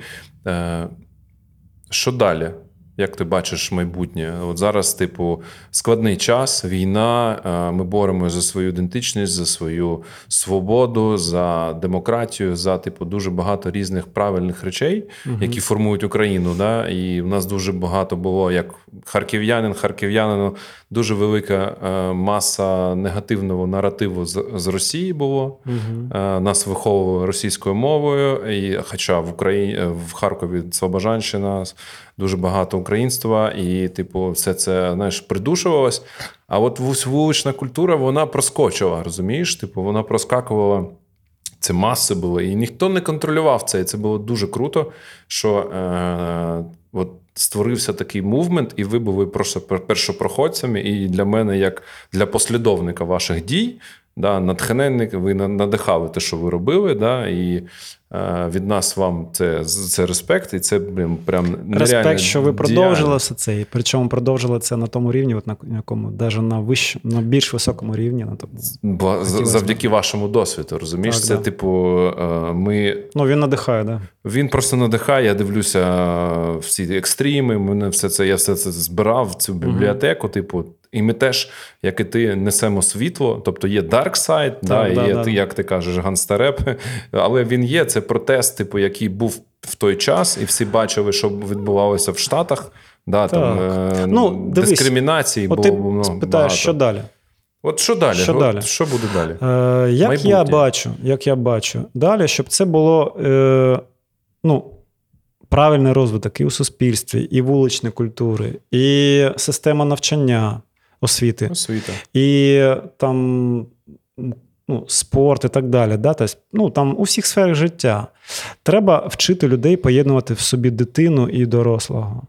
Що далі? Як ти бачиш майбутнє? От зараз, типу, складний час, війна. Е, ми боремося за свою ідентичність, за свою свободу, за демократію, за типу дуже багато різних правильних речей, угу. які формують Україну. Да? І в нас дуже багато було як харків'янин, харків'янину дуже велика е, маса негативного наративу з, з Росії було. Угу. Нас виховували російською мовою, і хоча в Україні в Харкові Слобожанщина дуже багато українства, і, типу, все це знаєш, придушувалось. А от вулична культура вона проскочила, розумієш? Типу, вона проскакувала. Це маси були, і ніхто не контролював це. І це було дуже круто, що е, от створився такий мувмент, і ви були першопроходцями. І для мене, як для послідовника ваших дій, да, натхненник, ви надихали те, що ви робили. Да, І Е, від нас вам це це респект, і це прям нереально Респект, що ви продовжили все це. І причому продовжили це на тому рівні, от на якому навіть на вищ, на більш високому рівні. На тому. Бо завдяки вашому досвіду, розумієш? Так, це, да. типу, е, ми. Ну, він надихає, да. Він просто надихає. Я дивлюся всі екстріми. Мене все це, я все це збирав цю бібліотеку. Угу. Типу, і ми теж, як і ти, несемо світло. Тобто є dark side, так, да, да, є, да. як ти кажеш, ганстареп, але він є. Це протест, типу, який був в той час, і всі бачили, що відбувалося в Штатах. Да, там, е, ну, дивись, Дискримінації от було. Ти ну, питаєш, що далі? От що далі? Що, от, далі? що буде далі? Е, Як Майбутнє. я бачу, як я бачу, далі, щоб це було е, ну, правильний розвиток і у суспільстві, і вуличної культури, і система навчання освіти, Освіта. і там ну, спорт і так далі. Да? Тобто, ну, там У всіх сферах життя треба вчити людей поєднувати в собі дитину і дорослого.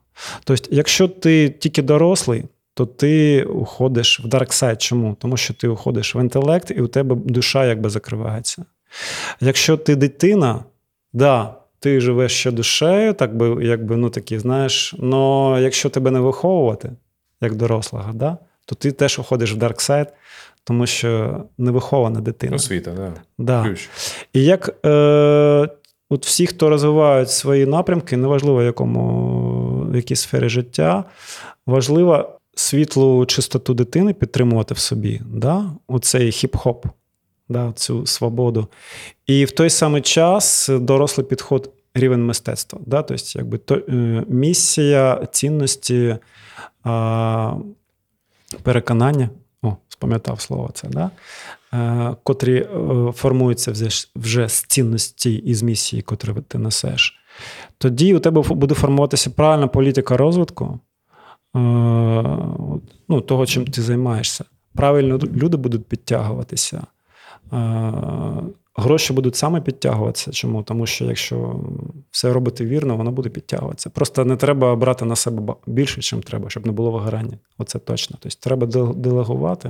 Тобто, якщо ти тільки дорослий, то ти уходиш в дарксайд. Чому? Тому що ти уходиш в інтелект, і у тебе душа якби закривається. Якщо ти дитина, да, ти живеш ще душею, так би, якби, ну такі, знаєш, але якщо тебе не виховувати, як дорослого, да, то ти теж уходиш в дарксайд, тому що невихована дитина. Освіта, да. да. Ключ. І як е, от всі, хто розвивають свої напрямки, неважливо, в якому в якій сфері життя, важливо світлу чистоту дитини підтримувати в собі. Да? Оцей хіп-хоп, да? цю свободу. І в той самий час дорослий підход рівень мистецтва. Да? Тобто, якби то, е, місія, цінності, е, переконання. О, спам'ятав слово це, да? Е, котрі е, формуються вже, вже з цінності і з місії, котрі ти несеш. Тоді у тебе буде формуватися правильна політика розвитку е, ну, того, чим ти займаєшся. Правильно люди будуть підтягуватися. Гроші будуть саме підтягуватися. Чому? Тому що якщо все робити вірно, воно буде підтягуватися. Просто не треба брати на себе більше, чим треба, щоб не було вигорання. Оце точно. Тобто треба делегувати,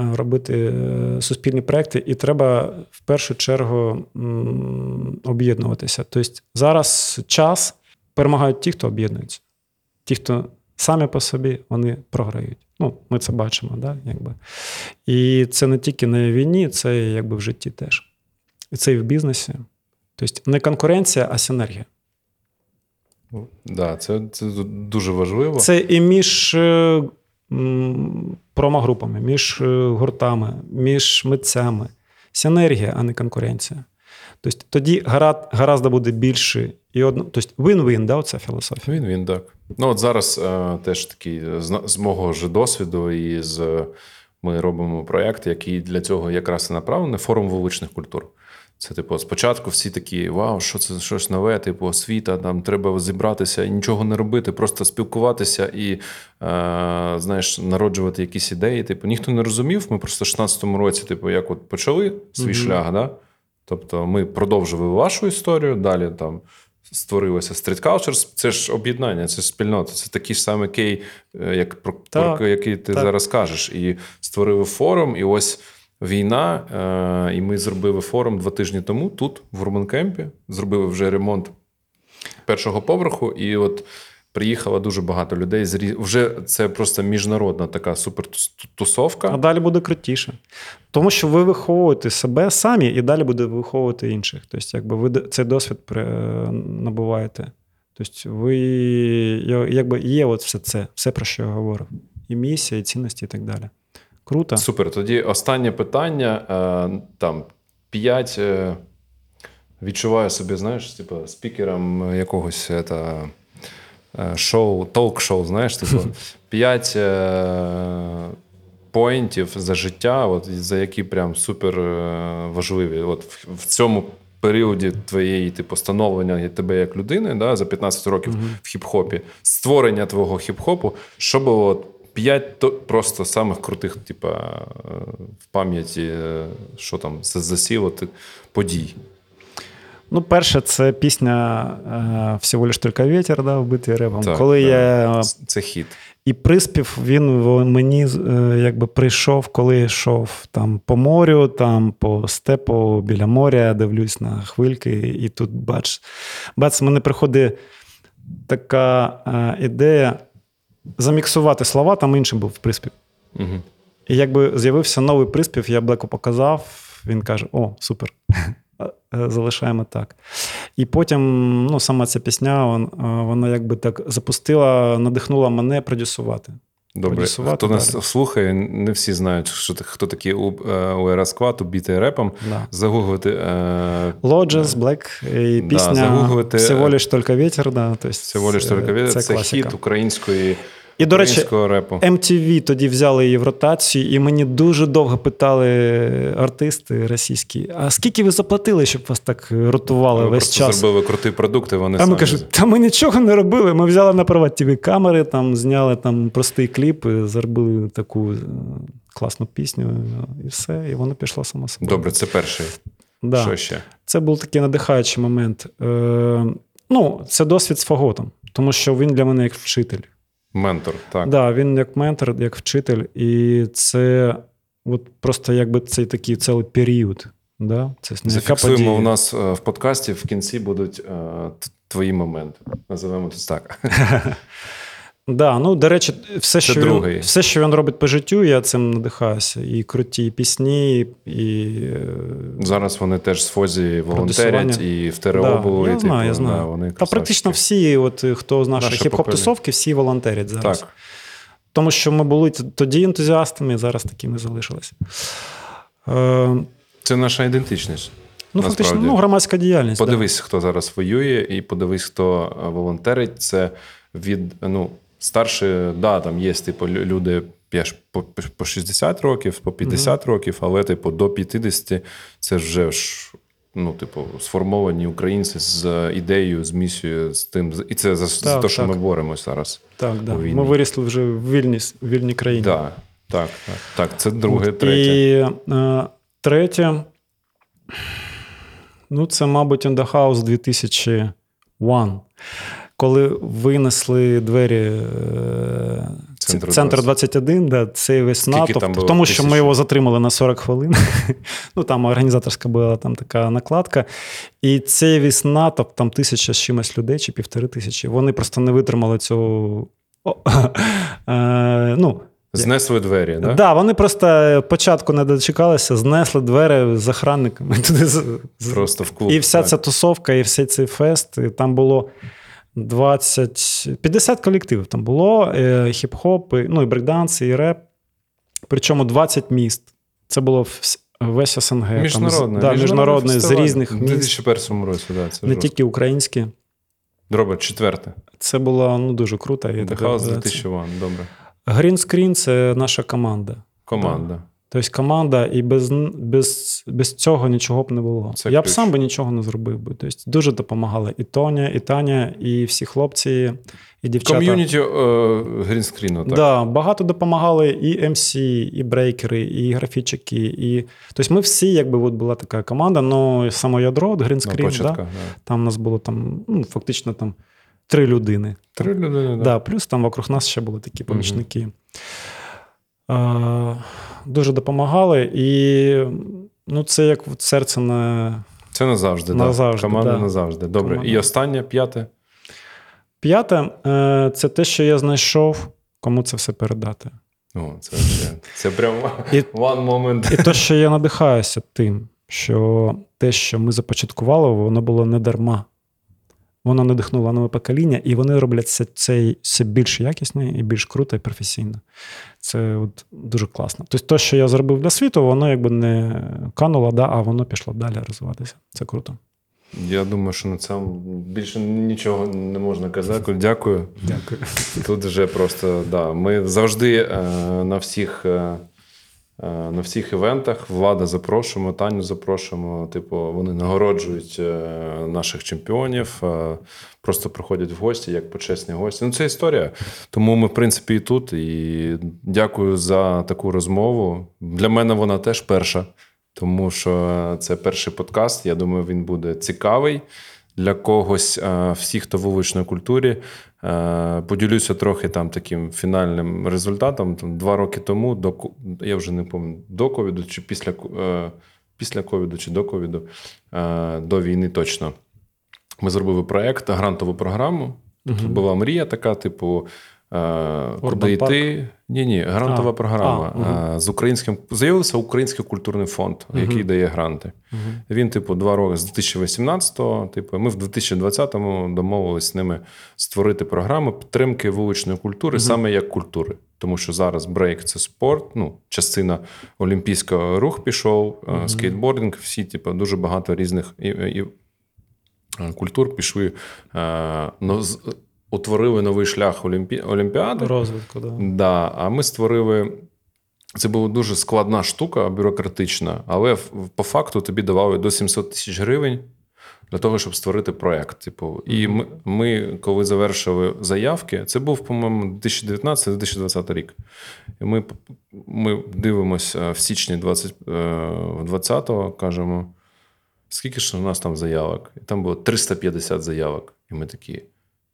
е, робити е, суспільні проекти, і треба в першу чергу об'єднуватися. Тобто зараз час перемагають ті, хто об'єднується. Ті, хто самі по собі, вони програють. Ну, Ми це бачимо, да? якби. І це не тільки на війні, це якби в житті теж. І це і в бізнесі. Тобто не конкуренція, а синергія. Так, да, це це дуже важливо. Це і між е, промогрупами, між е, гуртами, між митцями. Синергія, а не конкуренція. Тобто тоді гаразд буде більше і одно. Тобто вин-вин, да, оця філософія. Він-він, так. Ну, от зараз е, теж такий з, з мого ж досвіду, і з ми робимо проєкт, який для цього якраз і направлений форум вуличних культур. Це, типу, спочатку всі такі: вау, що це щось нове, типу, освіта, там треба зібратися і нічого не робити, просто спілкуватися і, е, знаєш, народжувати якісь ідеї. Типу, ніхто не розумів. Ми просто в 16-му році, типу, як от почали свій mm-hmm. шлях, да? Тобто ми продовжили вашу історію, далі там створилося Street. Це ж об'єднання, це ж спільнота. Це такий ж самий кей, е, як про, так, про який ти так. зараз кажеш. І створили форум, і ось. Війна, е, і ми зробили форум два тижні тому тут, в Руманкемпі. Зробили вже ремонт першого поверху, і от приїхало дуже багато людей. Вже це просто міжнародна така супертусовка. А далі буде крутіше. Тому що ви виховуєте себе самі, і далі буде виховувати інших. Тобто, якби ви цей досвід набуваєте. Тобто, ви якби є от все це, все, про що я говорив. І місія, і цінності, і так далі. Круто. Супер. Тоді останнє питання. Е, там п'ять. Е, відчуваю собі, знаєш, типу, спікером якогось та, е, шоу, ток-шоу, знаєш, типу, п'ять поінтів за життя, от, за які прям супер важливі. От в цьому періоді твоєї типу, становлення тебе як людини да, за 15 років mm-hmm. в хіп-хопі, створення твого хіп-хопу, що було П'ять то просто самих крутих, типа, в пам'яті, е, що там засіло подій. Ну, перше, це пісня е, всього лиш тільки вітер, да, вбитий репом. Так, Коли так. я... Це хіт. І приспів він мені е, якби прийшов, коли йшов там по морю, там по степу біля моря, дивлюсь на хвильки, і тут бач, бац, мене приходить така ідея заміксувати слова, там іншим був приспів. Угу. І якби з'явився новий приспів, я Блеку показав, він каже: О, супер. Е, залишаємо так. І потім ну, сама ця пісня, вона, вона якби так запустила, надихнула мене продюсувати. Добре, хто нас слухає, не всі знають, що хто такий у Сквад, убитий репом. Да. Загуглити. Е... Лоджес, Блек і пісня да, загуглити... «Всего лиш тільки вітер». Да, то «Всего лиш тільки вітер» – це, це хіт української і, до речі, репу. MTV тоді взяли її в ротацію, і мені дуже довго питали артисти російські: а скільки ви заплатили, щоб вас так ротували ви весь час? зробили крутий продукт, і вони А ми кажуть, та ми нічого не робили. Ми взяли на приват тв камери, там зняли там простий кліп, зробили таку е, класну пісню, і все, і воно пішло само собою. Добре, це перший. Да. Що ще? Це був такий надихаючий момент. Е, Ну, це досвід з фаготом, тому що він для мене як вчитель. Ментор, так. Да, він як ментор, як вчитель, і це от просто якби цей такий цілий період. Да? Це Зафіксуємо у нас е, в подкасті в кінці будуть е, твої моменти. Називаємо це так. Да, ну, до речі, все, Це що другий. він, все, що він робить по життю, я цим надихаюся. І круті пісні, і. е, Зараз вони теж з Фозі волонтерять і в ТРО да, були. я типу, знаю, я знаю. Да, вони Та практично всі, от, хто з нашої хіп-хоп-тусовки, всі волонтерять зараз. Так. Тому що ми були тоді ентузіастами, зараз такими залишилися. Е, Це наша ідентичність. ну, фактично, ну, громадська діяльність. да. Подивись, хто зараз воює, і подивись, хто е, волонтерить. Це від ну, старші, да, там є типу, люди по, по 60 років, по 50 років, але типу до 50 це вже ж. Ну, типу, сформовані українці з ідеєю, з місією, з тим. І це за, за те, що так. ми боремось зараз. Так, да. Ми вирісли вже в вільній, в вільній країні. Да, так, так, так. Це друге, третє. І е, третє. Ну, це, мабуть, House 2001. Коли винесли двері е, Центр центр 21, да, цей весь там тому що ми його затримали на 40 хвилин. ну, там організаторська була там така накладка. І цей весь натовп, там тисяча з чимось людей чи півтори тисячі, вони просто не витримали цього. О, е, ну, Знесли двері, так, да? да, вони просто початку не дочекалися, знесли двері з охранниками туди. Просто в клуб. І вся так. ця тусовка, і всей цей фест. І там було 20, 50 колективів. Там було е, хіп-хоп, і, ну і брейкданс, і реп. Причому 20 міст. Це було весь СНГ. там з- да, міжнародний з різних У міст. 2001 році, да, це Не жорстко. тільки українські. Робert, четверте. Це було ну, дуже круто. In Da House 2001, добре. Green Screen – це наша команда. Команда. Тобто команда, і без, без, без цього нічого б не було. Це Я б сам би нічого не зробив би. Тобто дуже допомагали і Тоня, і Таня, і всі хлопці, і дівчата. Ком'юніті грінскріну, так. Да, багато допомагали і МС, і брейкери, і графічики. І... Тобто ми всі, якби от була така команда, ну само ядро, грінскрін, да? Да. там у нас було там, ну, фактично там три людини. Три людини, Да. да. плюс там вокруг нас ще були такі помічники. Е, дуже допомагали. І ну, це як серце на Це назавжди. Назавжди, да. Команда да. назавжди. Добре. Команда. І останнє, п'яте. п'яте. Е, це те, що я знайшов, кому це все передати. О, це, вже, це прям І- one moment. І те, що я надихаюся тим, що те, що ми започаткували, воно було не дарма. Воно надихнуло нове покоління, і вони роблять це, це все більш якісно і більш круто і професійно. Це от дуже класно. Тобто, те, що я зробив для світу, воно якби не кануло, да, а воно пішло далі розвиватися. Це круто. Я думаю, що на цьому більше нічого не можна казати. Дякую. Дякую. Тут вже просто да. Ми завжди е, на всіх. Е, на всіх івентах влада запрошуємо, Таню запрошуємо. Типу, вони нагороджують е, наших чемпіонів, е, просто приходять в гості як почесні гості. Ну, це історія. Тому ми, в принципі, і тут. І дякую за таку розмову. Для мене вона теж перша, тому що це перший подкаст. Я думаю, він буде цікавий для когось, е, всіх, хто в вуличній культурі. Е, Поділюся трохи там таким фінальним результатом. Там, два роки тому, до, я вже не пам'ятаю, до ковіду чи після, е, після ковіду чи до ковіду, е, до війни точно. Ми зробили проект, грантову програму. Тут була мрія така, типу. Е, Куди йти? Ні, ні, грантова А, програма. а. Е, З українським з'явився Український культурний фонд, який дає гранти. Він, типу, два роки з 2018-го, типу, ми в 2020-му домовились з ними створити програму підтримки вуличної культури, саме як культури. Тому що зараз брейк це спорт, ну, частина олімпійського рух пішов, е, скейтбординг, всі, типу, дуже багато різних і, і, культур пішли, но, з- утворили новий шлях Олімпі... Олімпіади. Розвитку, да. Да, а ми створили. Це була дуже складна штука, бюрократична, але по факту тобі давали до 700 тисяч гривень для того, щоб створити проект. Типу, і ми, ми, коли завершили заявки, це був, по-моєму, 2019-2020 рік. І ми, ми дивимося в січні 20, е, 20-го, кажемо, скільки ж у нас там заявок? І там було 350 заявок. І ми такі.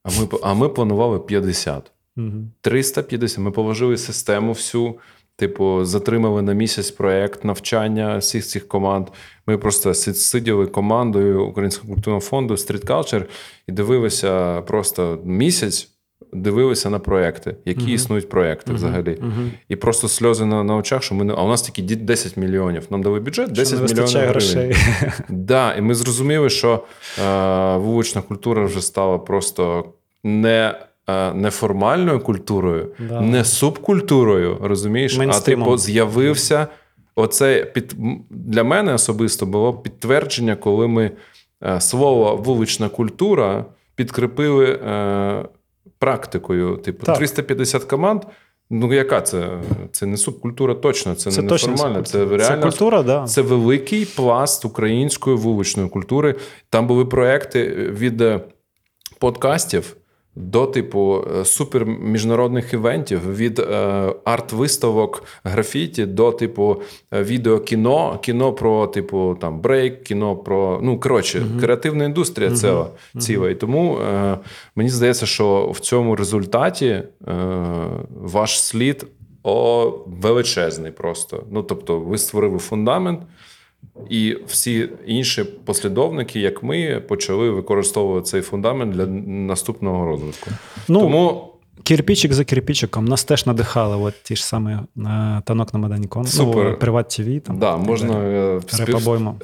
А ми, а ми планували 50. Мгм. 350. Ми положили систему всю. Типу, затримали на місяць проєкт навчання всіх цих команд. Ми просто сиділи командою Українського культурного фонду Street Culture і дивилися просто місяць дивилися на проекти, які Мгм. існують проекти взагалі. Мгм. І просто сльози на, на очах, що ми не. А у нас тільки 10 мільйонів. Нам дали бюджет Що 10 не мільйонів гривень. грошей. Да, і ми зрозуміли, що е, вулична культура вже стала просто не, е, неформальною культурою, Да. не субкультурою, розумієш? А типу з'явився оце під для мене особисто було підтвердження, коли ми е, слово вулична культура підкріпили е, практикою. Типу, Так. 350 команд. Ну, яка це? Це не субкультура точно, це, Це не точно неформальна. Це реально Це культура, да. це великий пласт української вуличної культури. Там були проекти від е, подкастів до типу е, супер міжнародних івентів, від е, арт-виставок графіті до типу е, відеокіно, кіно про типу там брейк, кіно про ну коротше, креативна індустрія ціла. ціла. І тому е, мені здається, що в цьому результаті е, ваш слід. О, величезний просто. Ну, тобто, ви створили фундамент, і всі інші послідовники, як ми, почали використовувати цей фундамент для наступного розвитку. Ну, Тому Кирпічик за кирпічиком. Нас теж надихали от ті ж самі е, танок на Майдані Кон. Супер. Ну, Приват ТВ. Там, да, можна е,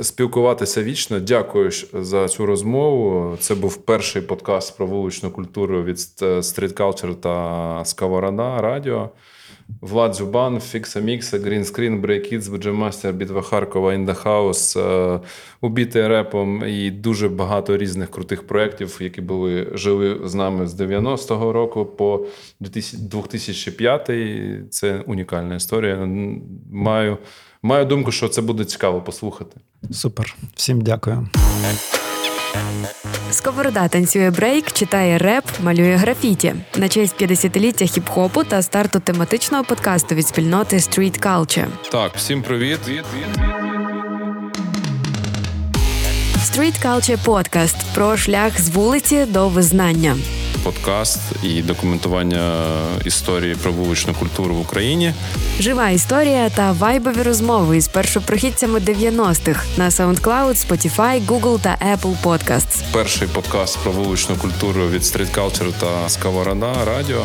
спілкуватися вічно. Дякую за цю розмову. Це був перший подкаст про вуличну культуру від Street Culture та Сковорода Радіо. Влад Зюбан, Фікса Мікса, Green Screen, Брейкіц, Boogie Master, Бітва Харкова, In Da House, Убіти репом і дуже багато різних крутих проєктів, які були жили з нами з 90-го року по 2005. Це унікальна історія. Маю, маю думку, що це буде цікаво послухати. Супер. Всім дякую. Сковорода танцює брейк, читає реп, малює графіті на честь 50-ліття хіп-хопу та старту тематичного подкасту від спільноти Street Culture. Так, всім привіт. Street Culture Podcast про шлях з вулиці до визнання. Подкаст і документування історії про вуличну культуру в Україні. Жива історія та вайбові розмови із першопрохідцями 90-х на SoundCloud, Spotify, Google та Apple Podcasts. Перший подкаст про вуличну культуру від Street Culture та Сковорода Радіо.